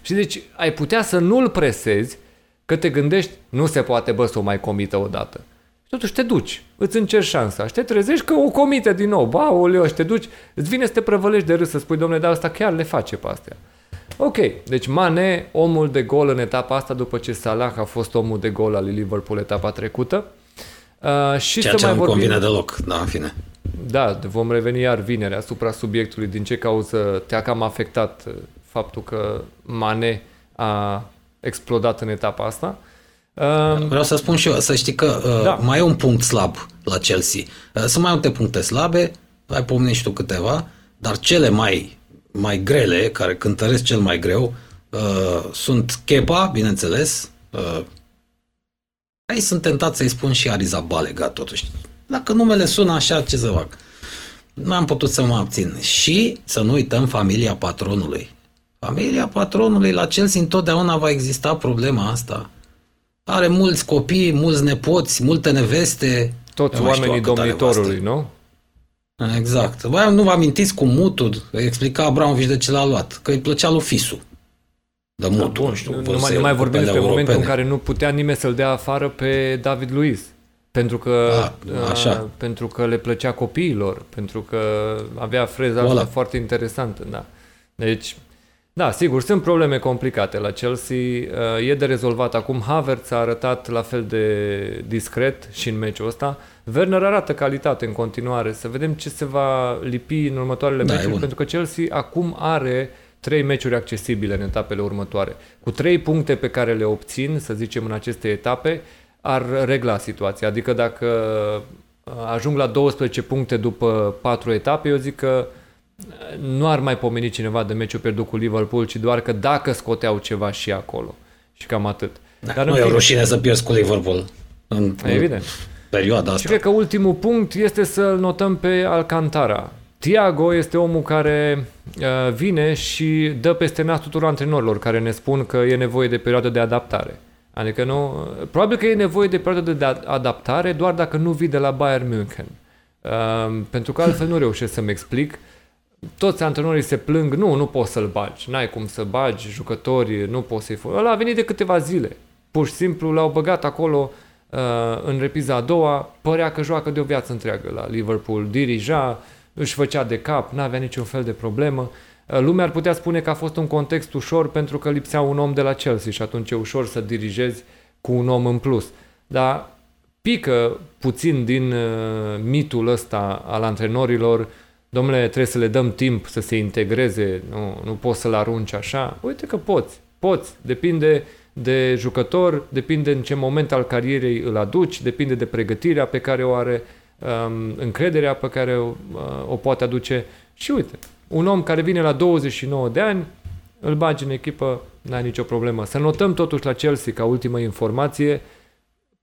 S1: Și deci ai putea să nu-l presezi, că te gândești, nu se poate, bă, să o mai comită odată. Și totuși te duci, îți încerci șansa și te trezești că o comite din nou. Ba, oleo, și te duci, îți vine să te prăvălești de râs, să spui, domnule, dar asta chiar le face pe astea. Ok, deci Mane, omul de gol în etapa asta după ce Salah a fost omul de gol al Liverpool etapa trecută.
S2: Uh, și Ceea să ce mai nu vorbim... convine deloc, da, în fine.
S1: Da, vom reveni iar vineri asupra subiectului, din ce cauză te-a cam afectat uh, faptul că Mane a explodat în etapa asta.
S2: Uh, Vreau să spun și eu, să știi că uh, da. mai e un punct slab la Chelsea. Uh, sunt mai multe puncte slabe, ai pomenit și tu câteva, dar cele mai, mai grele, care cântăresc cel mai greu, uh, sunt Kepa, bineînțeles, uh, Aici sunt tentat să-i spun și Ariza Balega, totuși. Dacă numele sună așa, ce să fac? Nu am putut să mă abțin. Și să nu uităm familia patronului. Familia patronului la Chelsea întotdeauna va exista problema asta. Are mulți copii, mulți nepoți, multe neveste.
S1: Toți oamenii domnitorului, nu?
S2: Exact. Bă, nu vă amintiți cu mutul, explica Abramovici de ce l-a luat, că îi plăcea lui Fisu
S1: de mult, da, bun, nu știu. Nu mai, nu mai vorbim despre europene. momentul în care nu putea nimeni să-l dea afară pe David Luiz. Pentru că, a, ah, așa. A, pentru că le plăcea copiilor, pentru că avea freza asta foarte interesantă. Da. Deci, da, sigur, sunt probleme complicate la Chelsea. E de rezolvat acum. Havertz a arătat la fel de discret și în meciul ăsta. Werner arată calitate în continuare. Să vedem ce se va lipi în următoarele da, meciuri, pentru că Chelsea acum are uh, trei meciuri accesibile în etapele următoare. Cu trei puncte pe care le obțin, să zicem, în aceste etape, ar regla situația. Adică dacă uh, ajung la 12 puncte după patru etape, eu zic că uh, nu ar mai pomeni cineva de meciul pierdut cu Liverpool, ci doar că dacă scoteau ceva și acolo. Și cam atât.
S2: Da, Dar nu e o rușine să pierzi cu Liverpool. În,
S1: Evident.
S2: Perioada asta.
S1: Și cred că ultimul punct este să-l notăm pe Alcantara. Tiago este omul care uh, vine și dă peste nas tuturor antrenorilor care ne spun că e nevoie de perioadă de adaptare. Adică nu, probabil că e nevoie de perioadă de adaptare doar dacă nu vii de la Bayern München. Uh, pentru că altfel nu reușesc să-mi explic. Toți antrenorii se plâng, nu, nu poți să-l bagi, n-ai cum să bagi jucători, nu poți să-i fă. Ăla a venit de câteva zile. Pur și simplu l-au băgat acolo uh, în repiza a doua, părea că joacă de o viață întreagă la Liverpool, dirija, își făcea de cap, nu avea niciun fel de problemă. Uh, lumea ar putea spune că a fost un context ușor pentru că lipsea un om de la Chelsea și atunci e ușor să dirigezi cu un om în plus. Dar pică puțin din uh, mitul ăsta al antrenorilor, domnule, trebuie să le dăm timp să se integreze, nu, nu poți să-l arunci așa. Uite că poți, poți, depinde de jucător, depinde în ce moment al carierei îl aduci, depinde de pregătirea pe care o are, um, încrederea pe care o, uh, o poate aduce. Și uite, un om care vine la 29 de ani, îl bagi în echipă, n-ai nicio problemă. Să notăm totuși la Chelsea, ca ultimă informație,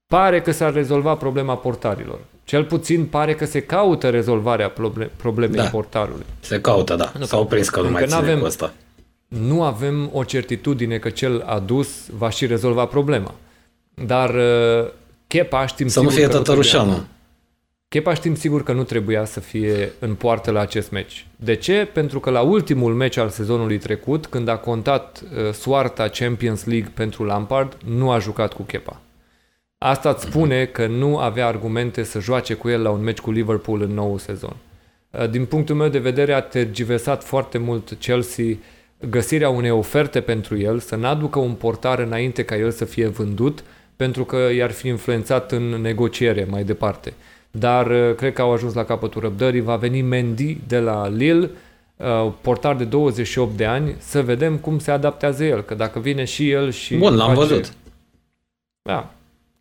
S1: pare că s-ar rezolva problema portarilor. Cel puțin pare că se caută rezolvarea problemei da. portarului.
S2: Se caută, da. Nu, S-au prins că nu mai ține avem, cu asta.
S1: Nu avem o certitudine că cel adus va și rezolva problema. Dar uh, Chepa știm
S2: Să nu fie tătărușanul.
S1: Kepa știm sigur că nu trebuia să fie în poartă la acest meci. De ce? Pentru că la ultimul meci al sezonului trecut, când a contat uh, soarta Champions League pentru Lampard, nu a jucat cu Kepa. Asta îți spune că nu avea argumente să joace cu el la un meci cu Liverpool în nou sezon. Uh, din punctul meu de vedere a tergiversat foarte mult Chelsea găsirea unei oferte pentru el, să n-aducă un portar înainte ca el să fie vândut, pentru că i-ar fi influențat în negociere mai departe dar uh, cred că au ajuns la capătul răbdării. Va veni Mendy de la Lille, uh, portar de 28 de ani, să vedem cum se adaptează el, că dacă vine și el și...
S2: Bun, l-am face... văzut.
S1: Da.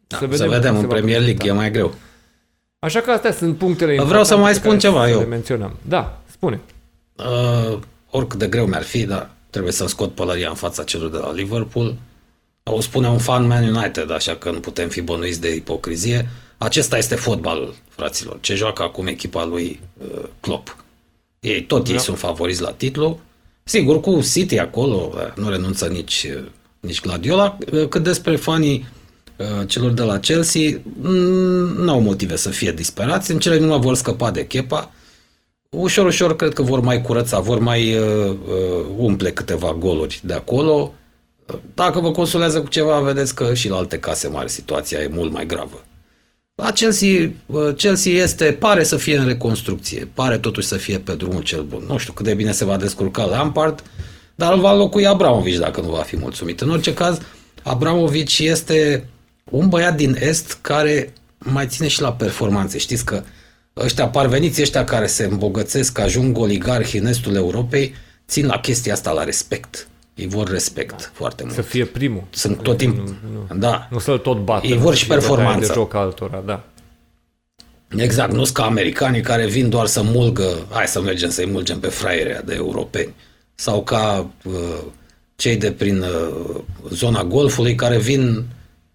S2: da să vedem, să vedem în Premier League, e mai greu.
S1: Așa că astea sunt punctele
S2: Vreau să mai spun ceva eu.
S1: Le menționăm. Da, spune.
S2: Uh, oricât de greu mi-ar fi, dar trebuie să scot pălăria în fața celor de la Liverpool. O spune un fan Man United, așa că nu putem fi bănuiți de ipocrizie. Acesta este fotbalul, fraților. Ce joacă acum echipa lui uh, Klopp. Ei, tot ei da. sunt favoriți la titlu. Sigur, cu City acolo uh, nu renunță nici, uh, nici Gladiola. Uh, cât despre fanii uh, celor de la Chelsea, nu au motive să fie disperați. În cele nu vor scăpa de Chepa. Ușor, ușor cred că vor mai curăța, vor mai uh, uh, umple câteva goluri de acolo. Dacă vă consolează cu ceva, vedeți că și la alte case mari situația e mult mai gravă. La Chelsea, uh, Chelsea este, pare să fie în reconstrucție, pare totuși să fie pe drumul cel bun. Nu știu cât de bine se va descurca Lampard, dar îl va locui Abramovic dacă nu va fi mulțumit. În orice caz, Abramovic este un băiat din Est care mai ține și la performanțe. Știți că ăștia parveniți, ăștia care se îmbogățesc, ajung oligarhi în Estul Europei, țin la chestia asta, la respect. Ei vor respect da. foarte mult.
S1: Să fie primul.
S2: Sunt tot timpul. Nu, nu,
S1: da. nu să-l tot bată.
S2: Ei vor și performanță.
S1: De joc altora, da.
S2: Exact, nu sunt ca americanii care vin doar să mulgă, hai să mergem să-i mulgem pe fraierea de europeni. Sau ca uh, cei de prin uh, zona golfului care vin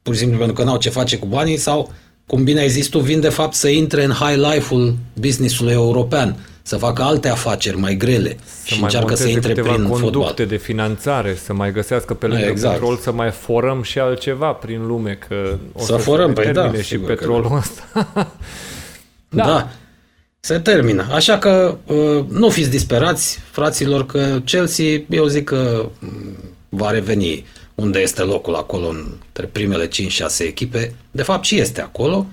S2: pur și simplu pentru că n-au ce face cu banii sau, cum bine ai zis tu, vin de fapt să intre în high life-ul business-ului european să facă alte afaceri mai grele să și mai încearcă să intre prin conducte
S1: fotbal. de finanțare, să mai găsească pe lângă exact. petrol, să mai forăm și altceva prin lume, că o să, să forăm, pe păi da, și petrolul ăsta. (laughs)
S2: da. da. Se termină. Așa că uh, nu fiți disperați, fraților, că Chelsea, eu zic că mm, va reveni unde este locul acolo între primele 5-6 echipe. De fapt și este acolo.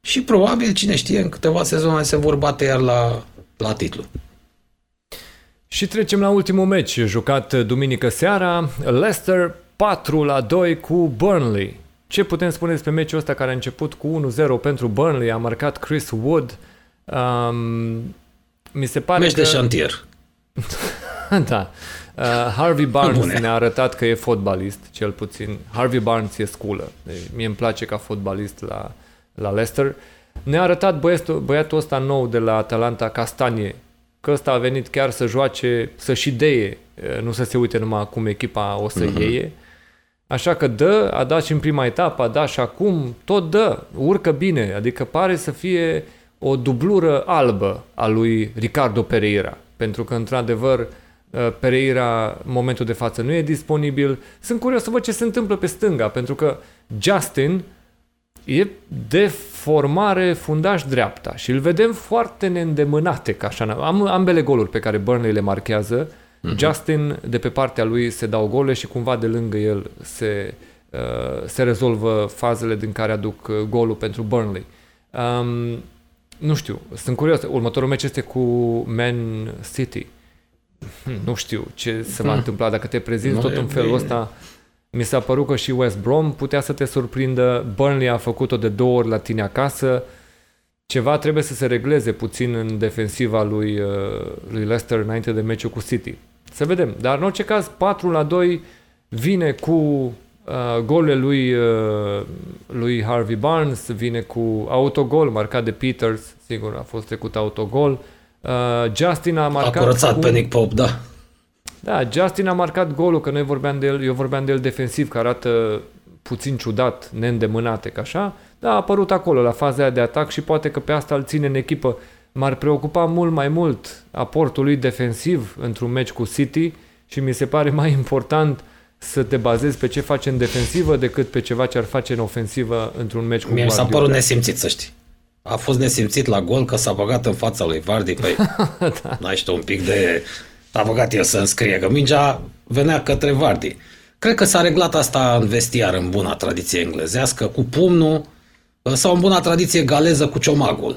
S2: Și probabil, cine știe, în câteva sezoane se vor bate iar la la titlu.
S1: Și trecem la ultimul meci jucat duminică seara, Leicester 4 la 2 cu Burnley. Ce putem spune despre meciul ăsta care a început cu 1-0 pentru Burnley, a marcat Chris Wood. Um, mi se pare
S2: Meci
S1: că...
S2: de șantier. (laughs) (laughs)
S1: da. Uh, Harvey Barnes Bune. ne-a arătat că e fotbalist, cel puțin. Harvey Barnes e sculă. Deci, mie îmi place ca fotbalist la, la Leicester. Uh, ne-a arătat băiatul, băiatul ăsta nou de la Atalanta, Castanie, că ăsta a venit chiar să joace, să-și deie, nu să se uite numai cum echipa o să uh-huh. iei. Așa că dă, a dat și în prima etapă, a dat și acum, tot dă, urcă bine, adică pare să fie o dublură albă a lui Ricardo Pereira, pentru că într-adevăr Pereira în momentul de față nu e disponibil. Sunt curios să văd ce se întâmplă pe stânga, pentru că Justin e de formare fundaș dreapta și îl vedem foarte neîndemânate ca așa. Am ambele goluri pe care Burnley le marchează. Uh-huh. Justin de pe partea lui se dau gole și cumva de lângă el se, uh, se rezolvă fazele din care aduc uh, golul pentru Burnley. Um, nu știu, sunt curios. Următorul meci este cu Man City. Hm, nu știu ce se va hmm. întâmpla dacă te prezinți tot în felul ăsta mi s-a părut că și West Brom putea să te surprindă. Burnley a făcut-o de două ori la tine acasă. Ceva trebuie să se regleze puțin în defensiva lui, uh, lui Leicester înainte de meciul cu City. Să vedem. Dar în orice caz, 4 la 2 vine cu uh, golul lui, uh, lui Harvey Barnes, vine cu autogol marcat de Peters, sigur a fost trecut autogol. Uh, Justin a marcat... A
S2: curățat cu... pe Nick Pope, da.
S1: Da, Justin a marcat golul, că noi vorbeam de el, eu vorbeam de el defensiv, care arată puțin ciudat, neîndemânate, ca așa, da, a apărut acolo, la faza de atac și poate că pe asta îl ține în echipă. M-ar preocupa mult mai mult aportul lui defensiv într-un meci cu City și mi se pare mai important să te bazezi pe ce face în defensivă decât pe ceva ce ar face în ofensivă într-un meci cu
S2: Mie mi s-a părut nesimțit, să știi. A fost nesimțit la gol că s-a băgat în fața lui Vardy, păi (laughs) da. n-ai un pic de a băgat el să înscrie, că mingea venea către Vardy. Cred că s-a reglat asta în vestiar, în buna tradiție englezească, cu pumnul sau în buna tradiție galeză cu ciomagul.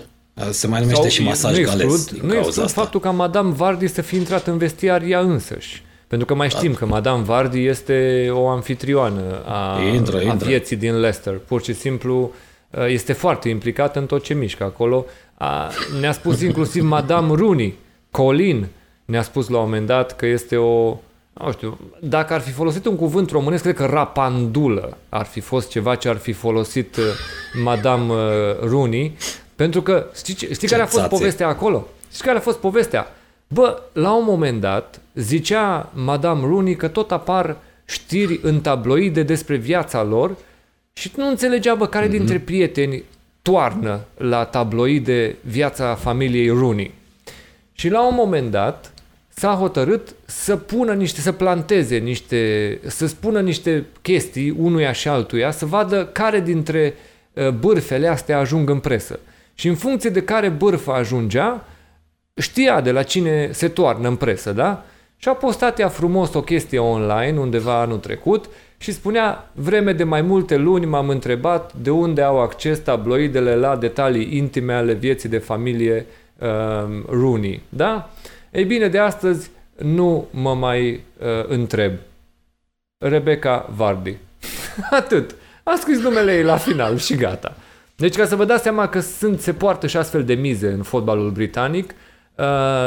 S2: Se mai numește sau, și masaj nu galez. Din
S1: nu exclud asta. faptul ca Madame Vardy să fi intrat în vestiar ea însăși. Pentru că mai știm da. că Madame Vardy este o anfitrioană a, intră, a intră. vieții din Leicester. Pur și simplu este foarte implicată în tot ce mișcă acolo. A, ne-a spus inclusiv Madame Rooney, Colin, ne-a spus la un moment dat că este o, nu știu, dacă ar fi folosit un cuvânt românesc, cred că rapandulă ar fi fost ceva ce ar fi folosit uh, Madame uh, Rooney, pentru că știi, știi care a fost povestea acolo? Știi care a fost povestea? Bă, la un moment dat zicea Madame Rooney că tot apar știri în tabloide despre viața lor și nu înțelegea, bă, care mm-hmm. dintre prieteni toarnă la tabloide viața familiei Rooney. Și la un moment dat, s-a hotărât să pună niște, să planteze niște, să spună niște chestii unuia și altuia, să vadă care dintre uh, bârfele astea ajung în presă. Și în funcție de care bârfă ajungea, știa de la cine se toarnă în presă, da? Și a postat ea frumos o chestie online undeva anul trecut și spunea, vreme de mai multe luni m-am întrebat de unde au acces tabloidele la detalii intime ale vieții de familie uh, Rooney. Da? Ei bine, de astăzi nu mă mai uh, întreb. Rebecca Vardy. (laughs) Atât. A scris numele ei la final și gata. Deci ca să vă dați seama că sunt, se poartă și astfel de mize în fotbalul britanic, uh,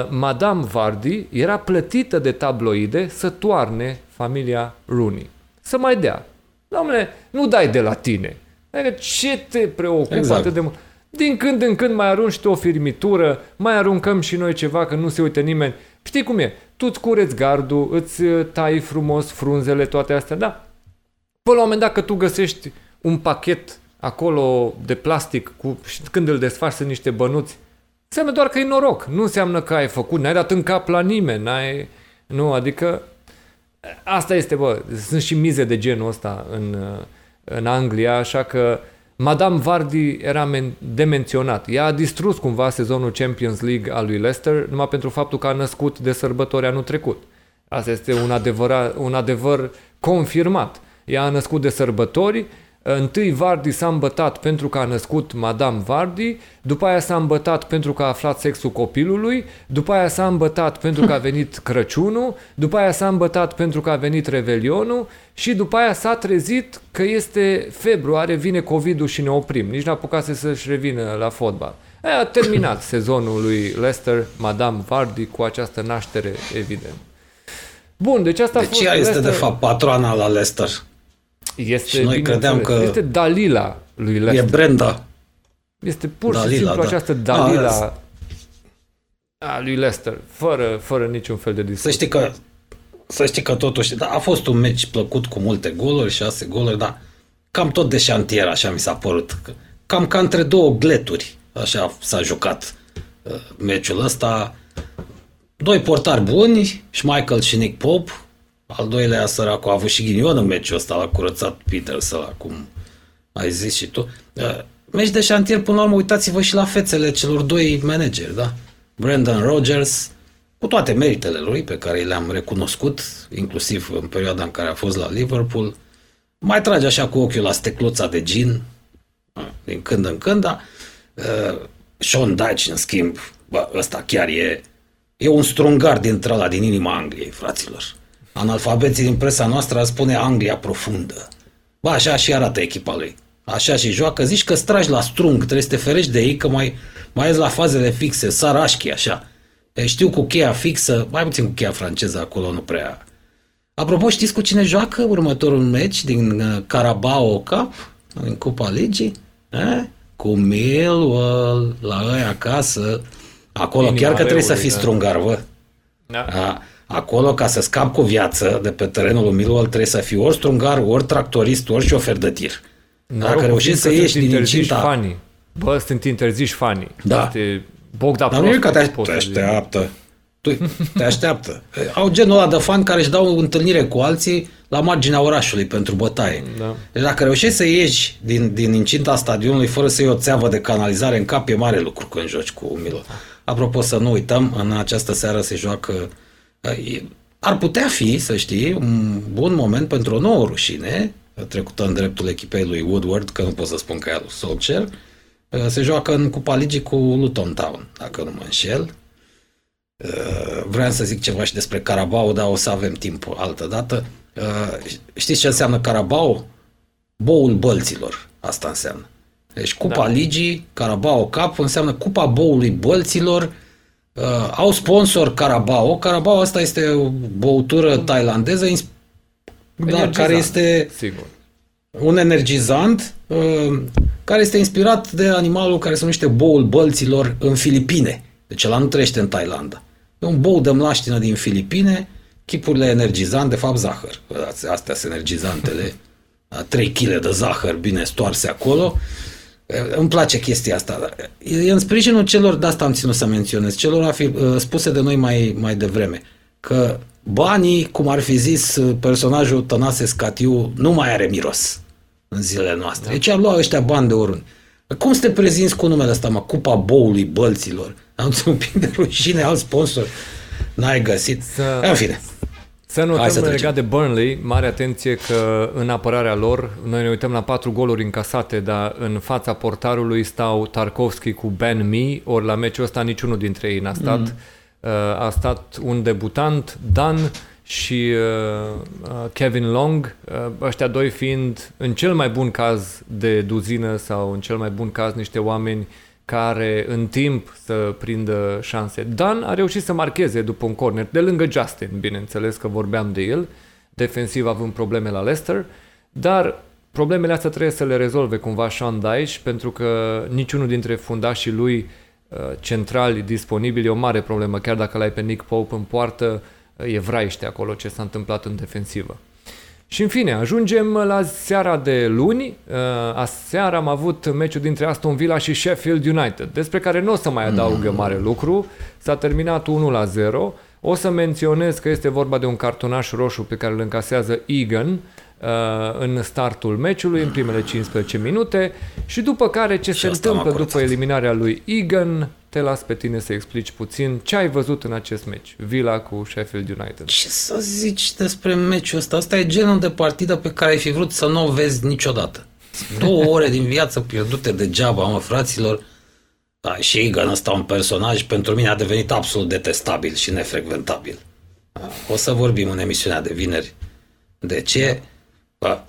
S1: Madame Vardy era plătită de tabloide să toarne familia Rooney. Să mai dea. Domnule, nu dai de la tine. Adică ce te preocupă exact. atât de mult? Din când în când mai arunci tu o firmitură, mai aruncăm și noi ceva că nu se uită nimeni. Știi cum e? Tu îți cureți gardul, îți uh, tai frumos frunzele, toate astea, da? Până la un moment dat că tu găsești un pachet acolo de plastic cu, și când îl desfaci sunt niște bănuți, înseamnă doar că e noroc. Nu înseamnă că ai făcut, n-ai dat în cap la nimeni, n-ai... Nu, adică asta este, bă, sunt și mize de genul ăsta în, în Anglia, așa că Madame Vardy era men- de menționat. Ea a distrus cumva sezonul Champions League al lui Leicester numai pentru faptul că a născut de sărbători anul trecut. Asta este un, adevăr, un adevăr confirmat. Ea a născut de sărbători, Întâi Vardy s-a îmbătat pentru că a născut Madame Vardy, după aia s-a îmbătat pentru că a aflat sexul copilului, după aia s-a îmbătat pentru că a venit Crăciunul, după aia s-a îmbătat pentru că a venit Revelionul și după aia s-a trezit că este februarie, vine COVID-ul și ne oprim. Nici n-a apucat să-și revină la fotbal. Aia a terminat (laughs) sezonul lui Leicester, Madame Vardy, cu această naștere evident. Bun, deci asta
S2: deci
S1: a fost
S2: ea este
S1: Leicester.
S2: de fapt patroana la Leicester.
S1: Este,
S2: și noi credeam că
S1: este Dalila lui Leicester.
S2: E Brenda.
S1: Este pur Dalila, și simplu da. această Dalila a, a lui Leicester, fără, fără niciun fel de discuție.
S2: Să știi că, să știi că totuși, da, a fost un meci plăcut cu multe goluri, șase goluri, dar cam tot de șantier, așa mi s-a părut. Cam ca între două gleturi, așa s-a jucat uh, meciul ăsta. Doi portari buni, Michael și Nick Pope, al doilea săracu a avut și ghinion în meciul ăsta, l-a curățat Peter ăla, cum ai zis și tu. Uh, meci de șantier, până la urmă, uitați-vă și la fețele celor doi manageri, da? Brandon Rogers, cu toate meritele lui pe care le-am recunoscut, inclusiv în perioada în care a fost la Liverpool, mai trage așa cu ochiul la stecluța de gin, uh, din când în când, dar uh, Sean Dyche, în schimb, bă, ăsta chiar e, e un strungar dintre ăla din inima Angliei, fraților analfabeții din presa noastră spune Anglia profundă. Ba, așa și arată echipa lui. Așa și joacă. Zici că stragi la strung, trebuie să te ferești de ei, că mai, mai ești la fazele fixe, sarașchi, așa. E, știu cu cheia fixă, mai puțin cu cheia franceză acolo, nu prea. Apropo, știți cu cine joacă următorul meci din uh, Carabao Cup, în Cupa Ligii? E? Cu Millwall, la ei acasă. Acolo Inima chiar că trebuie să fii da. strungar, vă. Da. A, Acolo, ca să scap cu viață de pe terenul lui Millwall, trebuie să fii ori strungar, ori tractorist, ori șofer de tir. Dacă reușești să ieși din incinta...
S1: Fanii. Bă, sunt interziși fanii.
S2: Da.
S1: Este Bogda
S2: Dar nu e că te, te așteaptă. Tu, te așteaptă. (laughs) Au genul ăla de fan care își dau o întâlnire cu alții la marginea orașului pentru bătaie. Da. Deci dacă reușești să ieși din, din incinta stadionului fără să iei o țeavă de canalizare în cap, e mare lucru când joci cu Miloș. Apropo, să nu uităm, în această seară se joacă ar putea fi, să știi, un bun moment pentru o nouă rușine, trecută în dreptul echipei lui Woodward, că nu pot să spun că e al lui Solskjaer, se joacă în Cupa Ligii cu Luton Town, dacă nu mă înșel. Vreau să zic ceva și despre Carabao, dar o să avem timp altă dată. Știți ce înseamnă Carabao? Boul bălților. Asta înseamnă. Deci Cupa da. Ligii, Carabao Cup, înseamnă Cupa Boului bălților, Uh, au sponsor Carabao. Carabao asta este o băutură tailandeză da, care este
S1: Sigur.
S2: un energizant uh, care este inspirat de animalul care se numește boul bălților în Filipine. Deci ăla nu trăiește în Thailanda. E un bou de mlaștină din Filipine, chipurile energizant, de fapt zahăr. Astea sunt energizantele. 3 kg de zahăr bine stoarse acolo. Uh, îmi place chestia asta. E în sprijinul celor, de asta am ținut să menționez, celor a fi uh, spuse de noi mai, mai devreme, că banii, cum ar fi zis uh, personajul Tănase Scatiu, nu mai are miros în zilele noastre. Da. Deci ar lua ăștia bani de oriunde. Cum să te prezinți cu numele ăsta, mă? Cupa boului bălților. (laughs) Am un pic de rușine, alt sponsor. N-ai găsit. Să... În fine.
S1: Să notăm să legat de Burnley, mare atenție că în apărarea lor, noi ne uităm la patru goluri încasate, dar în fața portarului stau Tarkovski cu Ben Mee, ori la meciul ăsta niciunul dintre ei n-a stat. Mm. A stat un debutant, Dan, și uh, uh, Kevin Long, uh, ăștia doi fiind în cel mai bun caz de duzină sau în cel mai bun caz niște oameni care în timp să prindă șanse. Dan a reușit să marcheze după un corner, de lângă Justin, bineînțeles că vorbeam de el, defensiv având probleme la Leicester, dar problemele astea trebuie să le rezolve cumva Sean Dyche, pentru că niciunul dintre fundașii lui uh, centrali disponibili e o mare problemă, chiar dacă l-ai pe Nick Pope în poartă, e vraiște acolo ce s-a întâmplat în defensivă. Și în fine, ajungem la seara de luni. Uh, aseară am avut meciul dintre Aston Villa și Sheffield United, despre care nu o să mai adaug mm. mare lucru. S-a terminat 1 la 0. O să menționez că este vorba de un cartonaș roșu pe care îl încasează Egan uh, în startul meciului, în primele 15 minute și după care ce și se întâmplă după eliminarea lui Egan, te las pe tine să explici puțin ce ai văzut în acest meci, Villa cu Sheffield United.
S2: Ce să zici despre meciul ăsta? Asta e genul de partidă pe care ai fi vrut să nu o vezi niciodată. Două ore din viață pierdute degeaba, mă, fraților. Da, și Egan ăsta un personaj pentru mine a devenit absolut detestabil și nefrecventabil. O să vorbim în emisiunea de vineri. De ce? A,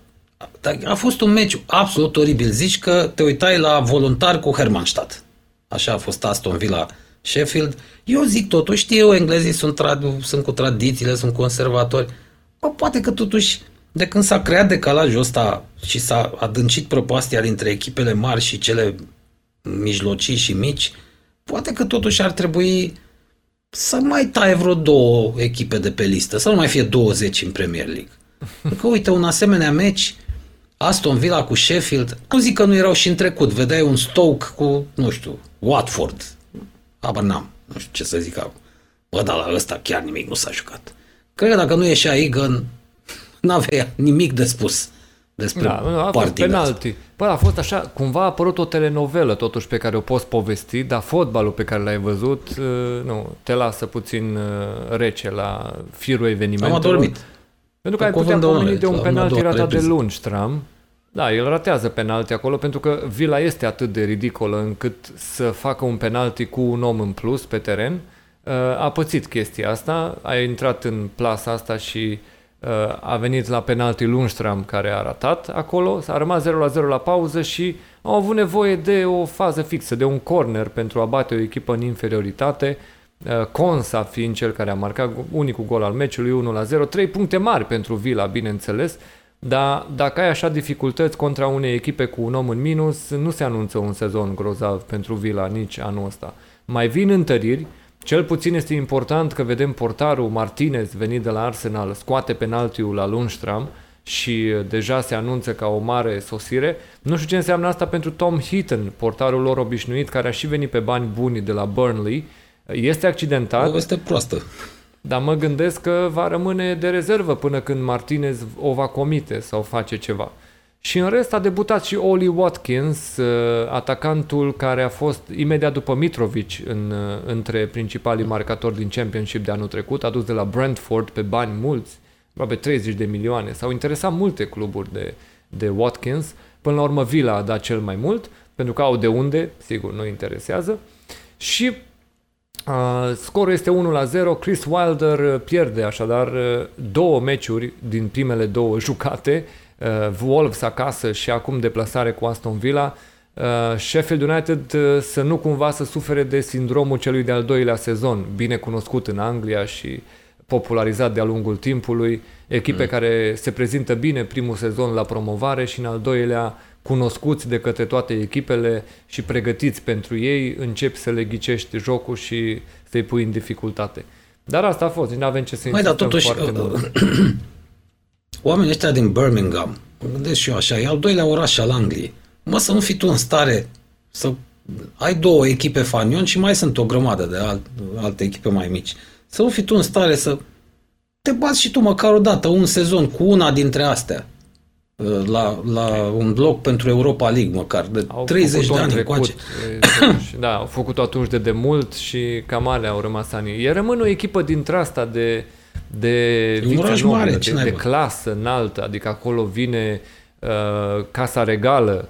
S2: a fost un meci absolut oribil. Zici că te uitai la voluntar cu Hermannstadt. Așa a fost Aston Villa Sheffield. Eu zic totuși, știu eu, englezii sunt, trad- sunt cu tradițiile, sunt conservatori. Bă, poate că totuși, de când s-a creat decalajul ăsta și s-a adâncit propastia dintre echipele mari și cele mijlocii și mici, poate că totuși ar trebui să mai taie vreo două echipe de pe listă, să nu mai fie 20 în Premier League. Că uite, un asemenea meci Aston Villa cu Sheffield, nu zic că nu erau și în trecut, vedeai un Stoke cu, nu știu, Watford. Habar n-am, nu știu ce să zic acum. Bă, dar la ăsta chiar nimic nu s-a jucat. Cred că dacă nu ieșea Egan, (laughs) n-avea nimic de spus despre da, a fost penalti.
S1: Păi a fost așa, cumva a apărut o telenovelă totuși pe care o poți povesti, dar fotbalul pe care l-ai văzut, uh, nu, te lasă puțin uh, rece la firul evenimentelor.
S2: Am adormit.
S1: Pentru că ai putea pomeni de un penalti ratat de Lundstram. Da, el ratează penalti acolo pentru că Vila este atât de ridicolă încât să facă un penalti cu un om în plus pe teren. Uh, a pățit chestia asta, a intrat în plasa asta și uh, a venit la penalti Lundstram care a ratat acolo, s-a rămas 0 la 0 la pauză și au avut nevoie de o fază fixă, de un corner pentru a bate o echipă în inferioritate Uh, Consa fiind cel care a marcat unicul gol al meciului 1 la 0, trei puncte mari pentru Vila, bineînțeles, dar dacă ai așa dificultăți contra unei echipe cu un om în minus, nu se anunță un sezon grozav pentru Vila nici anul ăsta. Mai vin întăriri, cel puțin este important că vedem portarul Martinez venit de la Arsenal, scoate penaltiul la Lundstram și deja se anunță ca o mare sosire. Nu știu ce înseamnă asta pentru Tom Heaton, portarul lor obișnuit, care a și venit pe bani buni de la Burnley, este accidentat.
S2: Este proastă.
S1: Dar mă gândesc că va rămâne de rezervă până când Martinez o va comite sau face ceva. Și în rest a debutat și Oli Watkins, uh, atacantul care a fost imediat după Mitrovic în, uh, între principalii marcatori din Championship de anul trecut, adus de la Brentford pe bani mulți, aproape 30 de milioane. S-au interesat multe cluburi de, de Watkins. Până la urmă Villa a dat cel mai mult, pentru că au de unde, sigur, nu interesează. Și Uh, scorul este 1 la 0. Chris Wilder uh, pierde așadar uh, două meciuri din primele două (laughs) jucate. Uh, Wolves acasă și acum deplasare cu Aston Villa. Uh, Sheffield United uh, să nu cumva să sufere de sindromul celui de-al doilea sezon, bine cunoscut în Anglia și popularizat de-a lungul timpului. Echipe mm. care se prezintă bine primul sezon la promovare și în al doilea cunoscuți de către toate echipele și pregătiți pentru ei, începi să le ghicești jocul și să-i pui în dificultate. Dar asta a fost, nu avem ce să Mai, dar totuși, foarte mult.
S2: oamenii ăștia din Birmingham, mă gândesc și eu așa, e al doilea oraș al Angliei. Mă, să nu fii tu în stare să ai două echipe fanion și mai sunt o grămadă de alt, alte echipe mai mici. Să nu fii tu în stare să te bați și tu măcar o dată, un sezon cu una dintre astea la, la un bloc pentru Europa League măcar, de au 30 de ani încoace.
S1: da, au făcut-o atunci de demult și cam alea au rămas anii. E rămân o echipă dintre asta de, de
S2: un oraș
S1: nobilă,
S2: mare,
S1: de,
S2: ce
S1: de
S2: naiba?
S1: clasă înaltă, adică acolo vine uh, Casa Regală,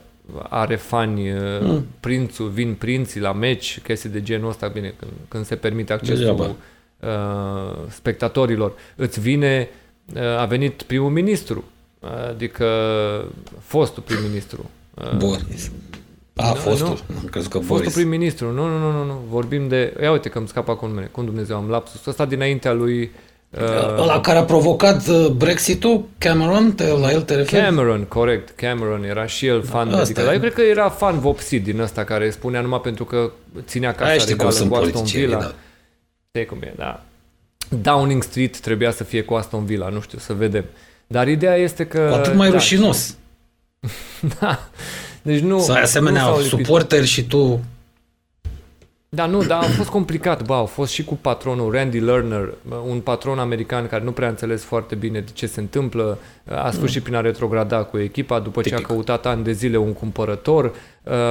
S1: are fani, uh,
S2: Mm.
S1: prințul, vin prinții la meci, chestii de genul ăsta, bine, când, când se permite accesul
S2: Degeaba.
S1: uh, spectatorilor. Îți vine, uh, a venit primul ministru, adică fostul prim-ministru. Uh,
S2: Boris. A,
S1: Nu,
S2: fostul.
S1: nu.
S2: Am crezut că
S1: Fostul
S2: Boris.
S1: prim-ministru, nu, nu, nu, nu, nu, vorbim de... Ia uite că îmi scapă acum numele, cum Dumnezeu am lapsus. Ăsta dinaintea lui uh,
S2: Ăla care a provocat uh, Brexit-ul, Cameron, te, la el te referi?
S1: Cameron, corect, Cameron era și el fan,
S2: Asta
S1: adică,
S2: e.
S1: dar eu cred că era fan vopsit din ăsta care spunea numai pentru că ținea
S2: Aia
S1: casa
S2: știi cum
S1: regală
S2: sunt
S1: cu Aston
S2: politicienii,
S1: Villa.
S2: da.
S1: Știi cum e, da. Downing Street trebuia să fie cu Aston Villa, nu știu, să vedem. Dar ideea este că...
S2: Cu atât mai
S1: da,
S2: rușinos. (laughs)
S1: Da. Deci nu...
S2: Să ai
S1: nu
S2: asemenea
S1: s-au lipit.
S2: suporteri și tu...
S1: Da, nu, dar a fost complicat, bă, au fost și cu patronul Randy Lerner, un patron american care nu prea a înțeles foarte bine de ce se întâmplă, a sfârșit prin a retrograda cu echipa după ce a
S2: Tipic.
S1: căutat ani de zile un cumpărător,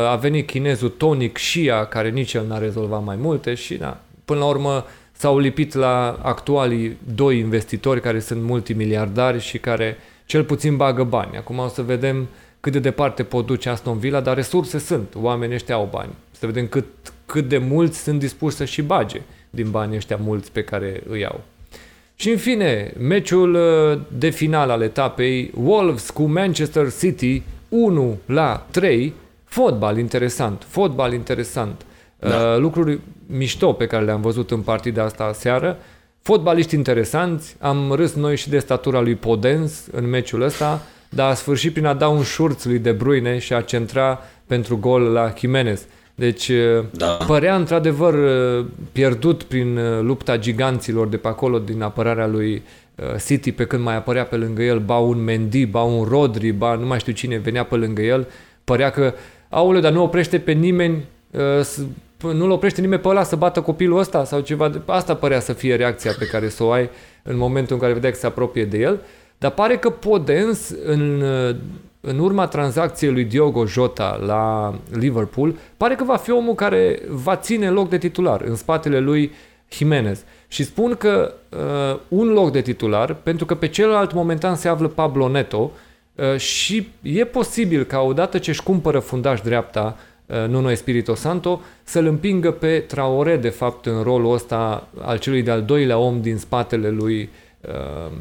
S1: a venit chinezul Tonic Shia, care nici el n-a rezolvat mai multe și, da, până la urmă s-au lipit la actualii doi investitori care sunt multimiliardari și care cel puțin bagă bani. Acum o să vedem cât de departe pot duce Aston Villa, dar resurse sunt, oamenii ăștia au bani. Să vedem cât, cât de mulți sunt dispuși să și bage din banii ăștia mulți pe care îi au. Și în fine, meciul uh, de final al etapei, Wolves cu Manchester City 1 la 3, fotbal interesant, fotbal interesant.
S2: Da.
S1: Uh, lucruri mișto pe care le-am văzut în partida asta seară, fotbaliști interesanți, am râs noi și de statura lui Podens în meciul ăsta, dar a sfârșit prin a da un șurț lui De Bruyne și a centra pentru gol la Jimenez. Deci uh,
S2: Da.
S1: părea într-adevăr uh, pierdut prin uh, lupta giganților de pe acolo din apărarea lui uh, City pe când mai apărea pe lângă el ba un Mendy, ba un Rodri, ba nu mai știu cine venea pe lângă el. Părea că, aoleu, dar nu oprește pe nimeni, uh, să- p- nu-l oprește nimeni pe ăla să bată copilul ăsta sau ceva. de- Asta părea să fie reacția pe care să o ai în momentul în care vedea că se apropie de el. Dar pare că Podens în, uh, în urma tranzacției lui Diogo Jota la Liverpool, pare că va fi omul care va ține loc de titular în spatele lui Jimenez. Și spun că uh, un loc de titular, pentru că pe celălalt momentan se află Pablo Neto uh, și e posibil ca odată ce își cumpără fundaș dreapta uh, Nuno Espirito Santo să-l împingă pe Traore, de fapt, în rolul ăsta al celui de-al doilea om din spatele lui uh,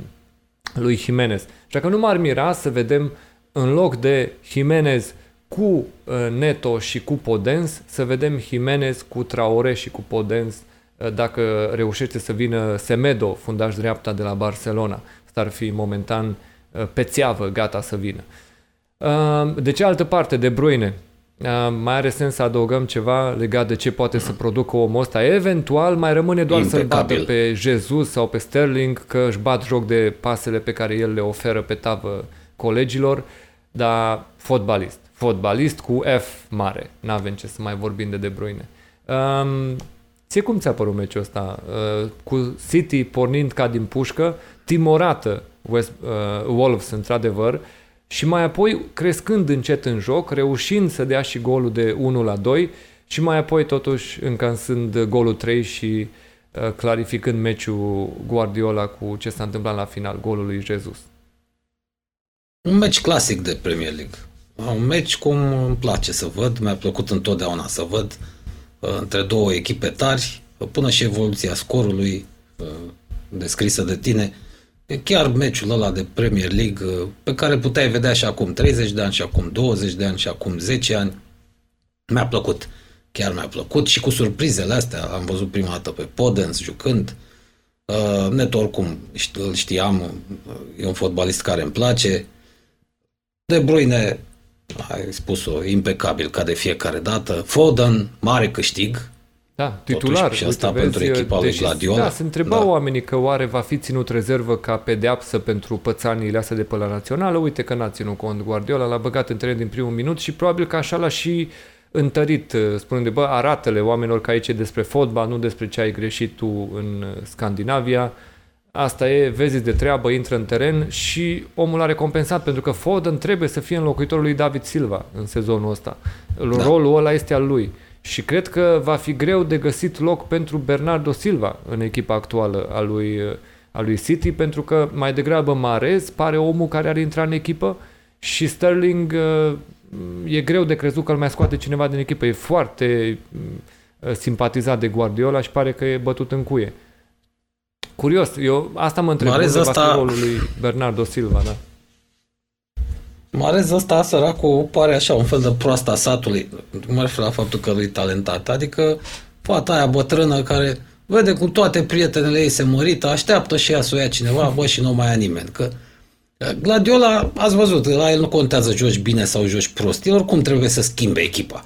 S1: lui Jimenez. Și dacă nu m-ar mira să vedem în loc de Jimenez cu uh, Neto și cu Podens, să vedem Jimenez cu Traore și cu Podens uh, dacă reușește să vină Semedo, fundaș dreapta de la Barcelona. Asta ar fi momentan uh, pe țeavă, gata să vină. Uh, De cealaltă parte, De Bruyne, uh, mai are sens să adăugăm ceva legat de ce poate să producă omul ăsta. Eventual mai rămâne doar să-l bată
S2: Impecabil.
S1: pe Jesus sau pe Sterling, că își bat joc de pasele pe care el le oferă pe tavă colegilor, dar fotbalist. Fotbalist cu F mare. N-avem ce să mai vorbim de De Bruyne. Um, ție cum ți-a părut meciul ăsta? Uh, cu City pornind ca din pușcă, timorată West, uh, Wolves într-adevăr, și mai apoi crescând încet în joc, reușind să dea și golul de 1 la 2 și mai apoi totuși încansând golul 3 și uh, clarificând meciul Guardiola cu ce s-a întâmplat la final, golul lui Jesus.
S2: Un meci clasic de Premier League. Un meci cum îmi place să văd, mi-a plăcut întotdeauna să văd uh, între două echipe tari, uh, până și evoluția scorului uh, descrisă de tine. E chiar meciul ăla de Premier League uh, pe care puteai vedea și acum 30 de ani, și acum 20 de ani, și acum 10 ani. Mi-a plăcut. Chiar mi-a plăcut și cu surprizele astea. Am văzut prima dată pe Podens jucând. Uh, Neto oricum șt- îl știam, uh, e un fotbalist care îmi place. De Bruyne, ai spus-o, impecabil ca de fiecare dată. Foden, mare câștig.
S1: Da, titular.
S2: și asta
S1: Uite,
S2: pentru
S1: vezi,
S2: echipa lui
S1: deși-
S2: Guardiola.
S1: Da, se întrebau
S2: Da.
S1: oamenii că oare va fi ținut rezervă ca pedeapsă pentru pățaniile astea de pe la națională. Uite că n-a ținut cont Guardiola, l-a băgat în teren din primul minut și probabil că așa l-a și întărit, uh, spunând de bă, arată-le oamenilor că aici e despre fotbal, nu despre ce ai greșit tu în uh, Scandinavia. Asta e, vezi de treabă, intră în teren și omul a recompensat pentru că Foden trebuie să fie înlocuitorul lui David Silva în sezonul ăsta.
S2: Da.
S1: Rolul ăla este al lui. Și cred că va fi greu de găsit loc pentru Bernardo Silva în echipa actuală a lui uh, a lui City, pentru că mai degrabă Marez pare omul care ar intra în echipă și Sterling uh, e greu de crezut că îl mai scoate cineva din echipă. E foarte uh, simpatizat de Guardiola și pare că e bătut în cuie. Curios, eu asta mă întreb.
S2: Marez asta...
S1: rolul lui Bernardo Silva, da?
S2: Marez ăsta, săracul, pare așa un fel de proasta satului. Mă refer la faptul că lui talentat. Adică fata aia bătrână care vede cu toate prietenele ei se mărită, așteaptă și ea să o ia cineva, bă, și nu mai ia nimeni. Că Gladiola, ați văzut, la el nu contează joci bine sau joci prost, el oricum trebuie să schimbe echipa.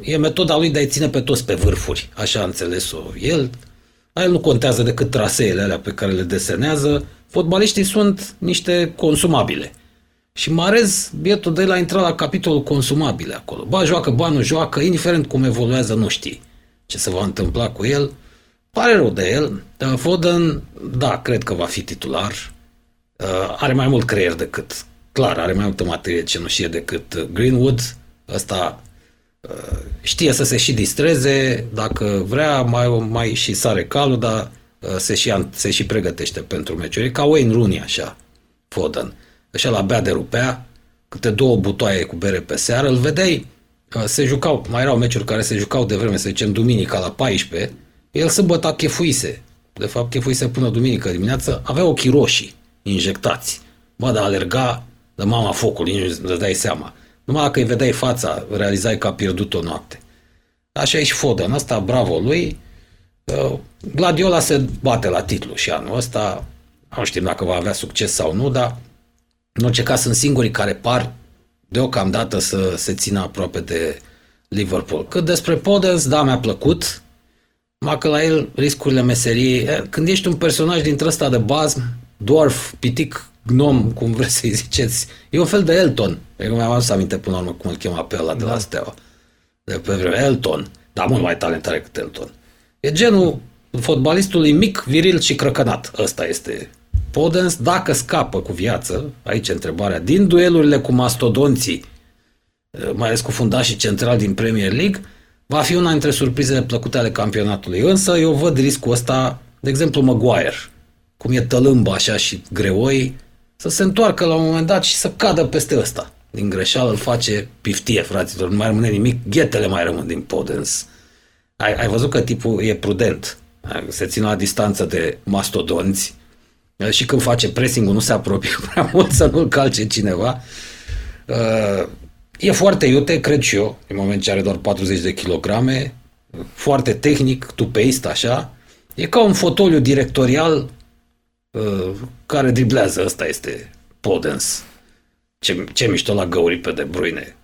S2: E metoda lui de a-i ține pe toți pe vârfuri, așa a înțeles-o el. La el nu contează decât traseele alea pe care le desenează. Fotbaliștii sunt niște consumabile. Și Marez, bietul de la intra la capitolul consumabile acolo. Ba joacă, ba nu joacă, indiferent cum evoluează, nu știi ce se va întâmpla cu el. Pare rău de el. Foden, da, cred că va fi titular. Uh, are mai mult creier decât, clar, are mai multă materie cenușie decât uh, Greenwood. Ăsta uh, știe să se și distreze, dacă vrea, mai, mai și sare calul, dar se și, se și pregătește pentru meciuri. E ca Wayne Rooney, așa, Foden. Așa la bea de rupea, câte două butoaie cu bere pe seară, îl vedeai, se jucau, mai erau meciuri care se jucau de vreme, să zicem, duminica la 14, el sâmbătă chefuise, de fapt chefuise până duminică dimineață, avea ochii roșii injectați. Bă, dar alerga de mama focului, nici nu dai seama. Numai dacă îi vedeai fața, realizai că a pierdut o noapte. Așa e și Foden. Asta, bravo lui. Uh, Gladiola se bate la titlu și anul ăsta. Nu știm dacă va avea succes sau nu, dar în orice caz sunt singurii care par deocamdată să se țină aproape de Liverpool. Cât despre Podens, da, mi-a plăcut. Numai că la el riscurile meseriei, când ești un personaj dintre ăsta de bază, dwarf, pitic, gnom, cum vreți să-i ziceți. E un fel de Elton. Eu mi-am adus aminte până la urmă cum îl chema pe ăla de la da. Steaua. De pe vreme. Elton. Dar mult mai talentat decât Elton. E genul fotbalistului mic, viril și crăcănat. Ăsta este Podens. Dacă scapă cu viață, aici întrebarea, din duelurile cu mastodonții, mai ales cu fundașii centrali din Premier League, va fi una dintre surprizele plăcute ale campionatului. Însă eu văd riscul ăsta, de exemplu Maguire, cum e tălâmb așa și greoi, să se întoarcă la un moment dat și să cadă peste ăsta. Din greșeală îl face piftie, fraților, nu mai rămâne nimic, ghetele mai rămân din Podens. Ai, ai văzut că tipul e prudent, se ține la distanță de mastodonți și când face pressing nu se apropie (laughs) prea mult să nu-l calce cineva. E foarte iute, cred și eu, în moment ce are doar 40 de kilograme, foarte tehnic, tupeist așa. E ca un fotoliu directorial Uh, care driblează. Ăsta este Podens. Ce, ce mișto la găuri pe De Bruyne.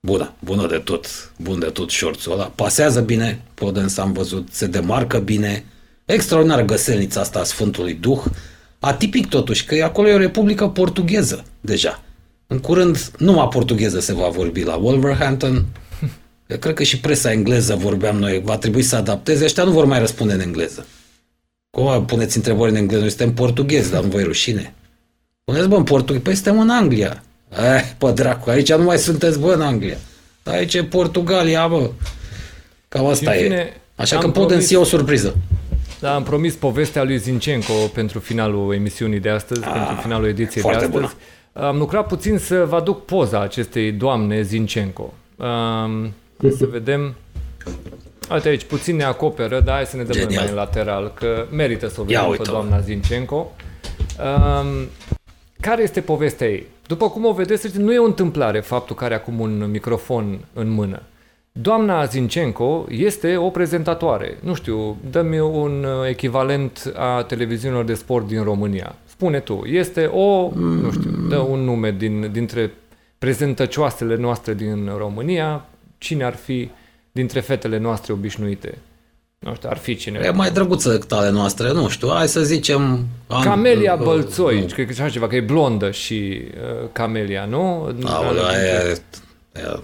S2: Bună, bună de tot, bun de tot șorțul ăla. Pasează bine, Podens am văzut, se demarcă bine. Extraordinară găselnița asta a Sfântului Duh. Atipic totuși, că acolo e o republică portugheză deja. În curând, numai portugheză se va vorbi la Wolverhampton. Eu cred că și presa engleză vorbeam noi, va trebui să adapteze. Ăștia nu vor mai răspunde în engleză. Cum puneți întrebări în engleză? Noi suntem portughezi, dar nu voi rușine. Puneți, bă, în portughez. Păi suntem în Anglia. Eh, pe dracu, aici nu mai sunteți, bă, în Anglia. Aici e Portugalia, bă. Cam asta e. Așa că putem să o surpriză.
S1: Da, am promis povestea lui Zincenco pentru finalul emisiunii de astăzi, A, pentru finalul ediției de astăzi. Bună. Am lucrat puțin să vă aduc poza acestei doamne Zincenco. Um, să vedem. Uite aici, puțin ne acoperă, dar hai să ne dăm mai în lateral, că merită să o vedem pe doamna Zincenco. Um, care este povestea ei? După cum o vedeți, nu e o întâmplare faptul că are acum un microfon în mână. Doamna Zincenco este o prezentatoare. Nu știu, dă-mi un echivalent a televiziunilor de sport din România. Spune tu, este o, nu știu, dă un nume din, dintre prezentăcioasele noastre din România, cine ar fi dintre fetele noastre obișnuite? Nu știu, ar fi cineva.
S2: E mai drăguță decât ale noastre, nu știu, hai să zicem...
S1: An, Camelia Bălțoi, uh, cred că așa ceva, că e blondă și uh, Camelia, nu?
S2: Aolea, e, e,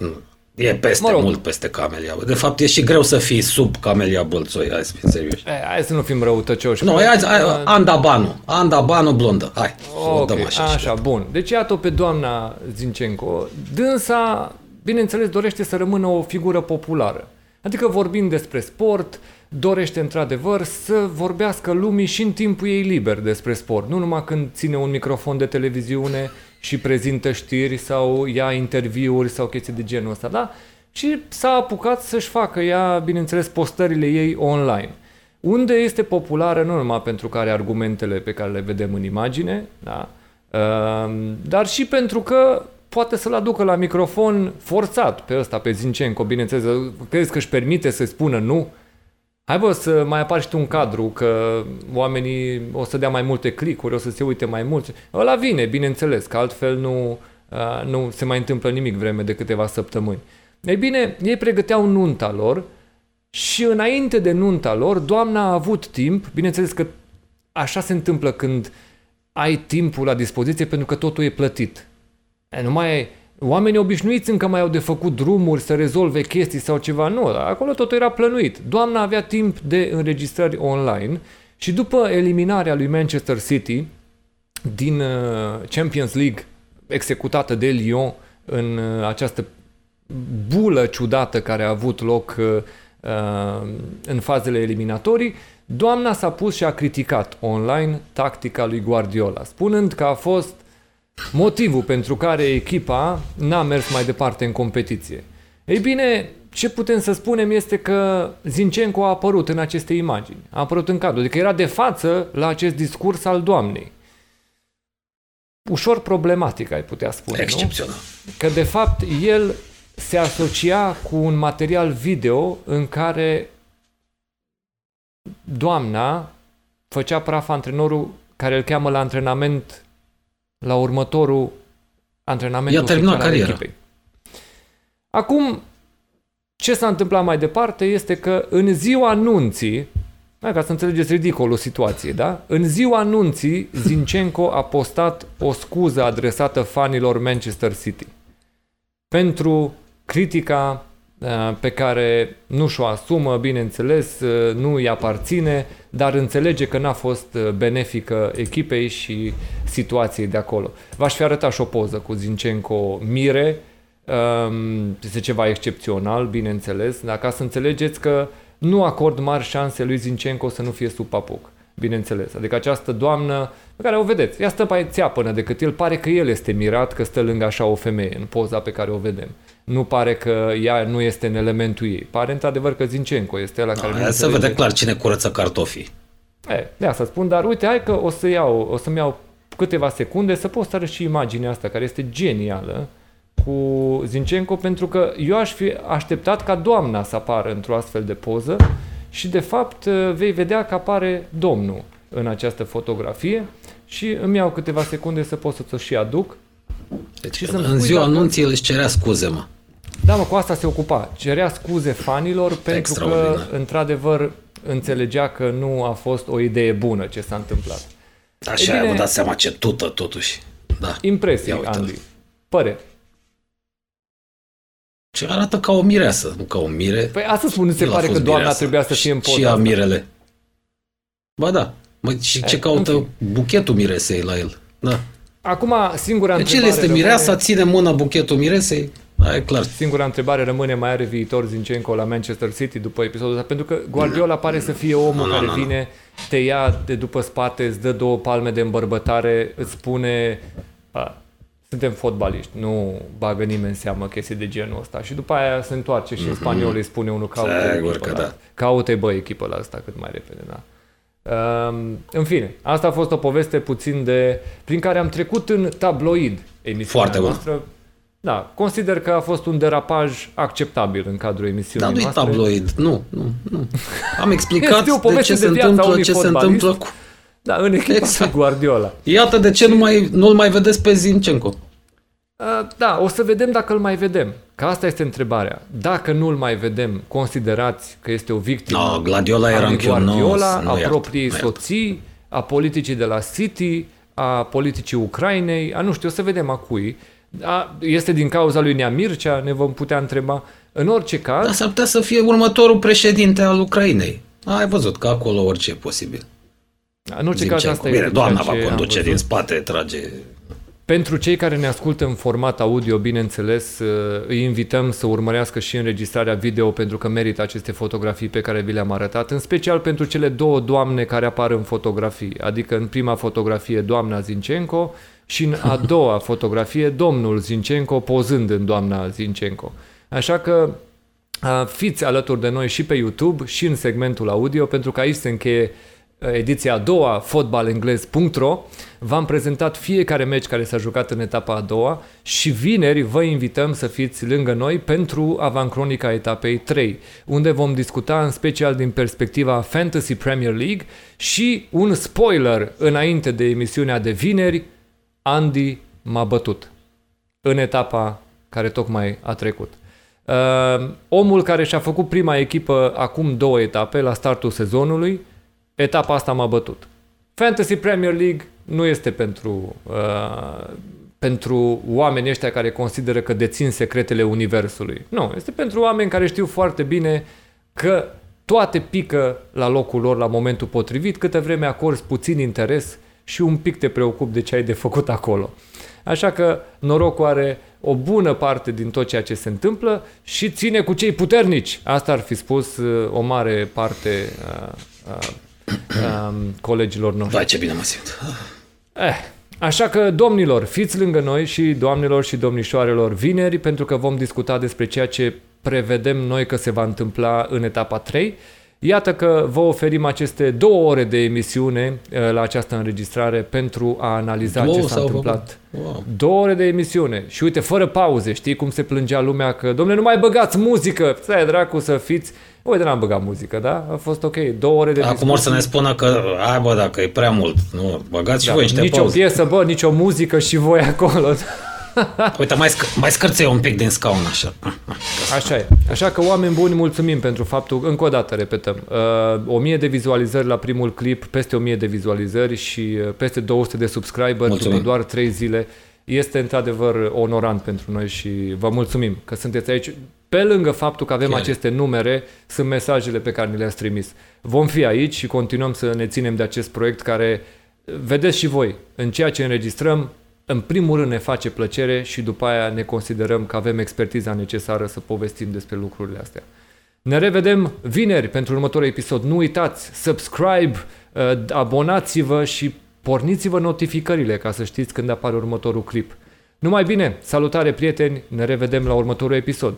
S2: e peste, mă rog. mult peste Camelia. De fapt, e și greu să fii sub Camelia Bălțoi, hai să fim serioși.
S1: E, hai să nu fim răutăcioși.
S2: Nu, hai, hai, uh, Andabanu, Andabanu blondă, hai,
S1: okay, dăm așa. Așa, bun. Deci iată pe doamna Zincenco. Dânsa bineînțeles, dorește să rămână o figură populară. Adică vorbim despre sport, dorește într-adevăr să vorbească lumii și în timpul ei liber despre sport. Nu numai când ține un microfon de televiziune și prezintă știri sau ia interviuri sau chestii de genul ăsta, da? Și s-a apucat să-și facă ea, bineînțeles, postările ei online. Unde este populară nu numai pentru că are argumentele pe care le vedem în imagine, da? Ehm, dar și pentru că poate să-l aducă la microfon forțat pe ăsta, pe Zincenco, bineînțeles. Crezi că își permite să spună nu? Hai bă, să mai apar și tu un cadru, că oamenii o să dea mai multe clicuri, o să se uite mai mult. Ăla vine, bineînțeles, că altfel nu, nu se mai întâmplă nimic vreme de câteva săptămâni. Ei bine, ei pregăteau nunta lor și înainte de nunta lor, doamna a avut timp, bineînțeles că așa se întâmplă când ai timpul la dispoziție pentru că totul e plătit. E, nu mai Oamenii obișnuiți încă mai au de făcut drumuri să rezolve chestii sau ceva. Nu, acolo totul era plănuit. Doamna avea timp de înregistrări online și după eliminarea lui Manchester City din uh, Champions League executată de Lyon în uh, această bulă ciudată care a avut loc uh, în fazele eliminatorii, doamna s-a pus și a criticat online tactica lui Guardiola, spunând că a fost motivul pentru care echipa n-a mers mai departe în competiție. Ei bine, ce putem să spunem este că Zincenco a apărut în aceste imagini, a apărut în cadru, adică era de față la acest discurs al doamnei. Ușor problematic, ai putea spune,
S2: Excepțional.
S1: Nu? Că de fapt el se asocia cu un material video în care doamna făcea praf antrenorul care îl cheamă la antrenament la următorul antrenament
S2: I-a terminat cariera. Echipei.
S1: Acum, ce s-a întâmplat mai departe este că în ziua anunții, ca să înțelegeți ridicolul situației, da? În ziua anunții, Zinchenko a postat o scuză adresată fanilor Manchester City pentru critica uh, pe care nu și-o asumă, bineînțeles, uh, nu îi aparține, dar înțelege că n-a fost uh, benefică echipei și situației de acolo. V-aș fi arătat și o poză cu Zincenco Mire, um, este ceva excepțional, bineînțeles, dar ca să înțelegeți că nu acord mari șanse lui Zincenco să nu fie sub papuc, bineînțeles. Adică această doamnă pe care o vedeți, ea stă mai țeapănă decât el, pare că el este mirat că stă lângă așa o femeie în poza pe care o vedem nu pare că ea nu este în elementul ei. Pare într-adevăr că Zincenco este la care...
S2: Nu se vede clar cine curăță cartofii.
S1: E, de asta spun, dar uite, hai că o să iau, o să-mi iau câteva secunde să post să și imaginea asta, care este genială, cu Zincenco, pentru că eu aș fi așteptat ca doamna să apară într-o astfel de poză și, de fapt, vei vedea că apare domnul în această fotografie și îmi iau câteva secunde să pot să-ți o și aduc.
S2: Deci, și în ziua dacă... anunții își cerea scuze, mă.
S1: Da, mă, cu asta se ocupa. Cerea scuze fanilor pentru că, într-adevăr, înțelegea că nu a fost o idee bună ce s-a întâmplat.
S2: Așa, bine, vă dați seama ce tută, totuși. Da.
S1: Impresii, Andy. Păre.
S2: Ce arată ca o mireasă, nu ca o mire.
S1: Păi asta spun, nu se pare că doamna mireasă. trebuia să fie în
S2: poza Și a mirele. Ba da. Mă, și ce e, caută buchetul miresei la el. Da.
S1: Acum, singura
S2: deci întrebare... el este mireasa, rămâne... ține mâna buchetul miresei, da, e clar.
S1: Singura întrebare rămâne, mai are viitor Zinchenko la Manchester City după episodul ăsta? Pentru că Guardiola pare să fie omul no, no, care no, vine, te ia de după spate, îți dă două palme de îmbărbătare, îți spune a, suntem fotbaliști, nu bagă nimeni în seamă chestii de genul ăsta. Și după aia se întoarce și mm-hmm. spaniolul îi spune unul caute
S2: Sigur că da.
S1: Caute, bă, echipă la asta cât mai repede, da. Um, în fine, asta a fost o poveste puțin de... prin care am trecut în tabloid emisiunea
S2: Foarte
S1: noastră. Bun. Da, consider că a fost un derapaj acceptabil în cadrul emisiunii
S2: Dar
S1: nu
S2: e tabloid, nu, nu, nu. Am (laughs) explicat de ce de se întâmplă, ce se întâmplă cu...
S1: Da, în echipa exact. Guardiola.
S2: Iată de ce nu mai, nu-l mai vedeți pe Zinchenko.
S1: Da, o să vedem dacă îl mai vedem. Că asta este întrebarea. Dacă nu îl mai vedem, considerați că este o victimă
S2: no, Gladiola era a Guardiola,
S1: a propriei soții, a politicii de la City, a politicii Ucrainei, a nu știu, o să vedem a cui. A, este din cauza lui Nea Mircea, ne vom putea întreba. În orice caz...
S2: Dar s-ar putea să fie următorul președinte al Ucrainei. Ai văzut că acolo orice e posibil.
S1: În orice caz, asta
S2: Bine, doamna va conduce din spate, trage
S1: Pentru cei care ne ascultă în format audio, bineînțeles, uh, îi invităm să urmărească și înregistrarea video pentru că merită aceste fotografii pe care vi le-am arătat, în special pentru cele două doamne care apar în fotografii, adică în prima fotografie doamna Zincenco și în a doua fotografie domnul Zincenco pozând în doamna Zincenco. Așa că uh, fiți alături de noi și pe YouTube și în segmentul audio pentru că aici se încheie ediția a doua, fotbalenglez.ro, v-am prezentat fiecare meci care s-a jucat în etapa a doua și vineri vă invităm să fiți lângă noi pentru avancronica etapei 3, unde vom discuta în special din perspectiva Fantasy Premier League și un spoiler înainte de emisiunea de vineri, Andy m-a bătut în etapa care tocmai a trecut. Uh, omul care și-a făcut prima echipă acum două etape la startul sezonului, etapa asta m-a bătut. Fantasy Premier League nu este pentru, uh, pentru oamenii ăștia care consideră că dețin secretele universului. Nu, este pentru oameni care știu foarte bine că toate pică la locul lor la momentul potrivit, câte vreme acorzi puțin interes și un pic te preocupi de ce ai de făcut acolo. Așa că norocul are o bună parte din tot ceea ce se întâmplă și ține cu cei puternici. Asta ar fi spus uh, o mare parte uh, uh, um, colegilor noștri.
S2: Da, ce bine mă simt.
S1: Eh, așa că, domnilor, fiți lângă noi și doamnelor și domnișoarelor vineri, pentru că vom discuta despre ceea ce prevedem noi că se va întâmpla în etapa 3. Iată că vă oferim aceste două ore de emisiune uh, la această înregistrare pentru a analiza
S2: Două
S1: ce s-a
S2: sau
S1: întâmplat.
S2: Wow.
S1: Două ore de emisiune și uite, fără pauze, știi cum se plângea lumea că, domnule, nu mai băgați muzică, stai dracu să fiți Uite, n-am băgat muzică, da? A fost ok. Două ore de
S2: Acum or să ne spună că, ai bă, dacă e prea mult, nu, băgați și
S1: da,
S2: voi niște
S1: Nici
S2: pauze.
S1: o piesă, bă, nici o muzică și voi acolo. (laughs)
S2: Uite, mai, sc- mai scârțe un pic din scaun așa.
S1: Așa e. Așa că, oameni buni, mulțumim pentru faptul, încă o dată repetăm, uh, 1000 de vizualizări la primul clip, peste 1000 de vizualizări și uh, peste 200 de subscriber
S2: Mulțumim.
S1: după doar 3 zile. Este într-adevăr onorant pentru noi și vă mulțumim că sunteți aici. Pe lângă faptul că avem
S2: Chiar.
S1: aceste numere, sunt mesajele pe care ni le-ați trimis. Vom fi aici și continuăm să ne ținem de acest proiect care, vedeți și voi, în ceea ce înregistrăm, în primul rând ne face plăcere și după aia ne considerăm că avem expertiza necesară să povestim despre lucrurile astea. Ne revedem vineri pentru următorul episod. Nu uitați, subscribe, uh, abonați-vă și porniți-vă notificările ca să știți când apare următorul clip. Numai bine, salutare prieteni, ne revedem la următorul episod.